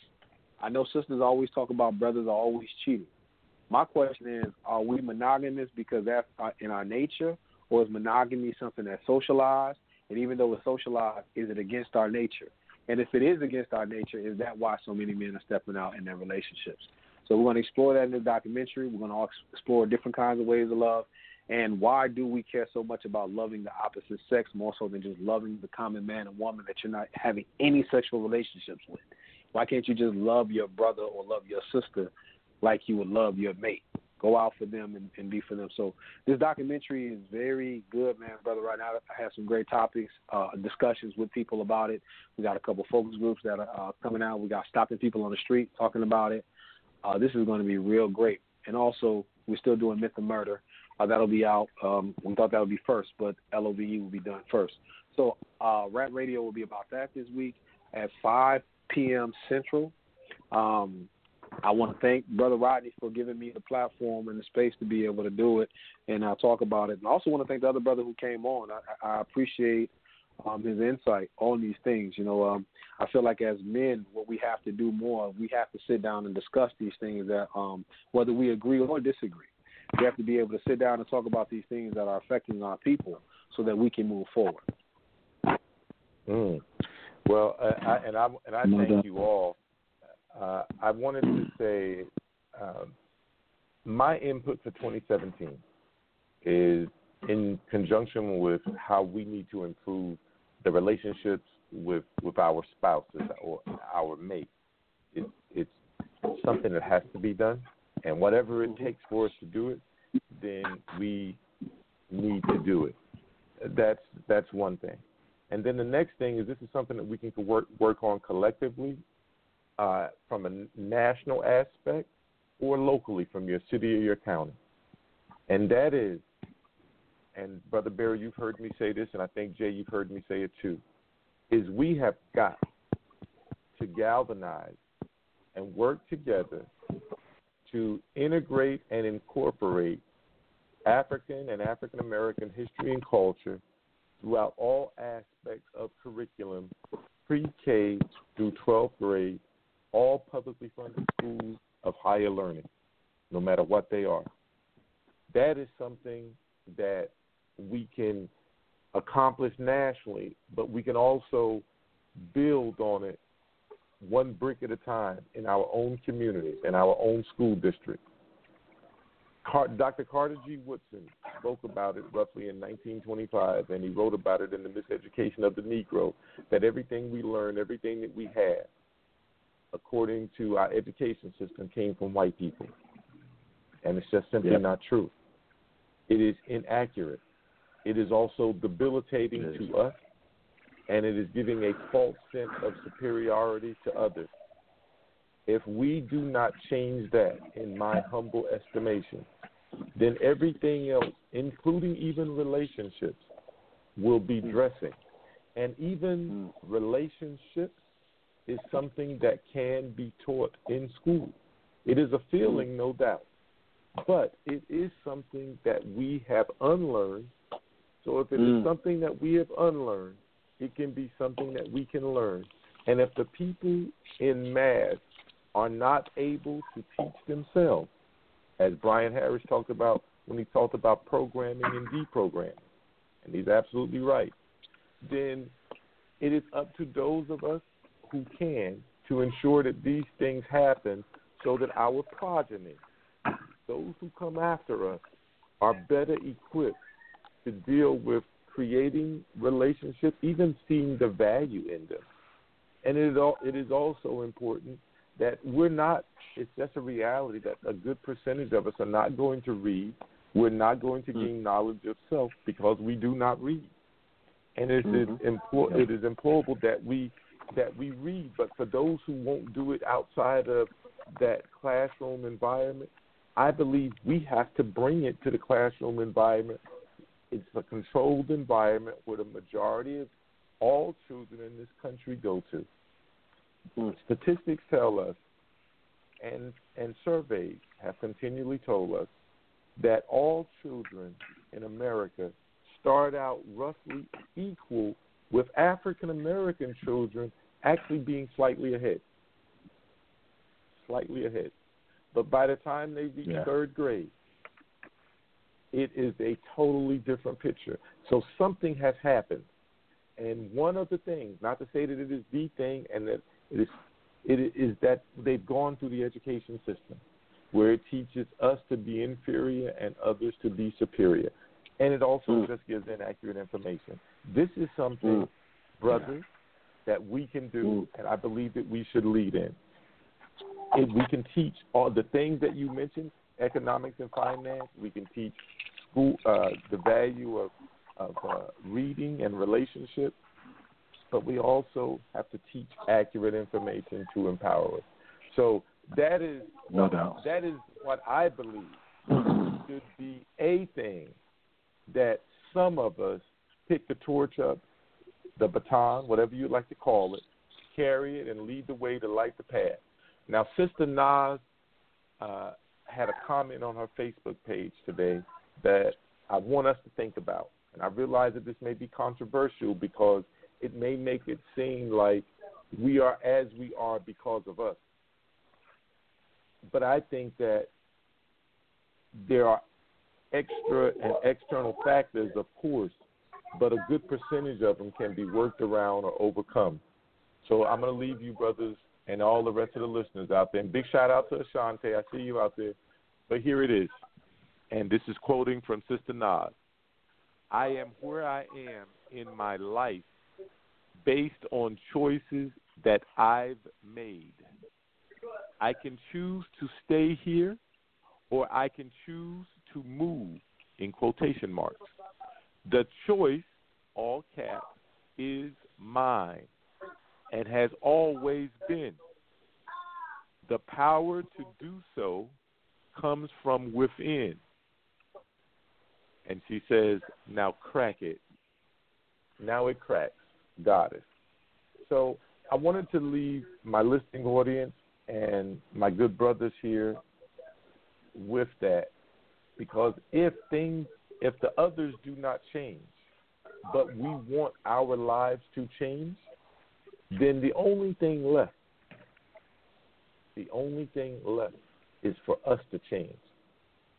I know sisters always talk about brothers are always cheating. My question is, are we monogamous because that's uh, in our nature, or is monogamy something that's socialized? And even though it's socialized, is it against our nature? And if it is against our nature, is that why so many men are stepping out in their relationships? So we're going to explore that in the documentary. We're going to explore different kinds of ways of love. And why do we care so much about loving the opposite sex more so than just loving the common man and woman that you're not having any sexual relationships with? Why can't you just love your brother or love your sister like you would love your mate? Go out for them and, and be for them. So this documentary is very good, man, brother. Right now, I have some great topics, uh, discussions with people about it. We got a couple focus groups that are uh, coming out. We got stopping people on the street talking about it. Uh, this is going to be real great. And also, we're still doing Myth and Murder. Uh, that'll be out. Um, we thought that would be first, but LOVE will be done first. So uh, Rant Radio will be about that this week at 5 p.m. Central. Um, I want to thank Brother Rodney for giving me the platform and the space to be able to do it and uh, talk about it. And I also want to thank the other brother who came on. I, I appreciate um, his insight on these things. You know, um, I feel like as men, what we have to do more, we have to sit down and discuss these things that um, whether we agree or disagree. We have to be able to sit down and talk about these things that are affecting our people so that we can move forward. Mm. Well, uh, I, and I and I thank you all. Uh, I wanted to say um, my input for 2017 is in conjunction with how we need to improve the relationships with with our spouses or our mate. It, it's something that has to be done, and whatever it takes for us to do it, then we need to do it. That's that's one thing. And then the next thing is this is something that we can work work on collectively uh, from a national aspect or locally from your city or your county. And that is, and Brother Barry, you've heard me say this, and I think Jaye, you've heard me say it too, is we have got to galvanize and work together to integrate and incorporate African and African American history and culture throughout all aspects of curriculum, pre K through 12th grade, all publicly funded schools of higher learning, no matter what they are. That is something that we can accomplish nationally, but we can also build on it one brick at a time in our own communities, in our own school district. Car- Dr. Carter G. Woodson spoke about it roughly in 1925, and he wrote about it in The Miseducation of the Negro that everything we learn, everything that we have, according to our education system, came from white people. And it's just simply Yep. not true. It is inaccurate. It is also debilitating is. to us, and it is giving a false sense of superiority to others. If we do not change that, in my humble estimation, then everything else, including even relationships, will be dressing. And even hmm. relationships is something that can be taught in school. It is a feeling, no doubt, but it is something that we have unlearned. So if it is Mm. something that we have unlearned, it can be something that we can learn. And if the people in mass are not able to teach themselves, as Brian Harris talked about when he talked about programming and deprogramming, and he's absolutely right, then it is up to those of us who can to ensure that these things happen so that our progeny, those who come after us, are better equipped to deal with creating relationships, even seeing the value in them. And it is, al- it is also important that we're not, it's just a reality that a good percentage of us are not going to read. We're not going to gain knowledge of self because we do not read. And it is Mhm. impor- it is implorable that we that we read. But for those who won't do it outside of that classroom environment, I believe we have to bring it to the classroom environment. It's a controlled environment where the majority of all children in this country go to. Mm. Statistics tell us, and and surveys have continually told us that all children in America start out roughly equal, with African American children actually being slightly ahead. Slightly ahead. But by the time they reach Yeah. third grade, it is a totally different picture. So something has happened. And one of the things, not to say that it is the thing and that it is it is that they've gone through the education system where it teaches us to be inferior and others to be superior. And it also Mm. just gives inaccurate information. This is something, Mm. brothers, that we can do, Mm. and I believe that we should lead in. If we can teach all the things that you mentioned, economics and finance, we can teach school uh, the value of, of uh, reading and relationship, but we also have to teach accurate information to empower us. So that is No doubt. that is what I believe should be a thing that some of us pick the torch up, the baton, whatever you'd like to call it, carry it and lead the way to light the path. Now, Sister Nas uh, had a comment on her Facebook page today that I want us to think about. And I realize that this may be controversial because it may make it seem like we are as we are because of us. But I think that there are extra and external factors, of course, but a good percentage of them can be worked around or overcome. So I'm going to leave you, brothers, and all the rest of the listeners out there. And big shout out to Ashante. I see you out there. But here it is. And this is quoting from Sister Nas. I am where I am in my life based on choices that I've made. I can choose to stay here or I can choose to move in quotation marks. The choice, all caps, is mine and has always been. The power to do so comes from within. And she says, Now crack it. Now it cracks. Goddess. So I wanted to leave my listening audience and my good brothers here with that because if things if the others do not change but we want our lives to change then the only thing left the only thing left is for us to change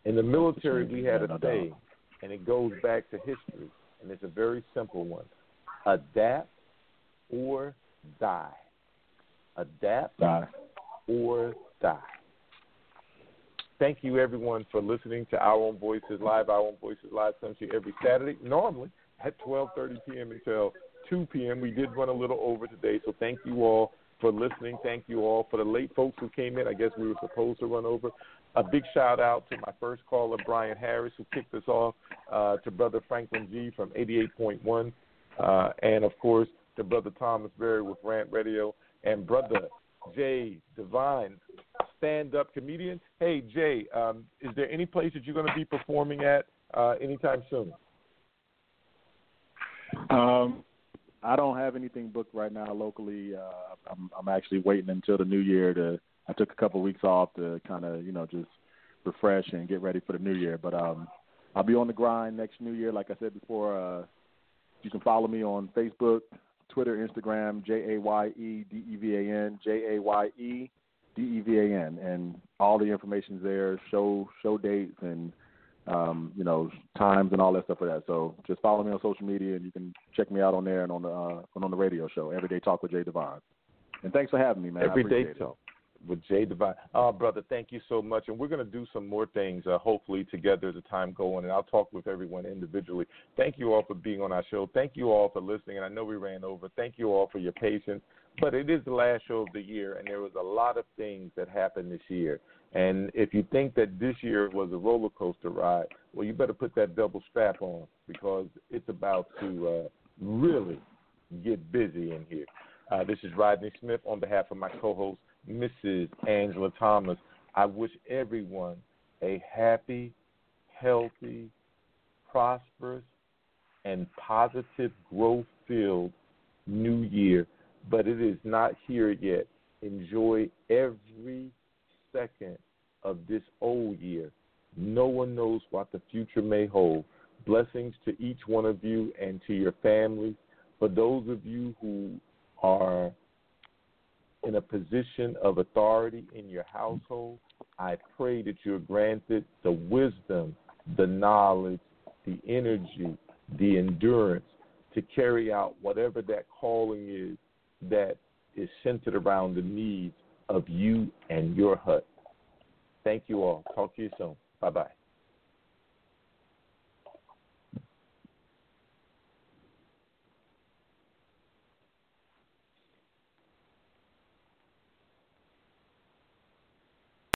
in the military we had a saying and it goes back to history and it's a very simple one adapt or die adapt Die. or die. Thank you, everyone, for listening to Our Own Voices Live. Our Own Voices Live comes to you every Saturday, normally at 12:30 p.m. until 2 p.m. We did run a little over today, so thank you all for listening. Thank you all for the late folks who came in. I guess we were supposed to run over. A big shout out to my first caller, Brian Harris, who kicked us off. Uh, to brother Franklin G from 88.1, uh, and of course to brother Thomas Berry with Rant Radio, and brother Jaye Devan, stand up comedian. Hey, Jaye, um, is there any place that you're going to be performing at uh, anytime soon? Um, I don't have anything booked right now locally. Uh, I'm, I'm actually waiting until the new year to. I took a couple of weeks off to kind of, you know, just refresh and get ready for the new year. But um, I'll be on the grind next new year. Like I said before, uh, you can follow me on Facebook, Twitter, Instagram, J A Y E D E V A N, J A Y E D E V A N, and all the information's there. Show show dates and um, you know times and all that stuff for that. So just follow me on social media, and you can check me out on there and on the uh, and on the radio show, Everyday Talk with Jaye Devan. And thanks for having me, man. Everyday. Talk with Jaye Devan. Oh, brother, thank you so much. And we're going to do some more things, uh, hopefully, together as the time go on. And I'll talk with everyone individually. Thank you all for being on our show. Thank you all for listening. And I know we ran over. Thank you all for your patience. But it is the last show of the year, and there was a lot of things that happened this year. And if you think that this year was a roller coaster ride, well, you better put that double strap on because it's about to uh, really get busy in here. Uh, this is Rodney Smith on behalf of my co-host, Mrs. Angela Thomas. I wish everyone a happy, healthy, prosperous, and positive growth-filled new year. But it is not here yet. Enjoy every second of this old year. No one knows what the future may hold. Blessings to each one of you and to your families. For those of you who are in a position of authority in your household, I pray that you're granted the wisdom, the knowledge, the energy, the endurance to carry out whatever that calling is that is centered around the needs of you and your hut. Thank you all. Talk to you soon. Bye bye.